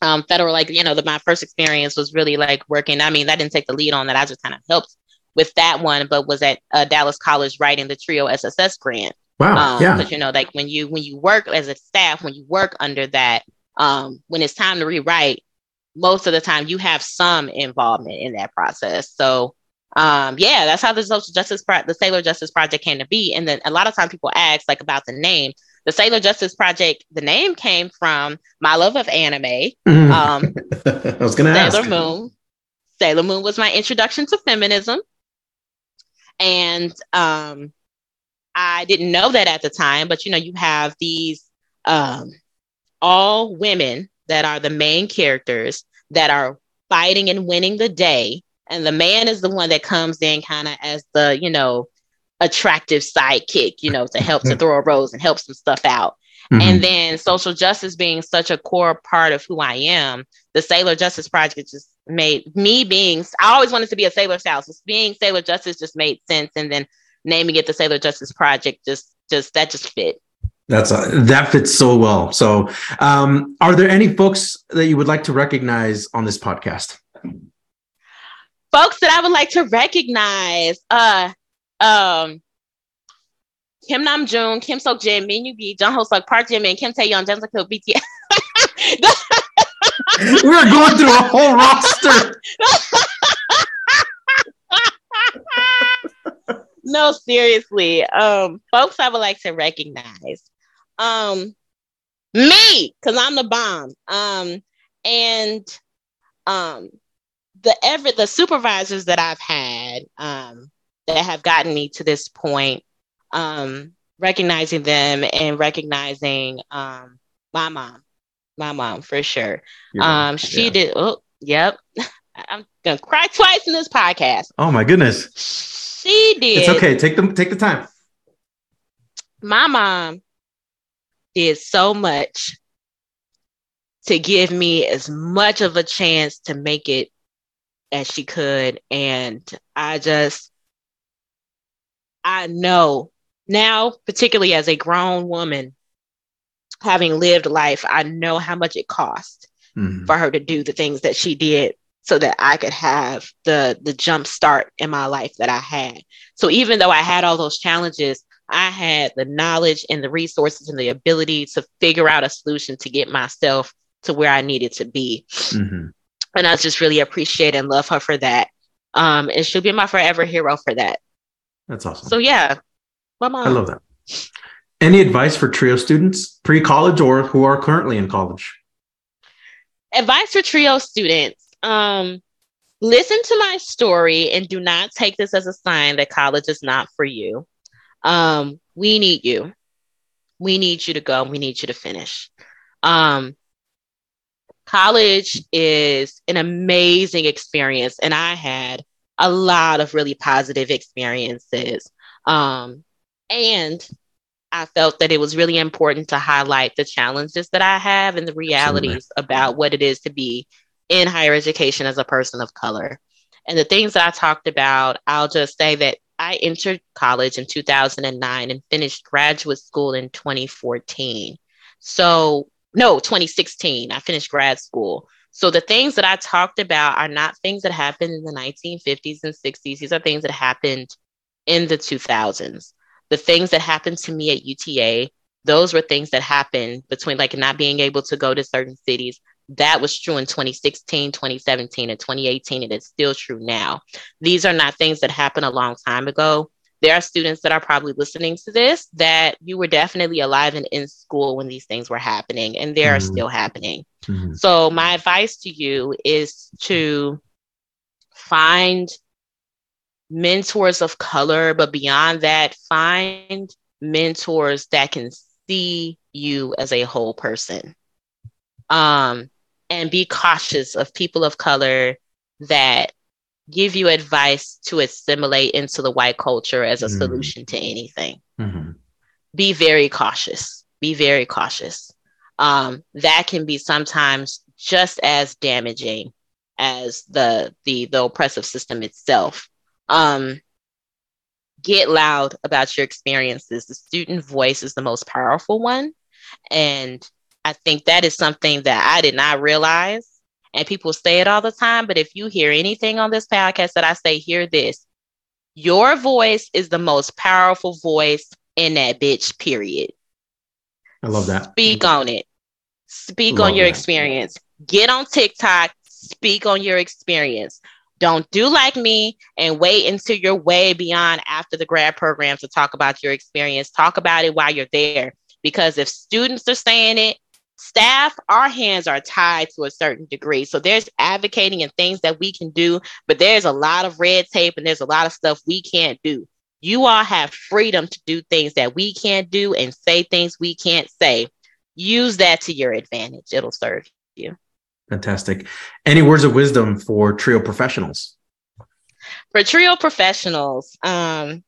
um, federal, like, you know, the, my first experience was really like working. I mean, I didn't take the lead on that. I just kind of helped with that one, but was at uh, Dallas College writing the TRIO SSS grant. Wow. Um, yeah. Because you know, like when you when you work as a staff, when you work under that, um, when it's time to rewrite, most of the time you have some involvement in that process. So um, yeah, that's how the social justice pro- the Sailor Justice Project came to be. And then a lot of times people ask like about the name. The Sailor Justice Project, the name came from my love of anime. Mm. Um, I was gonna Sailor ask. Moon. Sailor Moon was my introduction to feminism. And um, I didn't know that at the time, but you know, you have these um, all women that are the main characters that are fighting and winning the day. And the man is the one that comes in kind of as the, you know, attractive sidekick, you know, to help to throw a rose and help some stuff out. Mm-hmm. And then social justice being such a core part of who I am, the Sailor Justice Project just made me being, I always wanted to be a Sailor Scout. So being Sailor Justice just made sense. And then naming it the Sailor Justice Project just just that just fit. That's a, uh, that fits so well. So, um, are there any folks that you would like to recognize on this podcast? Folks that I would like to recognize. Uh, um, Kim Nam Joon, Kim Seok Jin, Min Yoon Gi, Jung Ho Seok, Park Ji Min, Kim Tae Hyung, Jung Suk BTS. We're going through a whole roster. no, seriously. Um, folks I would like to recognize. Um, me, because I'm the bomb. Um, and um the ever the supervisors that I've had um that have gotten me to this point, um, recognizing them and recognizing um my mom. My mom for sure. um, she yeah. did oh, yep. I'm gonna cry twice in this podcast. Oh my goodness. She did. It's okay. Take them. Take the time. My mom did so much to give me as much of a chance to make it as she could, and I just, I know now, particularly as a grown woman, having lived life, I know how much it cost mm-hmm. for her to do the things that she did so that I could have the the jump start in my life that I had. So even though I had all those challenges, I had the knowledge and the resources and the ability to figure out a solution to get myself to where I needed to be. Mm-hmm. And I just really appreciate and love her for that. Um, and she'll be my forever hero for that. That's awesome. So yeah, my mom. I love that. Any advice for trio students, pre-college or who are currently in college? Advice for trio students um, listen to my story and do not take this as a sign that college is not for you. Um, we need you. We need you to go. We need you to finish. Um, college is an amazing experience, and I had a lot of really positive experiences. Um, and I felt that it was really important to highlight the challenges that I have and the realities Absolutely. about what it is to be in higher education as a person of color. And the things that I talked about, I'll just say that I entered college in 2009 and finished graduate school in 2014. So, no, 2016, I finished grad school. So, the things that I talked about are not things that happened in the 1950s and 60s. These are things that happened in the 2000s. The things that happened to me at UTA, those were things that happened between like not being able to go to certain cities, that was true in 2016, 2017, and 2018, and it's still true now. These are not things that happened a long time ago. There are students that are probably listening to this that you were definitely alive and in school when these things were happening, and they mm-hmm. are still happening. Mm-hmm. So, my advice to you is to find mentors of color, but beyond that, find mentors that can see you as a whole person. Um, and be cautious of people of color that give you advice to assimilate into the white culture as a mm-hmm. solution to anything. Mm-hmm. Be very cautious. Be very cautious. Um, that can be sometimes just as damaging as the the the oppressive system itself. Um, get loud about your experiences. The student voice is the most powerful one, and I think that is something that I did not realize. And people say it all the time. But if you hear anything on this podcast that I say, hear this your voice is the most powerful voice in that bitch, period. I love that. Speak on it. Speak love on your that. experience. Get on TikTok. Speak on your experience. Don't do like me and wait until you're way beyond after the grad program to talk about your experience. Talk about it while you're there. Because if students are saying it, staff, our hands are tied to a certain degree. So there's advocating and things that we can do, but there's a lot of red tape and there's a lot of stuff we can't do. You all have freedom to do things that we can't do and say things we can't say. Use that to your advantage. It'll serve you. Fantastic. Any words of wisdom for trio professionals? For trio professionals, um,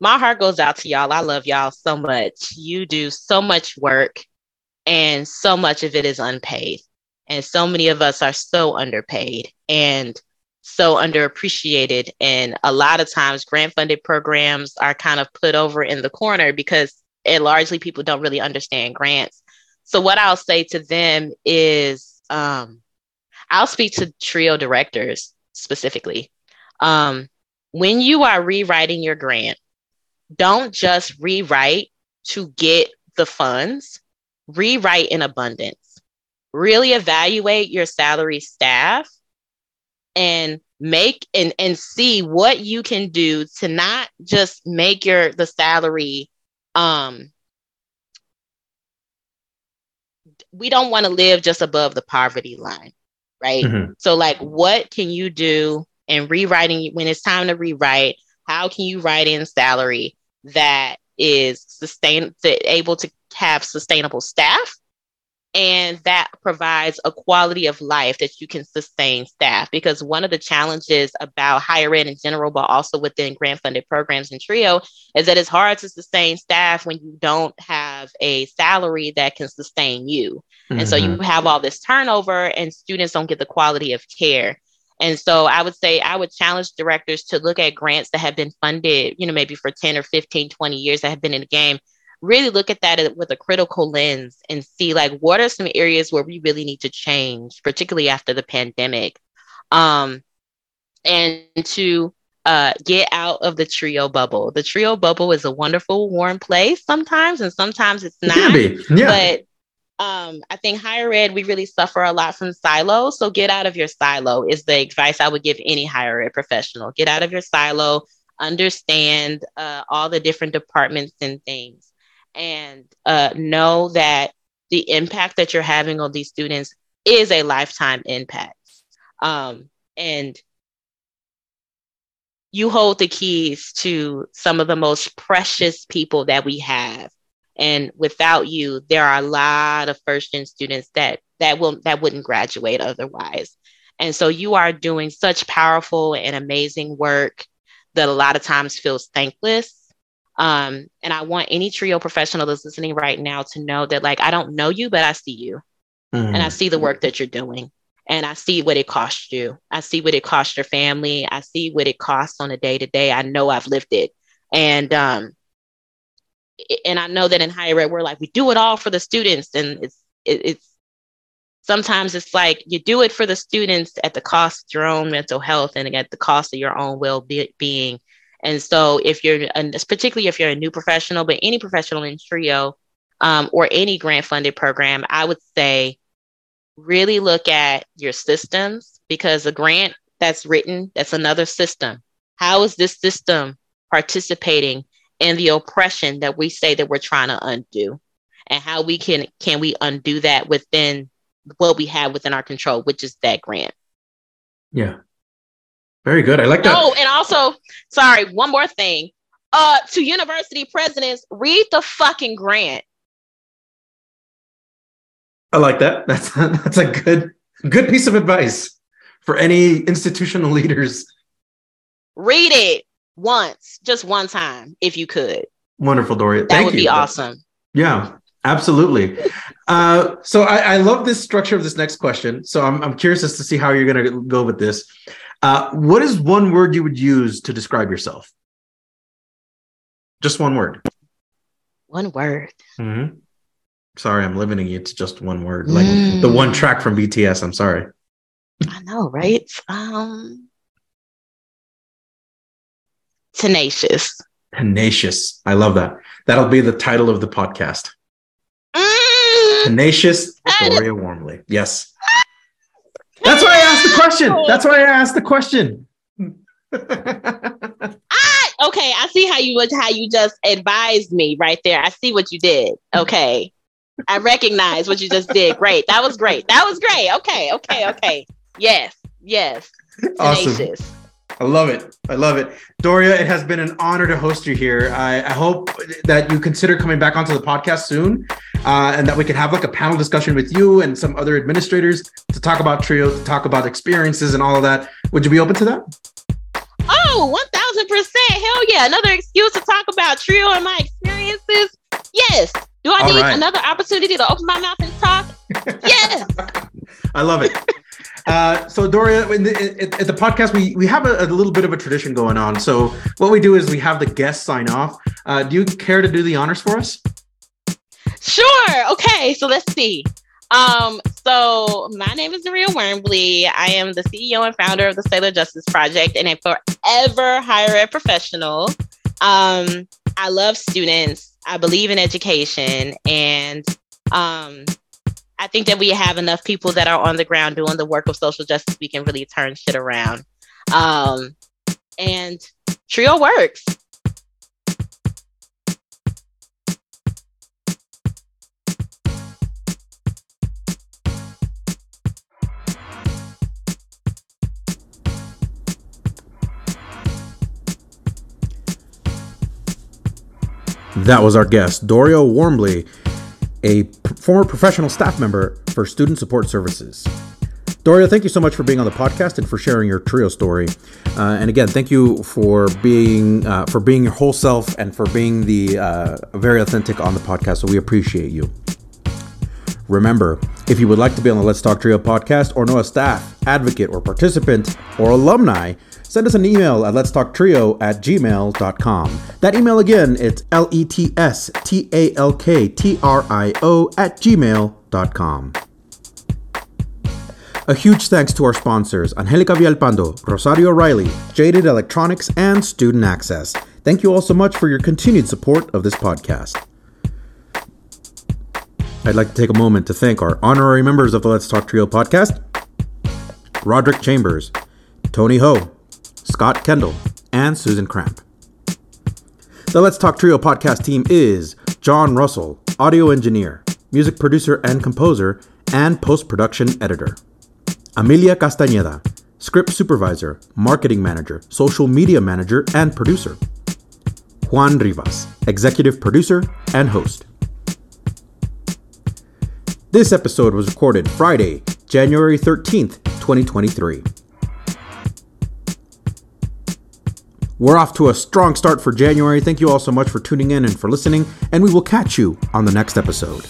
my heart goes out to y'all. I love y'all so much. You do so much work and so much of it is unpaid. And so many of us are so underpaid and so underappreciated. And a lot of times, grant funded programs are kind of put over in the corner because it largely people don't really understand grants. So, what I'll say to them is um, I'll speak to TRIO directors specifically. Um, when you are rewriting your grant, don't just rewrite to get the funds, rewrite in abundance. Really evaluate your salary staff and make and, and see what you can do to not just make your the salary um we don't want to live just above the poverty line right mm-hmm. so like what can you do in rewriting when it's time to rewrite how can you write in salary that is sustain able to have sustainable staff and that provides a quality of life that you can sustain staff because one of the challenges about higher ed in general but also within grant funded programs and trio is that it's hard to sustain staff when you don't have a salary that can sustain you mm-hmm. and so you mm-hmm. have all this turnover and students don't get the quality of care and so I would say I would challenge directors to look at grants that have been funded, you know, maybe for 10 or 15, 20 years that have been in the game. Really look at that with a critical lens and see like what are some areas where we really need to change, particularly after the pandemic. Um, and to uh, get out of the trio bubble. The trio bubble is a wonderful, warm place sometimes, and sometimes it's not. It yeah. But um, I think higher ed, we really suffer a lot from silos. So get out of your silo is the advice I would give any higher ed professional. Get out of your silo, understand uh, all the different departments and things, and uh, know that the impact that you're having on these students is a lifetime impact. Um, and you hold the keys to some of the most precious people that we have. And without you there are a lot of first gen students that that will that wouldn't graduate otherwise. And so you are doing such powerful and amazing work that a lot of times feels thankless um, and i want any trio professional that's listening right now to know that like i don't know you but i see you mm-hmm. and i see the work that you're doing and I see what it costs you. I see what it costs your family. I see what it costs on a day to day. I know I've lived it. And um, and I know that in higher ed we're like we do it all for the students, and it's it, it's sometimes it's like you do it for the students at the cost of your own mental health and at the cost of your own well being. And so, if you're particularly if you're a new professional, but any professional in Trio um, or any grant funded program, I would say really look at your systems because a grant that's written that's another system. How is this system participating in the oppression that we say that we're trying to undo? And how we can can we undo that within what we have within our control which is that grant? Yeah very good i like that oh and also sorry one more thing uh to university presidents read the fucking grant i like that that's that's a good good piece of advice for any institutional leaders read it once, just one time, if you could. Wonderful, Doria. That Thank would you. be awesome. Yeah, absolutely. uh, so I, I, love this structure of this next question. So I'm, I'm curious as to see how you're going to go with this. Uh, what is one word you would use to describe yourself? Just one word. One word. Mm-hmm. Sorry, I'm limiting you to just one word, like mm. the one track from BTS. I'm sorry. I know, right? Um, Tenacious. Tenacious. I love that. That'll be the title of the podcast. Mm. Tenacious Doria Wormbly. Yes. That's why I asked the question. That's why I asked the question. I ah, okay, I see how you how you just advised me right there. I see what you did. Okay. I recognize what you just did. Great. That was great. That was great. Okay, okay, okay. Yes, yes. Tenacious. Awesome. I love it. I love it. Doria, it has been an honor to host you here. I, I hope that you consider coming back onto the podcast soon uh, and that we could have like a panel discussion with you and some other administrators to talk about Trio, to talk about experiences and all of that. Would you be open to that? Oh, 1000%. Hell yeah. Another excuse to talk about Trio and my experiences. Yes. Do I all need right. another opportunity to open my mouth and talk? yes. I love it. Uh, so Doria, the, in, in the podcast, we we have a, a, little bit of a tradition going on. So what we do is we have the guests sign off. Uh, do you care to do the honors for us? Sure. Okay. So let's see. Um, so my name is Doria Wormbly. I am the CEO and founder of the Sailor Justice Project and a forever higher ed professional. Um, I love students. I believe in education, and um, I think that we have enough people that are on the ground doing the work of social justice. We can really turn shit around. Um, and Trio works. That was our guest, Doria Wormbly, a former professional staff member for Student Support Services. Doria, thank you so much for being on the podcast and for sharing your trio story. Uh, and again, thank you for being uh, for being your whole self and for being the uh, very authentic on the podcast. So we appreciate you. Remember, if you would like to be on the Let's Talk Trio podcast or know a staff, advocate, or participant or alumni, send us an email at let's talk trio at gmail.com. That email again, it's L E T S T A L K T R I O at gmail.com. A huge thanks to our sponsors, Angelica Vialpando, Rosario Riley, Jaded Electronics, and Student Access. Thank you all so much for your continued support of this podcast. I'd like to take a moment to thank our honorary members of the Let's Talk Trio podcast Roderick Chambers, Tony Ho, Scott Kendall, and Susan Cramp. The Let's Talk Trio podcast team is John Russell, audio engineer, music producer and composer, and post production editor. Amelia Castañeda, script supervisor, marketing manager, social media manager, and producer. Juan Rivas, executive producer and host. This episode was recorded Friday, January 13th, 2023. We're off to a strong start for January. Thank you all so much for tuning in and for listening, and we will catch you on the next episode.